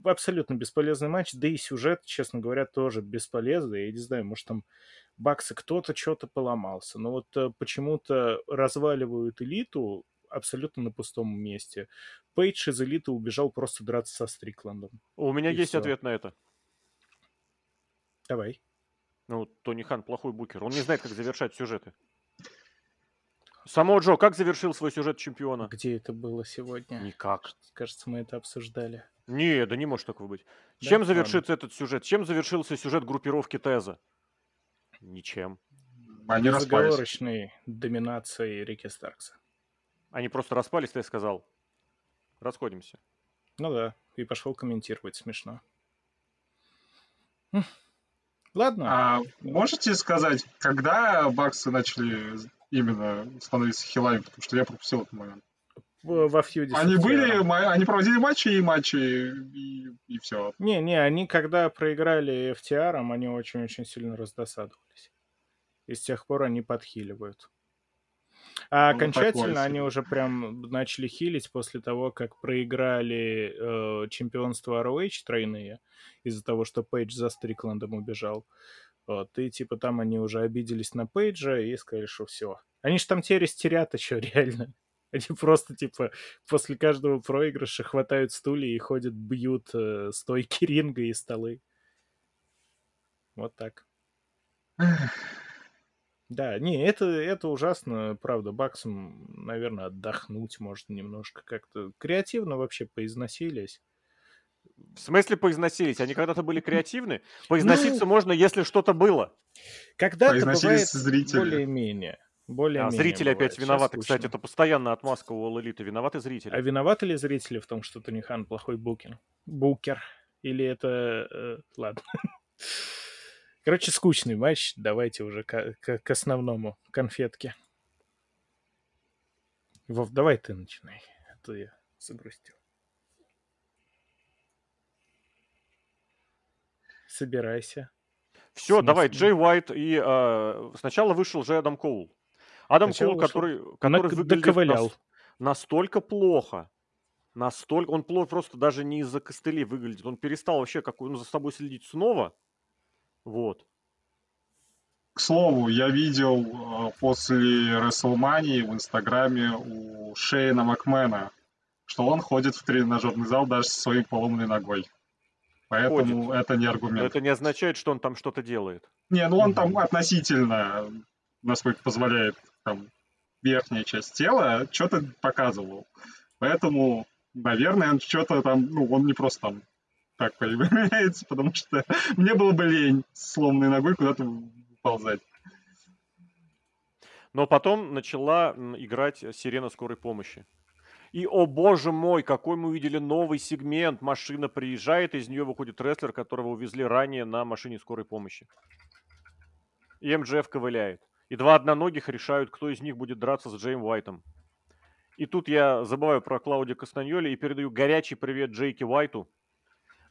Speaker 2: Абсолютно бесполезный матч, да и сюжет, честно говоря, тоже бесполезный. Я не знаю, может там Баксы кто-то что-то поломался. Но вот э, почему-то разваливают элиту, абсолютно на пустом месте. Пейдж из элиты убежал просто драться со Стрикландом.
Speaker 1: У меня есть все. ответ на это.
Speaker 2: Давай.
Speaker 1: Ну, Тони Хан плохой букер. Он не знает, как завершать сюжеты. Само Джо, как завершил свой сюжет чемпиона?
Speaker 2: Где это было сегодня?
Speaker 1: Никак.
Speaker 2: Кажется, мы это обсуждали.
Speaker 1: Не, да не может такого быть. Да? Чем завершится Ладно. этот сюжет? Чем завершился сюжет группировки Теза? Ничем.
Speaker 2: Они Безоговорочной доминацией Рики Старкса.
Speaker 1: Они просто распались, ты сказал. Расходимся.
Speaker 2: Ну да, и пошел комментировать, смешно. Хм. Ладно.
Speaker 3: А можете сказать, когда баксы начали именно становиться хилами, потому что я пропустил этот момент?
Speaker 2: Во фьюде.
Speaker 3: Они были, они проводили матчи и матчи, и, и все.
Speaker 2: Не-не, они когда проиграли FTR, они очень-очень сильно раздосадовались. И с тех пор они подхиливают. А ну, окончательно они уже прям начали хилить после того, как проиграли э, чемпионство ROH тройные из-за того, что Пейдж за Стрикландом убежал. Вот, и типа там они уже обиделись на Пейджа и сказали, что все. Они же там теперь истерят еще реально. Они просто, типа, после каждого проигрыша хватают стулья и ходят, бьют э, стойки ринга и столы. Вот так. Да, не, это, это ужасно, правда. Баксом, наверное, отдохнуть может немножко как-то. Креативно вообще поизносились.
Speaker 1: В смысле поизносились? Они когда-то были креативны? Поизноситься ну, можно, если что-то было.
Speaker 2: Когда-то бывает более-менее. Более
Speaker 1: а зрители опять виноваты. Скучно. Кстати, это постоянно отмазка у All Elite. Виноваты зрители.
Speaker 2: А виноваты ли зрители в том, что Тони Хан плохой букер? Букер. Или это... Э, ладно. Короче, скучный матч. Давайте уже к, к, к основному. Конфетке. Вов, давай ты начинай. А то я загрустил. Собирайся.
Speaker 1: Все, давай, Джей Уайт и э, сначала вышел же Адам Коул. Адам Сначала Коул, который, который на, выглядит нас, настолько плохо, настолько, он плохо просто даже не из-за костылей выглядит, он перестал вообще как он за собой следить снова, вот.
Speaker 3: К слову, я видел э, после WrestleMania в Инстаграме у Шейна Макмена, что он ходит в тренажерный зал даже со своей поломанной ногой. Поэтому ходит. это не аргумент. Но
Speaker 1: это не означает, что он там что-то делает.
Speaker 3: Не, ну он там относительно, насколько позволяет там, верхняя часть тела, что-то показывал. Поэтому, наверное, он что-то там, ну, он не просто там так появляется, потому что мне было бы лень с сломанной ногой куда-то ползать.
Speaker 1: Но потом начала играть сирена скорой помощи. И, о боже мой, какой мы увидели новый сегмент. Машина приезжает, из нее выходит рестлер, которого увезли ранее на машине скорой помощи. И МДФ ковыляет. И два одноногих решают, кто из них будет драться с Джейм Уайтом. И тут я забываю про Клауди Кастаньоли и передаю горячий привет Джейки Уайту,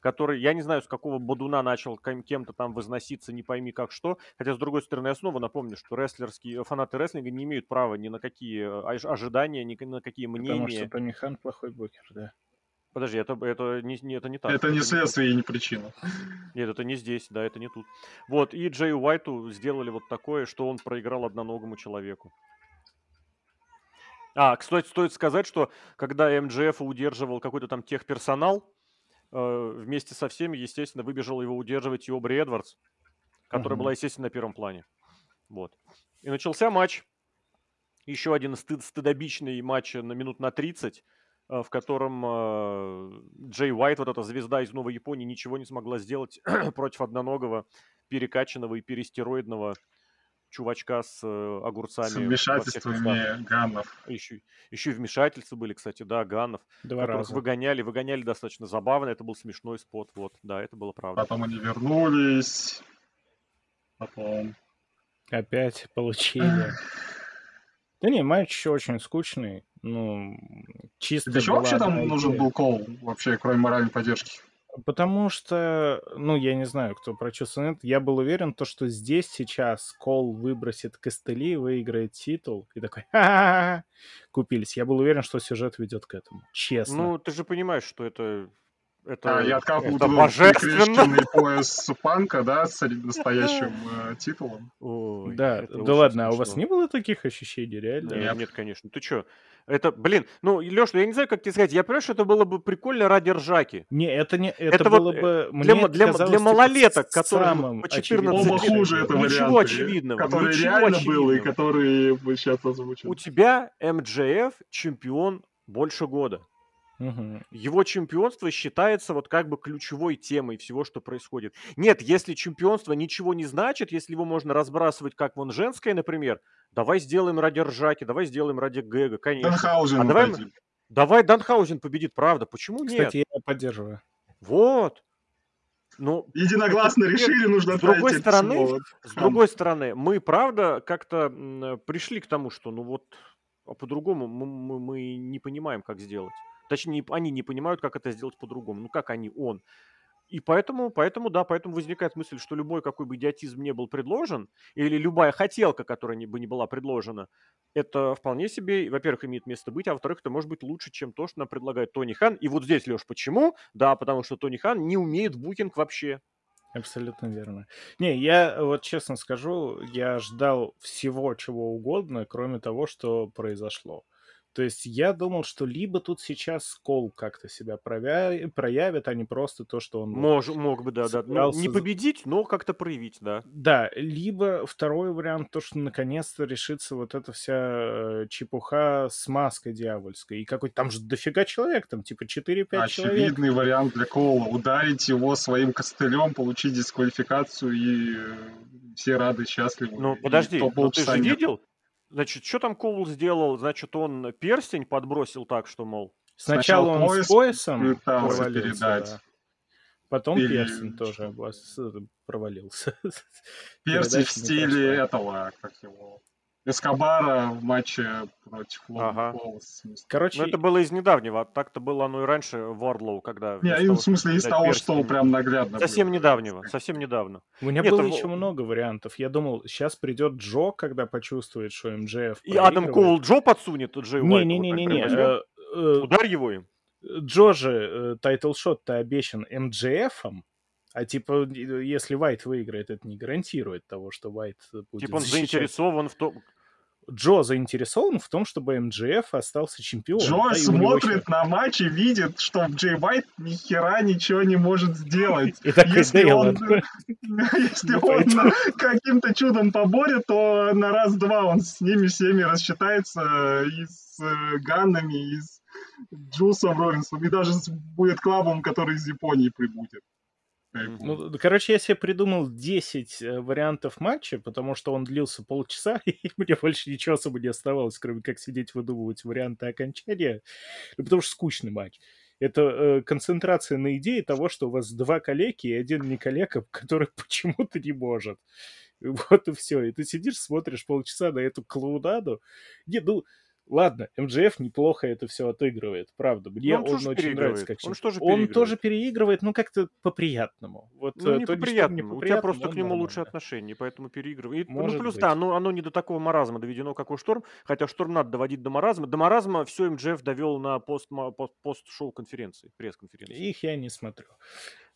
Speaker 1: который, я не знаю, с какого бодуна начал кем-то там возноситься, не пойми как что. Хотя, с другой стороны, я снова напомню, что рестлерские, фанаты рестлинга не имеют права ни на какие э, ожидания, ни на какие мнения. Потому
Speaker 2: что Тони Хан плохой бокер, да.
Speaker 1: Подожди, это, это, не, не, это не так.
Speaker 3: Это, это не следствие не и не причина.
Speaker 1: Нет, это не здесь, да, это не тут. Вот, и Джей Уайту сделали вот такое, что он проиграл одноногому человеку. А, кстати, стоит сказать, что когда МДФ удерживал какой-то там техперсонал, вместе со всеми, естественно, выбежал его удерживать Йобри Эдвардс, которая uh-huh. была, естественно, на первом плане. Вот. И начался матч. Еще один стыд, стыдобичный матч на минут на 30 Э, в котором э, Джей Уайт, вот эта звезда из Новой Японии, ничего не смогла сделать против одноногого, перекачанного и перестероидного чувачка с э, огурцами. С
Speaker 3: вмешательствами Ганнов.
Speaker 1: Еще, еще и вмешательства были, кстати, да, Ганнов. Два которых раза. выгоняли, выгоняли достаточно забавно, это был смешной спот, вот, да, это было правда.
Speaker 3: Потом они вернулись, потом...
Speaker 2: Опять получили. Да не, матч еще очень скучный. Ну, чисто
Speaker 3: Для чего вообще там идея. нужен был кол, вообще, кроме моральной поддержки?
Speaker 2: Потому что, ну, я не знаю, кто прочувствовал это, я был уверен, то, что здесь сейчас Кол выбросит костыли, выиграет титул, и такой, ха-ха-ха, купились. Я был уверен, что сюжет ведет к этому, честно.
Speaker 1: Ну, ты же понимаешь, что это
Speaker 3: это, а, я откапываю это божественно. пояс панка, да, с настоящим э, титулом.
Speaker 2: Ой, да, да ладно, смешно. а у вас не было таких ощущений, реально?
Speaker 1: Нет, нет конечно. Ты что? Это, блин, ну, Леш, я не знаю, как тебе сказать. Я понимаю, что это было бы прикольно ради ржаки.
Speaker 2: Не, это не, это, это было вот бы...
Speaker 1: Для, мне для, для типа малолеток, которые по 14
Speaker 3: лет. хуже это
Speaker 1: Ничего очевидного.
Speaker 3: Который
Speaker 1: ничего
Speaker 3: реально очевидного. был и который мы сейчас озвучим.
Speaker 1: У тебя МДФ чемпион больше года. Угу. Его чемпионство считается вот как бы ключевой темой всего, что происходит. Нет, если чемпионство ничего не значит, если его можно разбрасывать, как вон женское, например, давай сделаем ради ржаки, давай сделаем ради гэга, конечно.
Speaker 3: Данхаузен а
Speaker 1: давай, давай Данхаузен победит, правда, почему
Speaker 2: Кстати,
Speaker 1: нет?
Speaker 2: Кстати, я поддерживаю.
Speaker 1: Вот. Ну,
Speaker 3: Единогласно это, решили, нужно
Speaker 1: с другой стороны, с другой стороны, мы правда как-то пришли к тому, что ну вот а по-другому мы, мы, мы не понимаем, как сделать. Точнее, они не понимают, как это сделать по-другому. Ну, как они, он. И поэтому, поэтому, да, поэтому возникает мысль, что любой какой бы идиотизм не был предложен, или любая хотелка, которая не, бы не была предложена, это вполне себе, во-первых, имеет место быть, а во-вторых, это может быть лучше, чем то, что нам предлагает Тони Хан. И вот здесь, Леш, почему? Да, потому что Тони Хан не умеет букинг вообще.
Speaker 2: Абсолютно верно. Не, я вот честно скажу, я ждал всего чего угодно, кроме того, что произошло. То есть я думал, что либо тут сейчас Кол как-то себя провя... проявит, а не просто то, что он...
Speaker 1: Мож, мог бы, да, да. Ну, не победить, но как-то проявить, да.
Speaker 2: Да, либо второй вариант, то, что наконец-то решится вот эта вся э, чепуха с маской дьявольской. И какой-то там же дофига человек, там типа 4-5 человек.
Speaker 3: Очевидный вариант для Кола. Ударить его своим костылем, получить дисквалификацию и э, все рады, счастливы.
Speaker 1: Ну, подожди, ну, ты же видел, Значит, что там Коул сделал? Значит, он перстень подбросил так, что, мол...
Speaker 2: Сначала, Сначала он пояс с поясом провалился, да. Потом Или... перстень тоже провалился.
Speaker 3: Перстень в стиле этого, как его, Эскобара в матче против ага.
Speaker 1: Короче, ну, это было из недавнего, а так-то было оно и раньше в Wardlow, когда...
Speaker 3: Не, того, в смысле из того, что прям наглядно
Speaker 1: Совсем было. недавнего, совсем недавно.
Speaker 2: У меня Нет, было это... еще много вариантов. Я думал, сейчас придет Джо, когда почувствует, что MJF
Speaker 1: И Адам Коул Джо подсунет Джей
Speaker 2: Не-не-не-не.
Speaker 1: Э, э, Ударь его им.
Speaker 2: Джо же title shot -то обещан MJF ом, а типа, если Вайт выиграет, это не гарантирует того, что Вайт будет
Speaker 1: Типа он защищать. заинтересован в том...
Speaker 2: Джо заинтересован в том, чтобы MJF остался чемпионом.
Speaker 3: Джо да, смотрит на матч и видит, что Джей Вайт ни хера ничего не может сделать. И если он, если он каким-то чудом поборет, то на раз-два он с ними всеми рассчитается и с э, Ганнами, и с Джусом Робинсом, и даже будет клабом, который из Японии прибудет.
Speaker 2: Ну, короче, я себе придумал 10 э, вариантов матча, потому что он длился полчаса, и мне больше ничего особо не оставалось, кроме как сидеть выдумывать варианты окончания, ну, потому что скучный матч. Это э, концентрация на идее того, что у вас два коллеги и один не коллега, который почему-то не может. Вот и все. И ты сидишь, смотришь полчаса на эту клоунаду. Не, ну, Ладно, МДФ неплохо это все отыгрывает, правда. Мне он, он очень нравится, как он, тоже он тоже переигрывает, но как-то по-приятному.
Speaker 1: Вот, ну, не по-приятному. У тебя просто к нему лучшие отношения, поэтому переигрывает. Ну, Может ну, плюс, быть. да, оно, оно не до такого маразма доведено, как у Шторм, хотя Шторм надо доводить до маразма. До маразма все МДФ довел на пост, пост-шоу конференции, пресс-конференции.
Speaker 2: Их я не смотрю.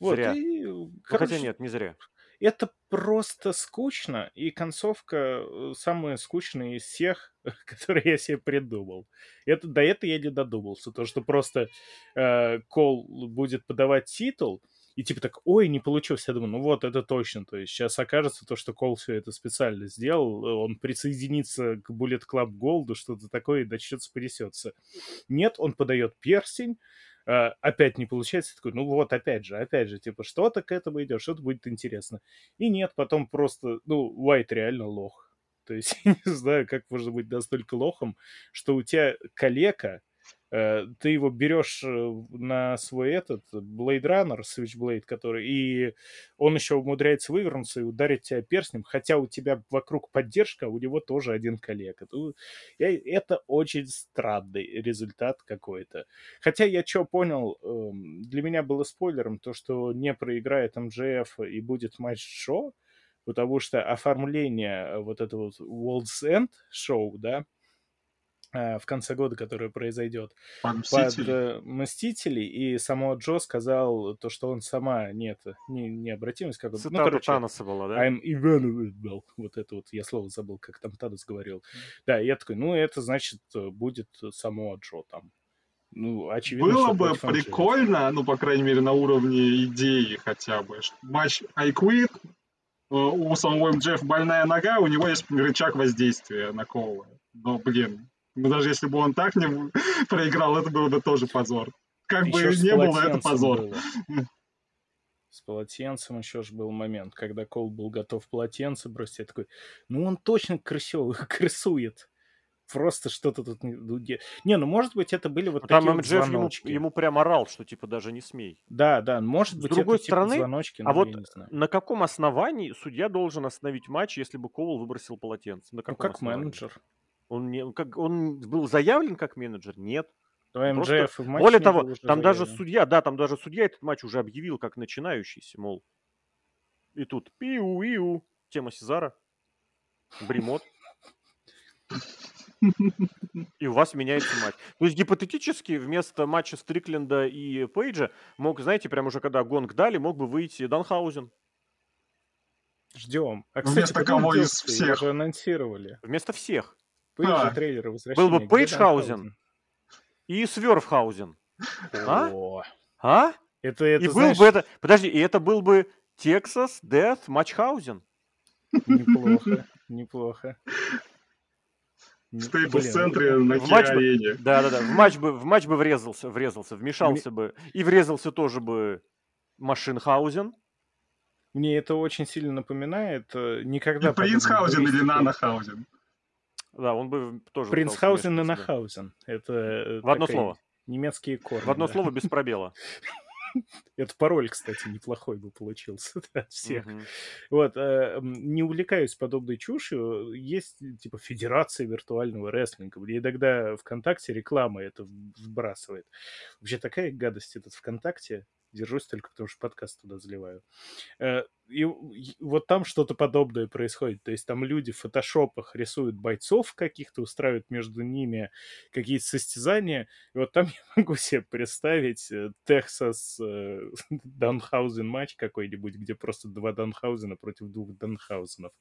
Speaker 1: Вот, зря. И, ну, Хотя нет, не зря.
Speaker 2: Это просто скучно, и концовка э, самая скучная из всех, которые я себе придумал. Это, до этого я не додумался. То, что просто э, Кол будет подавать титул, и типа так, ой, не получилось. Я думаю, ну вот, это точно. То есть сейчас окажется то, что Кол все это специально сделал. Он присоединится к Bullet Club Gold, что-то такое, и начнется понесется. Нет, он подает перстень, э, опять не получается, такой, ну вот, опять же, опять же, типа, что-то к этому идет, что-то будет интересно. И нет, потом просто, ну, Уайт реально лох. То есть, я не знаю, как можно быть настолько лохом, что у тебя калека, ты его берешь э, на свой этот Blade Runner, Switchblade, который, и он еще умудряется вывернуться и ударить тебя перстнем, хотя у тебя вокруг поддержка, а у него тоже один коллега. Это очень странный результат какой-то. Хотя я что понял, эм, для меня было спойлером то, что не проиграет МЖФ и будет матч Шо, потому что оформление вот этого World's End шоу, да, Э, в конце года, которое произойдет под Мстители. под Мстителей, и само Джо сказал то, что он сама, нет, не, необратимость, как...
Speaker 1: Цитата ну, короче, Таноса была, да?
Speaker 2: I'm invulnerable. Вот это вот, я слово забыл, как там Танос говорил. Mm. Да, и я такой, ну, это значит, будет само Джо там.
Speaker 3: Ну, очевидно, Было бы прикольно, ну, по крайней мере, на уровне идеи хотя бы. Матч I Quit, э, у самого МДФ больная нога, у него есть рычаг воздействия на Коула. Но, блин, но даже если бы он так не проиграл, это было бы тоже позор. Как еще бы не было, это позор. Было.
Speaker 2: С полотенцем еще же был момент, когда Кол был готов полотенце бросить. Я такой, ну он точно красивый, красует. Просто что-то тут... Ну, не, ну может быть это были вот
Speaker 1: ну, такие Там вот ему, ему прям орал, что типа даже не смей.
Speaker 2: Да, да, может
Speaker 1: С
Speaker 2: быть
Speaker 1: другой это, типа, стороны, типа, звоночки, а вот на каком основании судья должен остановить матч, если бы Коул выбросил полотенце? На
Speaker 2: ну как основании? менеджер.
Speaker 1: Он, не, как, он был заявлен как менеджер? Нет.
Speaker 2: Просто,
Speaker 1: более того, там заявлен. даже судья, да, там даже судья этот матч уже объявил как начинающийся, мол. И тут пиу-иу, тема Сезара, бремот. И у вас меняется матч. То есть гипотетически вместо матча Стрикленда и Пейджа мог, знаете, прямо уже когда гонг дали, мог бы выйти Данхаузен.
Speaker 2: Ждем.
Speaker 3: А, кстати, Вместо кого из всех?
Speaker 2: Уже анонсировали.
Speaker 1: Вместо всех.
Speaker 2: Были а, же трейлеры
Speaker 1: возвращения. Был бы Пейджхаузен, и Сверфхаузен. А? А?
Speaker 2: это,
Speaker 1: И
Speaker 2: это,
Speaker 1: был
Speaker 2: знаешь,
Speaker 1: бы это... Подожди, и это был бы Texas Death Матчхаузен.
Speaker 2: неплохо, неплохо.
Speaker 3: В
Speaker 2: Не-
Speaker 3: стейпл-центре
Speaker 2: блин,
Speaker 3: на
Speaker 1: в матч бы-
Speaker 3: Киарене.
Speaker 1: Да-да-да, в матч бы, в матч бы врезался, врезался, вмешался бы. И врезался тоже бы Машинхаузен.
Speaker 2: Мне это очень сильно напоминает. э, Никогда
Speaker 3: И Принцхаузен или
Speaker 2: баллистикой-
Speaker 3: Нанахаузен.
Speaker 1: Да, он бы тоже...
Speaker 2: Принцхаузен и. Нахаузен. Это э,
Speaker 1: В одно слово.
Speaker 2: Немецкие корни.
Speaker 1: В одно
Speaker 2: да.
Speaker 1: слово без пробела.
Speaker 2: Это пароль, кстати, неплохой бы получился от всех.
Speaker 1: Мгм.
Speaker 2: Вот, э, не увлекаюсь подобной чушью. Есть, типа, Федерация виртуального рестлинга. Мне иногда ВКонтакте реклама это вбрасывает. Вообще такая гадость этот ВКонтакте. Держусь только потому, что подкаст туда заливаю. Э, И вот там что-то подобное происходит. То есть там люди в фотошопах рисуют бойцов каких-то, устраивают между ними какие-то состязания. И вот там я могу себе представить э, Техас э, Данхаузен матч какой-нибудь, где просто два Данхаузена против двух Данхаузенов.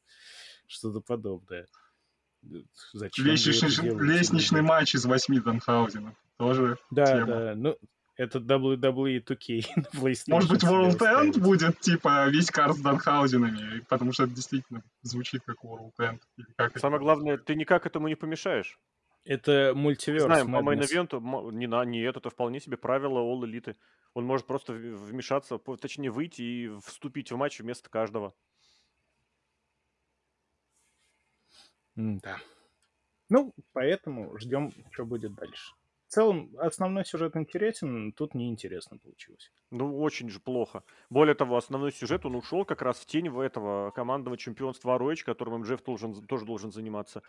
Speaker 2: Что-то подобное. Э, Зачем
Speaker 3: Лестничный,
Speaker 2: делаете,
Speaker 3: лестничный матч из восьми Данхаузенов. Тоже
Speaker 2: Да,
Speaker 3: тема.
Speaker 2: да. Ну, это WWE 2K на PlayStation.
Speaker 3: Может быть, World End будет, типа, весь карт с Данхаузенами, потому что это действительно звучит как World End. Как
Speaker 1: Самое главное, ты никак этому не помешаешь.
Speaker 2: Это мультиверс
Speaker 1: Знаем, по мо- не на, нет, это вполне себе правило All Elite. Он может просто вмешаться, точнее выйти и вступить в матч вместо каждого.
Speaker 2: Да. Ну, поэтому ждем, что будет дальше. Целом, основной сюжет интересен, тут неинтересно получилось.
Speaker 1: Ну, очень же плохо. Более того, основной сюжет, он ушел как раз в тень в этого командного чемпионства ROH, которым МЖФ должен, тоже должен заниматься.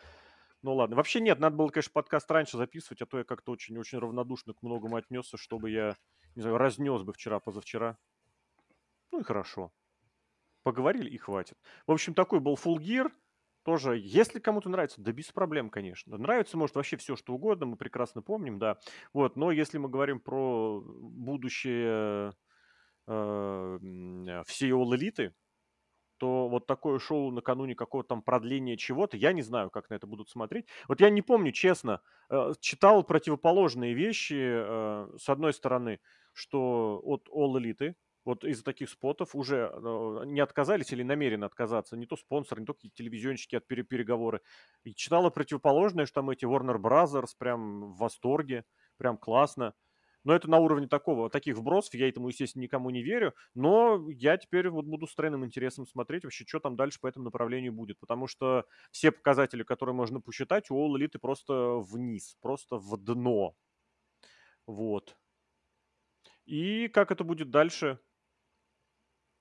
Speaker 1: Ну ладно. Вообще нет, надо было, конечно, подкаст раньше записывать, а то я как-то очень-очень равнодушно к многому отнесся, чтобы я, не знаю, разнес бы вчера, позавчера. Ну и хорошо. Поговорили и хватит. В общем, такой был Full Gear. Тоже, если кому-то нравится, да без проблем, конечно. Нравится, может, вообще все, что угодно, мы прекрасно помним, да. Вот, но если мы говорим про будущее э, м, всей All Elite, то вот такое шоу накануне какого-то там продления чего-то, я не знаю, как на это будут смотреть. Вот я не помню, честно, э, читал противоположные вещи, э, с одной стороны, что от All Elite, вот из-за таких спотов уже э, не отказались или намерены отказаться, не то спонсоры, не то какие-то телевизионщики от пере- переговоры. И читала противоположное, что там эти Warner Brothers прям в восторге, прям классно. Но это на уровне такого, таких вбросов, я этому, естественно, никому не верю, но я теперь вот буду с тройным интересом смотреть вообще, что там дальше по этому направлению будет, потому что все показатели, которые можно посчитать, у All Elite просто вниз, просто в дно. Вот. И как это будет дальше,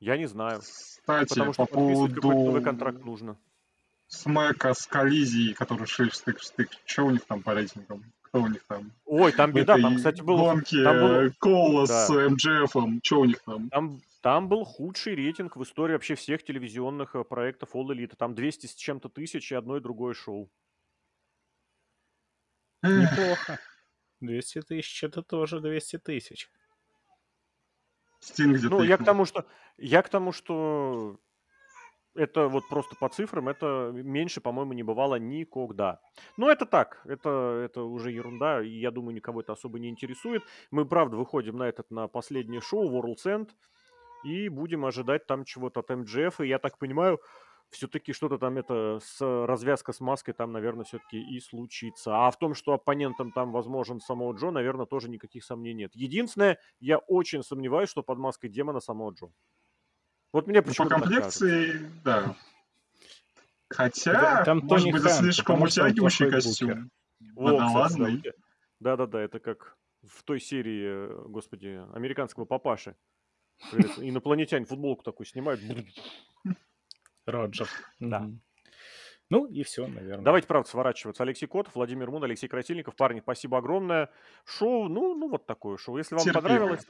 Speaker 1: я не знаю.
Speaker 3: Кстати,
Speaker 1: Потому что
Speaker 3: по
Speaker 1: какой-то новый
Speaker 3: поводу
Speaker 1: контракт нужно.
Speaker 3: Смэка с коллизией, который шли в стык в стык. Что у них там по рейтингам? Кто у них там?
Speaker 1: Ой, там беда, там, кстати, был...
Speaker 3: гонке
Speaker 1: там был-
Speaker 3: Коула
Speaker 1: Да.
Speaker 3: с МДФом. Что у них там?
Speaker 1: Там, там был худший рейтинг в истории вообще всех телевизионных э, проектов All Elite. Там 200 с чем-то тысяч и одно и другое шоу.
Speaker 2: Неплохо. 200 тысяч, это тоже 200 тысяч.
Speaker 3: Стинг где-то
Speaker 1: Ну, я к тому, что... Я к тому, что... Это вот просто по цифрам, это меньше, по-моему, не бывало никогда. Но это так, это, это уже ерунда, и я думаю, никого это особо не интересует. Мы, правда, выходим на этот, на последнее шоу, World's End, и будем ожидать там чего-то от МДФ, и я так понимаю, все-таки что-то там это с развязка с маской там, наверное, все-таки и случится. А в том, что оппонентом там возможен самого Джо, наверное, тоже никаких сомнений нет. Единственное, я очень сомневаюсь, что под маской демона самого Джо. Вот мне
Speaker 3: Ну, по
Speaker 1: почему-то так кажется.
Speaker 3: комплекции, да.
Speaker 2: Да,
Speaker 3: Хотя,
Speaker 2: там
Speaker 3: может
Speaker 2: Тони
Speaker 3: быть, это слишком утягивающий костюм. Водолазный.
Speaker 1: Да-да-да, это как в той серии, э, господи, американского папаши. Говорит, Инопланетяне футболку такую снимают.
Speaker 2: Роджер.
Speaker 1: Да.
Speaker 2: Ну и все, наверное.
Speaker 1: Давайте, правда, сворачиваться. Алексей Котов, Владимир Мун, Алексей Красильников. Парни, спасибо огромное. Шоу, ну, ну вот такое шоу. Если вам
Speaker 3: Терпимо.
Speaker 1: понравилось,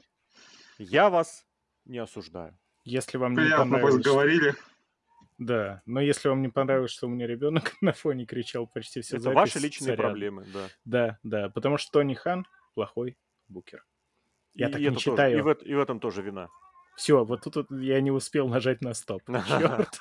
Speaker 1: я вас не осуждаю.
Speaker 2: Если вам не
Speaker 3: Приятно
Speaker 2: понравилось...
Speaker 3: поговорили.
Speaker 2: Да, но если вам не понравилось, что у меня ребенок на фоне кричал почти всю
Speaker 1: Это
Speaker 2: запись,
Speaker 1: ваши личные
Speaker 2: сорян.
Speaker 1: проблемы, да.
Speaker 2: Да, да, потому что Тони Хан плохой букер. Я
Speaker 1: и,
Speaker 2: так
Speaker 1: и
Speaker 2: не
Speaker 1: тоже-
Speaker 2: считаю.
Speaker 1: и, в, и в этом тоже вина.
Speaker 2: Все, вот тут вот я не успел нажать на стоп. Черт.